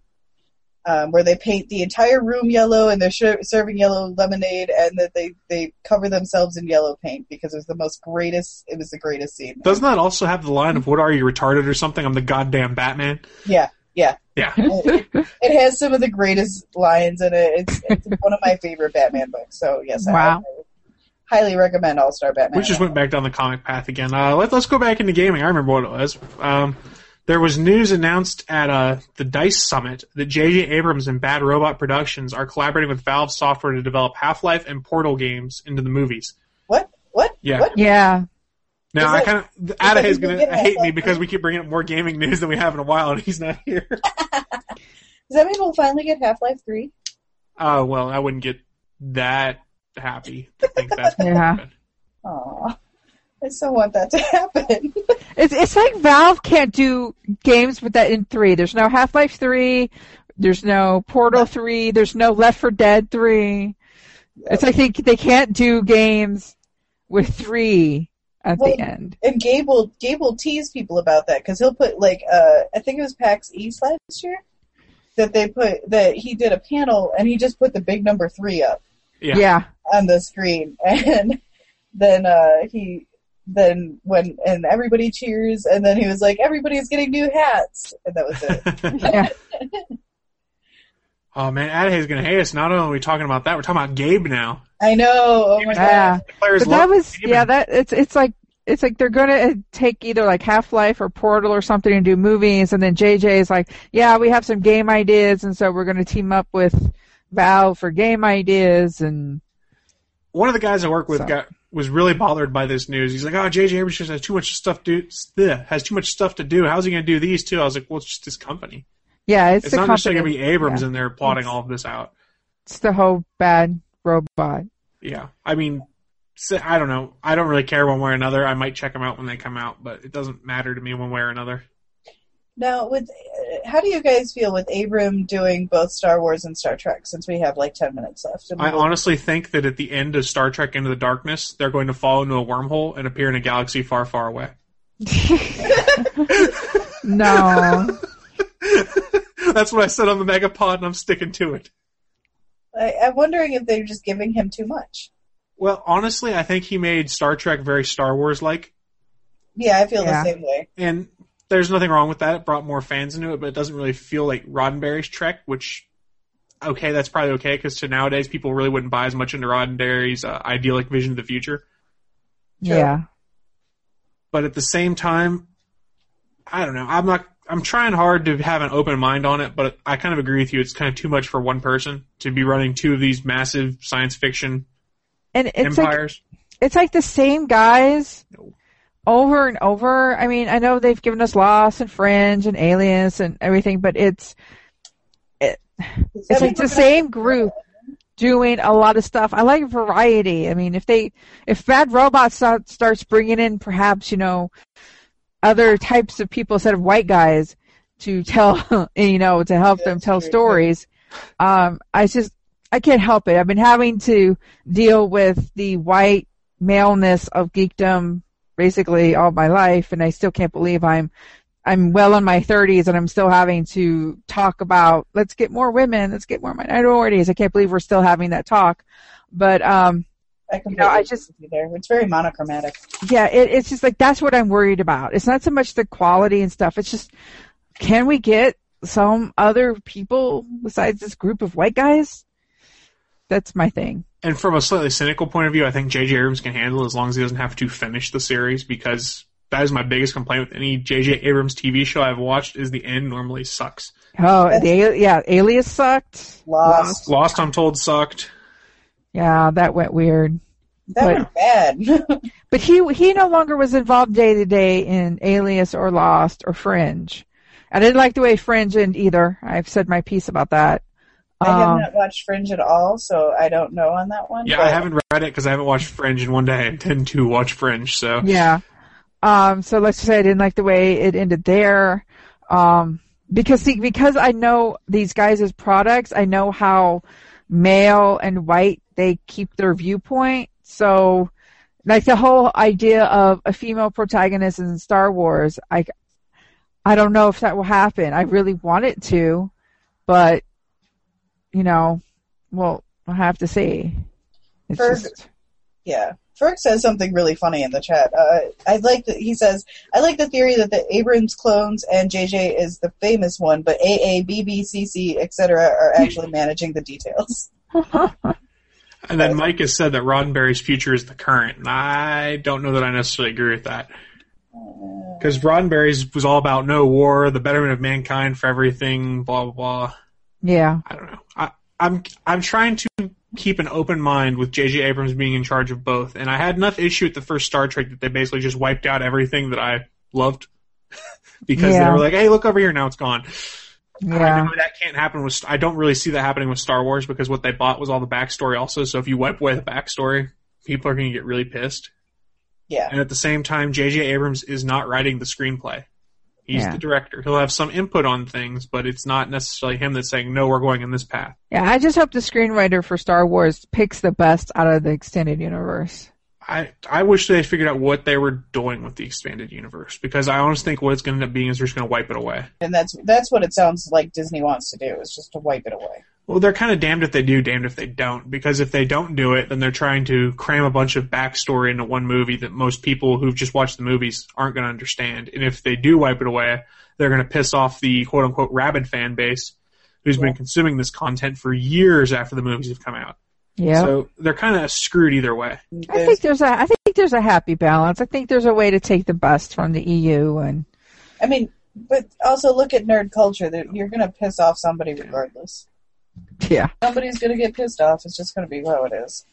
Um, where they paint the entire room yellow and they're sh- serving yellow lemonade and that they, they cover themselves in yellow paint because it was the most greatest it was the greatest scene. Doesn't that also have the line of "What are you retarded or something?" I'm the goddamn Batman. Yeah, yeah. Yeah. it, it has some of the greatest lines in it. It's, it's one of my favorite Batman books. So yes, Wow. I highly recommend All Star Batman. We just went back down the comic path again. Uh, let, let's go back into gaming. I remember what it was. Um, there was news announced at uh, the Dice Summit that J.J. Abrams and Bad Robot Productions are collaborating with Valve Software to develop Half-Life and Portal games into the movies. What? What? Yeah. What? Yeah. Now Is I kind of that Adahy is gonna going to hate me because we keep bringing up more gaming news than we have in a while, and he's not here. [LAUGHS] Does that mean we'll finally get Half Life Three? Oh well, I wouldn't get that happy to think that's [LAUGHS] going to Yeah. happen. Aw, I still want that to [LAUGHS] happen. It's it's like Valve can't do games with that in three. There's no Half Life three. There's no Portal three. There's no Left 4 Dead three. It's like they they can't do games with three at Well, the end. and Gabe will Gabe will tease people about that because he'll put like uh I think it was PAX East last year that they put that he did a panel and he just put the big number three up Yeah. Yeah. on the screen [LAUGHS] and then uh he then when and everybody cheers and then he was like everybody's getting new hats and that was it. [LAUGHS] Yeah. oh man, Adahy's going to hate us. Not only are we talking about that, we're talking about Gabe now. I know. Oh my Yeah. god. But that was yeah that it's it's like it's like they're gonna uh, take either like Half Life or Portal or something and do movies, and then JJ is like, yeah, we have some game ideas, and so we're gonna team up with Valve for game ideas, and One of the guys I work with So- got was really bothered by this news. He's like, "Oh, JJ Abrams has too much stuff to do. Has too much stuff to do. How's he going to do these two?" I was like, "Well, it's just his company. yeah, it's, It's, the not necessarily company. going to be Abrams yeah. in there plotting It's- all of this out." It's the whole bad robot. Yeah, I mean, I don't know. I don't really care one way or another. I might check them out when they come out, but it doesn't matter to me one way or another. Now, with uh, how do you guys feel with Abram doing both Star Wars and Star Trek? Since we have like ten minutes left, I we'll- honestly think that at the end of Star Trek Into the Darkness, they're going to fall into a wormhole and appear in a galaxy far, far away. [LAUGHS] No, [LAUGHS] That's what I said on the Megapod, and I'm sticking to it. I, I'm wondering if they're just giving him too much. Well, honestly, I think he made Star Trek very Star Wars like, Yeah, I feel Yeah. the same way. and there's nothing wrong with that. It brought more fans into it, but it doesn't really feel like Roddenberry's Trek, which, okay, that's probably okay, because to nowadays, people really wouldn't buy as much into Roddenberry's uh, idyllic vision of the future. yeah, but at the same time, I don't know. I'm not. I'm trying hard to have an open mind on it, but I kind of agree with you. It's kind of too much for one person to be running two of these massive science fiction and it's like empires. it's like the same guys over and over. I mean, I know they've given us Lost and Fringe and Aliens and everything, but it's it, it's like the same group doing a lot of stuff. I like variety. I mean, if they, if Bad Robot start, starts bringing in perhaps, you know, other types of people instead of white guys to tell, [LAUGHS] you know, to help them tell stories, um, I just, I can't help it. I've been having to deal with the white maleness of geekdom basically all my life, and I still can't believe I'm I'm well in my 30s and I'm still having to talk about let's get more women, let's get more minorities. I can't believe we're still having that talk, but um, I completely I just agree there. It's very monochromatic. yeah, it, it's just like that's what I'm worried about. It's not so much the quality and stuff. It's just can we get some other people besides this group of white guys? That's my thing. And from a slightly cynical point of view, I think J.J. Abrams can handle it as long as he doesn't have to finish the series because that is my biggest complaint with any J.J. Abrams TV show I've watched is the end normally sucks. Oh, the yeah, Alias sucked. Lost. Lost, I'm told, sucked. Yeah, that went weird. That But- went bad. [LAUGHS] But he he no longer was involved day to day in Alias or Lost or Fringe. I didn't like the way Fringe ended either. I've said my piece about that. I have Um, not watched Fringe at all, so I don't know on that one. Yeah, but I haven't read it because I haven't watched Fringe in one day. I intend to watch Fringe, so Yeah. Um, so let's just say I didn't like the way it ended there. Um, because see, because I know these guys as products, I know how male and white they keep their viewpoint. So, like the whole idea of a female protagonist in Star Wars, I, I don't know if that will happen. I really want it to, but, you know, well, I'll have to see. It's Ferg, just, yeah. Ferg says something really funny in the chat. Uh, I like that he says, I like the theory that the Abrams clones and JJ is the famous one, but AA, BB, CC, etc. are actually [LAUGHS] managing the details. [LAUGHS] And then uh, Mike has said that Roddenberry's future is the current, and I don't know that I necessarily agree with that. Uh, because Roddenberry's was all about no war, the betterment of mankind for everything, blah blah blah. yeah. I don't know. I, I'm I'm trying to keep an open mind with J.J. Abrams being in charge of both, and I had enough issue with the first Star Trek that they basically just wiped out everything that I loved [LAUGHS] because they were like, "Hey, look over here, now it's gone." I know that can't happen with. I don't really see that happening with Star Wars because what they bought was all the backstory also. So if you wipe away the backstory, people are going to get really pissed. Yeah. And at the same time, J.J. Abrams is not writing the screenplay. He's Yeah. the director. He'll have some input on things, but it's not necessarily him that's saying, no, we're going in this path. Yeah, I just hope the screenwriter for Star Wars picks the best out of the extended universe. I, I wish they figured out what they were doing with the expanded universe because I honestly think what it's going to end up being is they're just going to wipe it away. And that's that's what it sounds like Disney wants to do, is just to wipe it away. Well, they're kind of damned if they do, damned if they don't. Because if they don't do it, then they're trying to cram a bunch of backstory into one movie that most people who've just watched the movies aren't going to understand. And if they do wipe it away, they're going to piss off the quote unquote rabid fan base who's been consuming this content for years after the movies have come out. Yeah. So they're kind of screwed either way. I think there's a I think there's a happy balance. I think there's a way to take the best from the EU and I mean, but also look at nerd culture. That You're going to piss off somebody regardless. yeah. Somebody's going to get pissed off. It's just going to be how it is.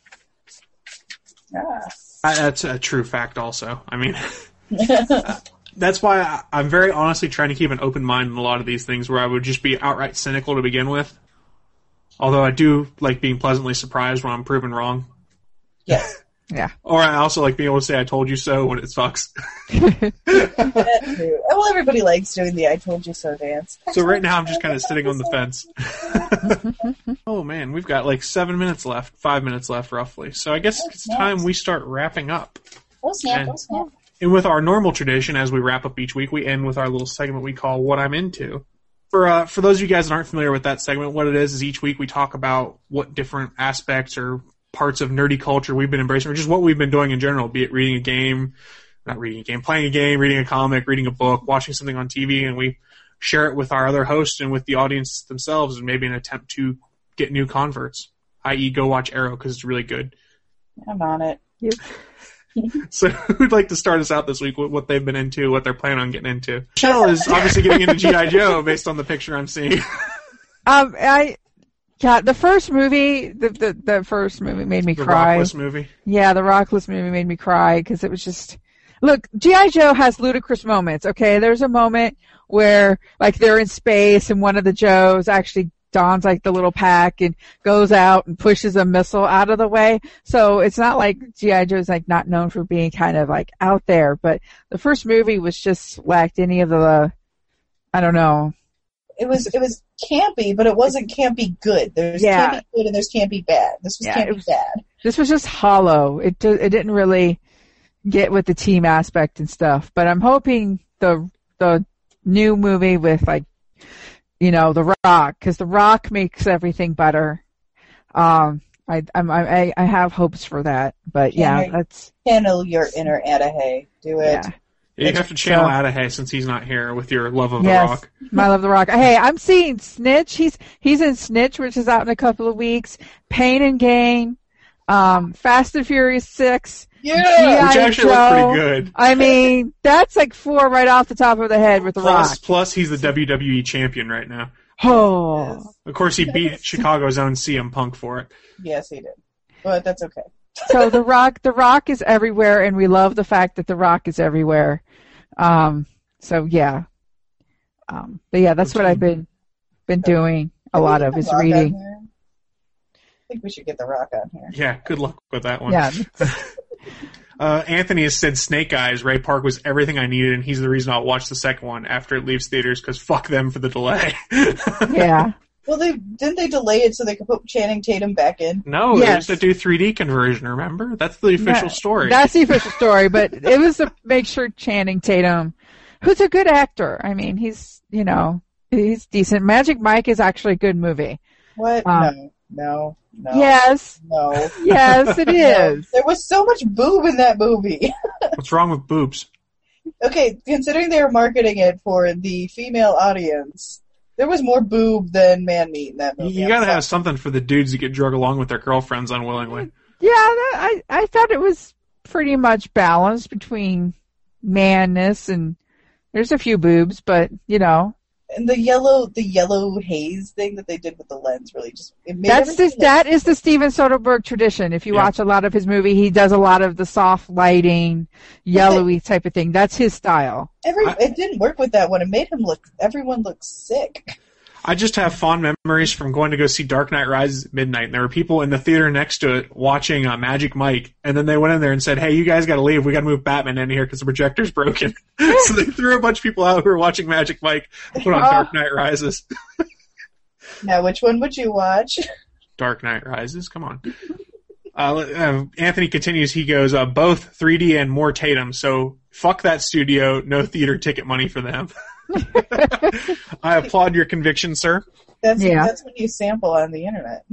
Ah. I, that's a true fact also. I mean, [LAUGHS] [LAUGHS] that's why I, I'm very honestly trying to keep an open mind in a lot of these things where I would just be outright cynical to begin with. Although I do like being pleasantly surprised when I'm proven wrong. Yeah. [LAUGHS] Yeah. Or I also like being able to say I told you so when it sucks. That [LAUGHS] too. Well, everybody likes doing the "I told you so" dance. so right now I'm just kind of sitting on the fence. [LAUGHS] oh man, we've got like seven minutes left, five minutes left roughly. So I guess it's time we start wrapping up. Oh snap! And- Oh snap! And with our normal tradition, as we wrap up each week, we end with our little segment we call "What I'm Into." For uh, for those of you guys that aren't familiar with that segment, what it is is each week we talk about what different aspects or parts of nerdy culture we've been embracing, or just what we've been doing in general. Be it reading a game, not reading a game, playing a game, reading a comic, reading a book, watching something on TV, and we share it with our other hosts and with the audience themselves, and maybe an attempt to get new converts. I.e., go watch Arrow because it's really good. I'm on it. [LAUGHS] So who'd like to start us out this week with what they've been into, what they're planning on getting into? Cheryl is [LAUGHS] obviously getting into G.I. Joe based on the picture I'm seeing. [LAUGHS] Um I yeah, the first movie, the the, the first movie made me the cry. Rockless movie. Yeah, the Rockless movie made me cry because it was just. Look, GI Joe has ludicrous moments. Okay, there's a moment where like they're in space and one of the Joes actually dons like the little pack and goes out and pushes a missile out of the way. So it's not like G.I. Joe's like not known for being kind of like out there, but the first movie was just lacked any of the, I don't know. It was it was campy, but it wasn't campy good. There's Yeah. campy good and there's campy bad. This was Yeah, campy was- bad. This was just hollow. It do, it didn't really get with the team aspect and stuff. But I'm hoping the the new movie with like you know the Rock because the Rock makes everything better. Um, I I'm, I I have hopes for that. But yeah, Henry, that's Channel your inner Adahy. Do it. yeah. You have to channel So- Adahy since he's not here with your love of Yes, the rock. My love of the Rock. Hey, I'm seeing Snitch. He's he's in Snitch, which is out in a couple of weeks. Pain and Gain, um, Fast and Furious Six. Yeah, G.I. Which actually Joe. looked pretty good. I mean, that's like four right off the top of the head with the Plus, Rock. plus he's the WWE champion right now. Oh, Of course, he beat Chicago's own CM Punk for it. Yes, he did. But that's okay. [LAUGHS] so the Rock, the Rock is everywhere, and we love the fact that the Rock is everywhere. Um, so yeah, um, but yeah, that's what I've been been doing a lot of is Rock on reading. Here. I think we should get the rock on here. Yeah, good luck with that one. Yeah, [LAUGHS] Uh, Anthony has said Snake Eyes, Ray Park was everything I needed, and he's the reason I'll watch the second one after it leaves theaters because fuck them for the delay. [LAUGHS] yeah. Well, they didn't they delay it so they could put Channing Tatum back in? No, Yes. there's to do 3D conversion. Remember, that's the official No, story. That's the official story, but it was to make sure Channing Tatum, who's a good actor. I mean, he's you know he's decent. Magic Mike is actually a good movie. What? Um, no, no, no. Yes, No. yes, it [LAUGHS] is. There was so much boob in that movie. [LAUGHS] What's wrong with boobs? okay, considering they were marketing it for the female audience, there was more boob than man meat in that You, movie. you gotta have something for the dudes that get drug along with their girlfriends unwillingly. Yeah, that, I I thought it was pretty much balanced between manness and there's a few boobs, but you know And the yellow, the yellow haze thing that they did with the lens really just it made that's the, that is the Steven Soderbergh tradition. If you Yeah. watch a lot of his movie, he does a lot of the soft lighting, yellowy type of thing. That's his style. Every I- it didn't work with that one. It made him look. Everyone look sick. I just have fond memories from going to go see Dark Knight Rises at midnight, and there were people in the theater next to it watching uh, Magic Mike, and then they went in there and said, "Hey, you guys got to leave. We got to move Batman in here because the projector's broken." [LAUGHS] so they threw a bunch of people out who were watching Magic Mike put on. Dark Knight Rises. [LAUGHS] Now, which one would you watch? Dark Knight Rises. Come on. Uh, uh, Anthony continues. He goes, uh, both 3D and more Tatum. So fuck that studio. No theater ticket money for them. [LAUGHS] [LAUGHS] I applaud your conviction, sir. That's Yeah. that's when you sample on the internet.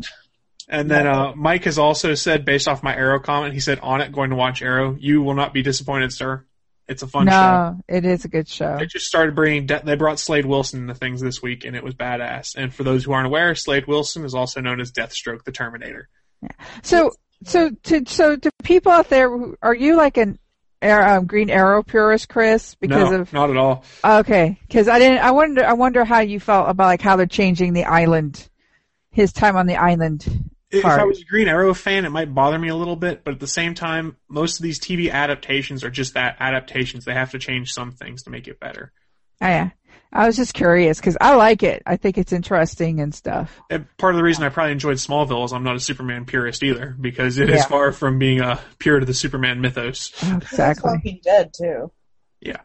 And then uh, Mike has also said, based off my Arrow comment, he said, "On it, going to watch Arrow. You will not be disappointed, sir. It's a fun show." no, it is a good show. They just started bringing. De- they brought Slade Wilson into things this week, and it was badass. And for those who aren't aware, Slade Wilson is also known as Deathstroke, the Terminator. Yeah. So, so to so to people out there, are you like an Um, Green Arrow purist, Chris? Because no, of not at all. okay, because I didn't. I wonder. I wonder how you felt about like how they're changing the island, his time on the island. If part. I was a Green Arrow fan, it might bother me a little bit, but at the same time, most of these TV adaptations are just that adaptations. They have to change some things to make it better. Oh, yeah, I was just curious because I like it. I think it's interesting and stuff. And part of the reason I probably enjoyed Smallville is I'm not a Superman purist either, because it is Yeah. far from being a pure to the Superman mythos. Oh, exactly. Walking Dead too. Yeah.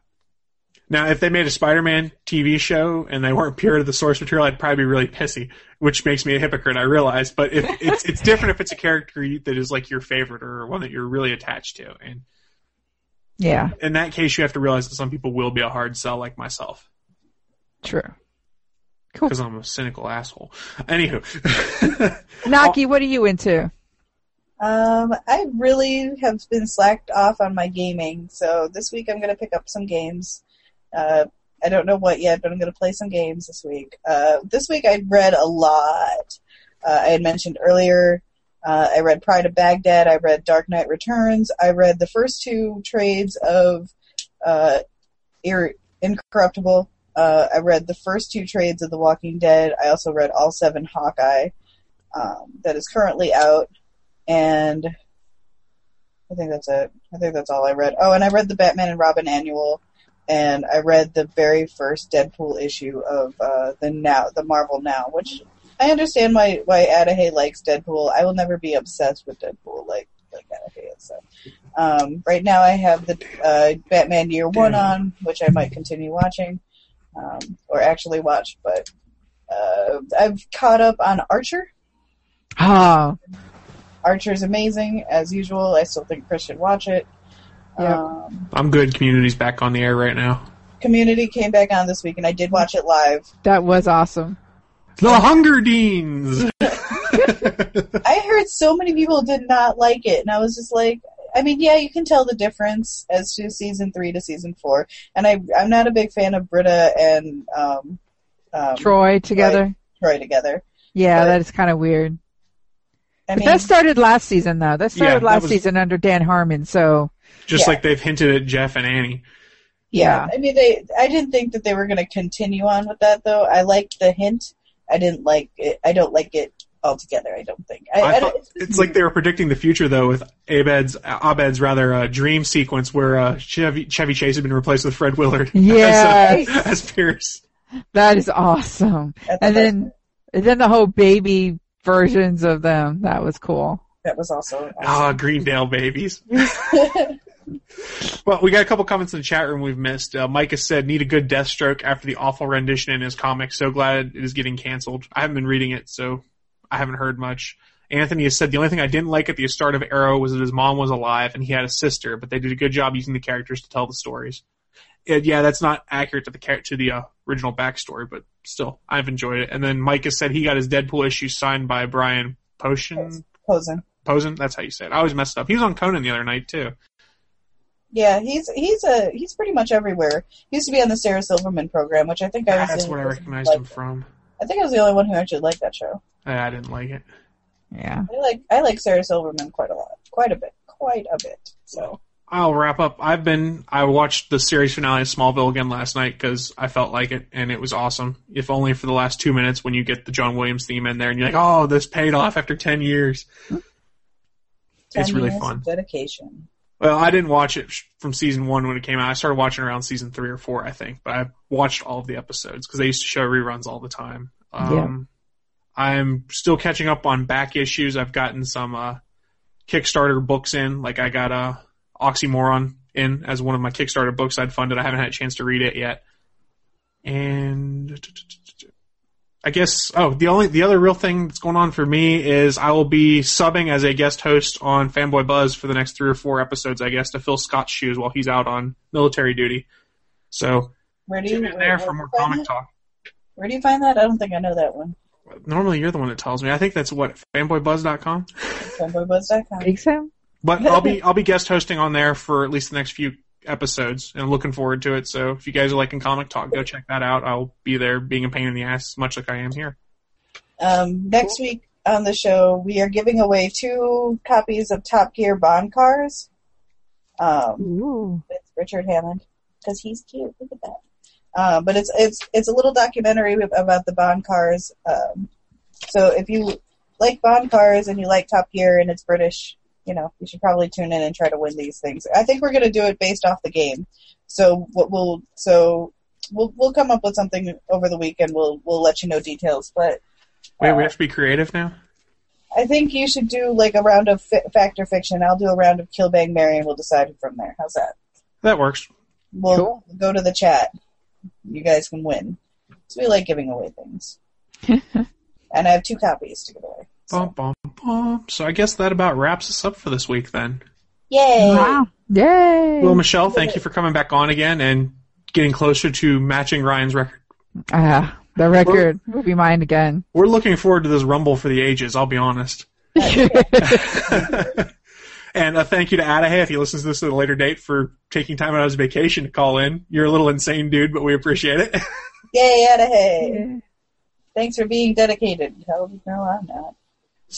Now, if they made a Spider-Man TV show and they weren't pure to the source material, I'd probably be really pissy, which makes me a hypocrite. I realize, but if [LAUGHS] it's it's different if it's a character that is like your favorite or one that you're really attached to, and Yeah, in that case, you have to realize that some people will be a hard sell, like myself, true. Cool. because I'm a cynical asshole. Anywho, [LAUGHS] Naki, what are you into? Um, I really have been slacked off on my gaming, so this week I'm going to pick up some games. Uh, I don't know what yet, but I'm going to play some games this week. Uh, this week I read a lot. Uh, I had mentioned earlier. Uh, I read Pride of Baghdad. I read Dark Knight Returns. I read the first two trades of uh, Ir- Incorruptible. Uh, I read the first two trades of The Walking Dead. I also read all seven Hawkeye. Um, that is currently out and I think that's it. I think that's all I read. Oh, and I read the Batman and Robin annual, and I read the very first Deadpool issue of uh, the now the Marvel Now, which I understand why why Adahy likes Deadpool. I will never be obsessed with Deadpool like like Adahy is. So, um, right now I have the uh, Batman Year One on, which I might continue watching, um, or actually watch. But uh, I've caught up on Archer. Oh, Archer's amazing as usual. I still think Chris should watch it. Yep. Um, I'm good. Community's back on the air right now. Community came back on this week, and I did watch it live. that was awesome. The Hunger Deans. [LAUGHS] [LAUGHS] I heard so many people did not like it, and I was just like, I mean, yeah, you can tell the difference as to season three to season four, and I I'm not a big fan of Britta and um, um, Troy together. Troy together. Yeah, But- that is kind of weird. I But mean, that started last season, though. That started Yeah, that last was- season under Dan Harmon. So Just Yeah. like they've hinted at Jeff and Annie. yeah, I mean, they I didn't think that they were going to continue on with that though. I liked the hint. I didn't like it. I don't like it altogether. I don't think. I, I I don't, it's like they were predicting the future though with Abed's Abed's rather uh, dream sequence where uh, Chevy Chevy Chase had been replaced with Fred Willard Yes. [LAUGHS] as, uh, as Pierce. that is awesome. I thought And that- then and then the whole baby versions of them. That was cool. that was also Ah, Greendale babies. [LAUGHS] Well, we got a couple comments in the chat room we've missed. Uh, Mike has said, need a good Deathstroke after the awful rendition in his comic. So glad it is getting canceled. I haven't been reading it, so I haven't heard much. Anthony has said, the only thing I didn't like at the start of Arrow was that his mom was alive and he had a sister, but they did a good job using the characters to tell the stories. And yeah, that's not accurate to the to the uh, original backstory, but still, I've enjoyed it. And then Mike has said he got his Deadpool issue signed by Brian Potion. Posehn. Posehn? That's how you say it. I always messed up. He was on Conan the other night, too. Yeah, he's he's a he's pretty much everywhere. He used to be on the Sarah Silverman program, which I think I was. That's what I only person who recognized him from. I think I was the only one who actually liked that show. I didn't like it. Yeah. I like I like Sarah Silverman quite a lot, quite a bit, quite a bit. So I'll wrap up. I've been I watched the series finale of Smallville again last night because I felt like it and it was awesome. If only for the last two minutes when you get the John Williams theme in there and you're like, oh, this paid off after ten years. 10 It's really years fun. Dedication. Well, I didn't watch it from season one when it came out. I started watching around season three or four, I think. But I watched all of the episodes because they used to show reruns all the time. Um, I'm still catching up on back issues. I've gotten some uh, Kickstarter books in. Like I got uh, Oxymoron in as one of my Kickstarter books I'd funded. I haven't had a chance to read it yet. And I guess oh the only the other real thing that's going on for me is I will be subbing as a guest host on Fanboy Buzz for the next three or four episodes, I guess, to fill Scott's shoes while he's out on military duty. So Where do you tune in where, there where for more find comic that? talk. Where do you find that? I don't think I know that one. Normally you're the one that tells me. I think that's what fanboybuzz.com. Fanboybuzz.com. Think so? But I'll be I'll be guest hosting on there for at least the next few episodes, and I'm looking forward to it. So if you guys are liking comic talk, go check that out. I'll be there, being a pain in the ass, much like I am here. Um, next week on the show, we are giving away two copies of Top Gear Bond Cars. Um, Ooh. it's Richard Hammond because he's cute. Look at that. Uh, but it's it's it's a little documentary about the Bond cars. Um, so if you like Bond cars and you like Top Gear and it's British, you know you should probably tune in and try to win these things. I think we're going to do it based off the game. So what we'll so we'll we'll come up with something over the weekend. We'll we'll let you know details. But Wait, we uh, have to be creative now. I think you should do like a round of fi- fact or fiction. I'll do a round of Kill Bang Mary, and we'll decide from there. How's that? That works. We'll Cool. go to the chat. You guys can win. So we like giving away things. [LAUGHS] and I have two copies to give away. Bum, bum, bum. So I guess that about wraps us up for this week then. Yay! Wow. Yay. Well, Michelle, thank you for coming back on again and getting closer to matching Ryan's record. Ah, the record will be mine again. We're looking forward to this Rumble for the ages, I'll be honest. [LAUGHS] [LAUGHS] and a thank you to Adahy if he listens to this at a later date for taking time out of his vacation to call in. You're a little insane dude, but we appreciate it. [LAUGHS] Yay, Adahy! Thanks for being dedicated. Hell, no, I'm not.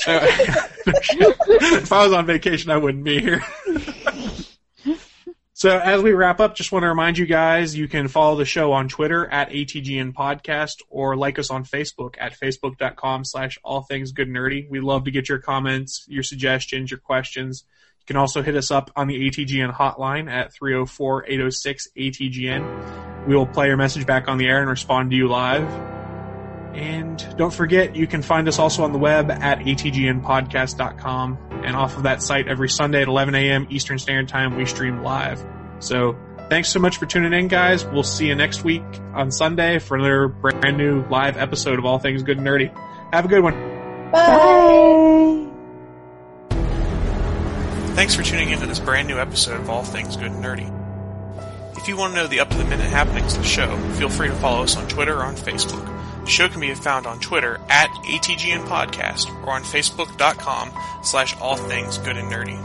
[LAUGHS] If I was on vacation, I wouldn't be here. [LAUGHS] so, as we wrap up, just want to remind you guys you can follow the show on Twitter at ATGN Podcast or like us on Facebook at facebook.com slash all things good nerdy. We love to get your comments, your suggestions, your questions. You can also hit us up on the ATGN hotline at 304 806 ATGN. We will play your message back on the air and respond to you live. And don't forget, you can find us also on the web at atgnpodcast.com. And off of that site every Sunday at 11 a.m. Eastern Standard Time, we stream live. So thanks so much for tuning in, guys. We'll see you next week on Sunday for another brand new live episode of All Things Good and Nerdy. Have a good one. Bye. Thanks for tuning in to this brand new episode of All Things Good and Nerdy. If you want to know the up to the minute happenings of the show, feel free to follow us on Twitter or on Facebook. The show can be found on Twitter at ATGN Podcast or on Facebook.com slash All Things Good and Nerdy.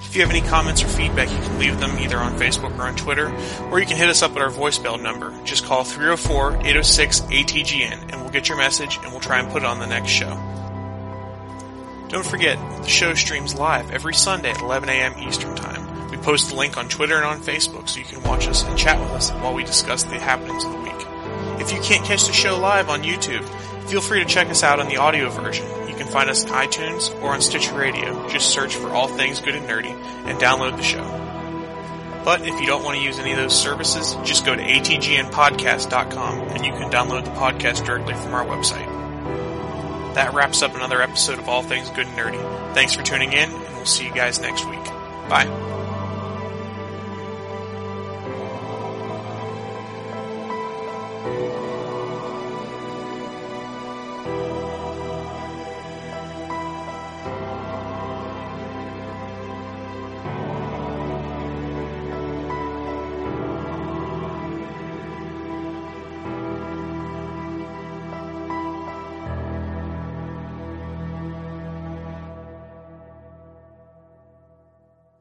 If you have any comments or feedback, you can leave them either on Facebook or on Twitter, or you can hit us up at our voicemail number. Just call 304-806-ATGN and we'll get your message and we'll try and put it on the next show. Don't forget, the show streams live every Sunday at 11 a.m. Eastern Time. We post the link on Twitter and on Facebook so you can watch us and chat with us while we discuss the happenings of the week. If you can't catch the show live on YouTube, feel free to check us out on the audio version. You can find us on iTunes or on Stitcher Radio. Just search for All Things Good and Nerdy and download the show. But if you don't want to use any of those services, just go to atgnpodcast.com and you can download the podcast directly from our website. That wraps up another episode of All Things Good and Nerdy. Thanks for tuning in, and we'll see you guys next week. Bye.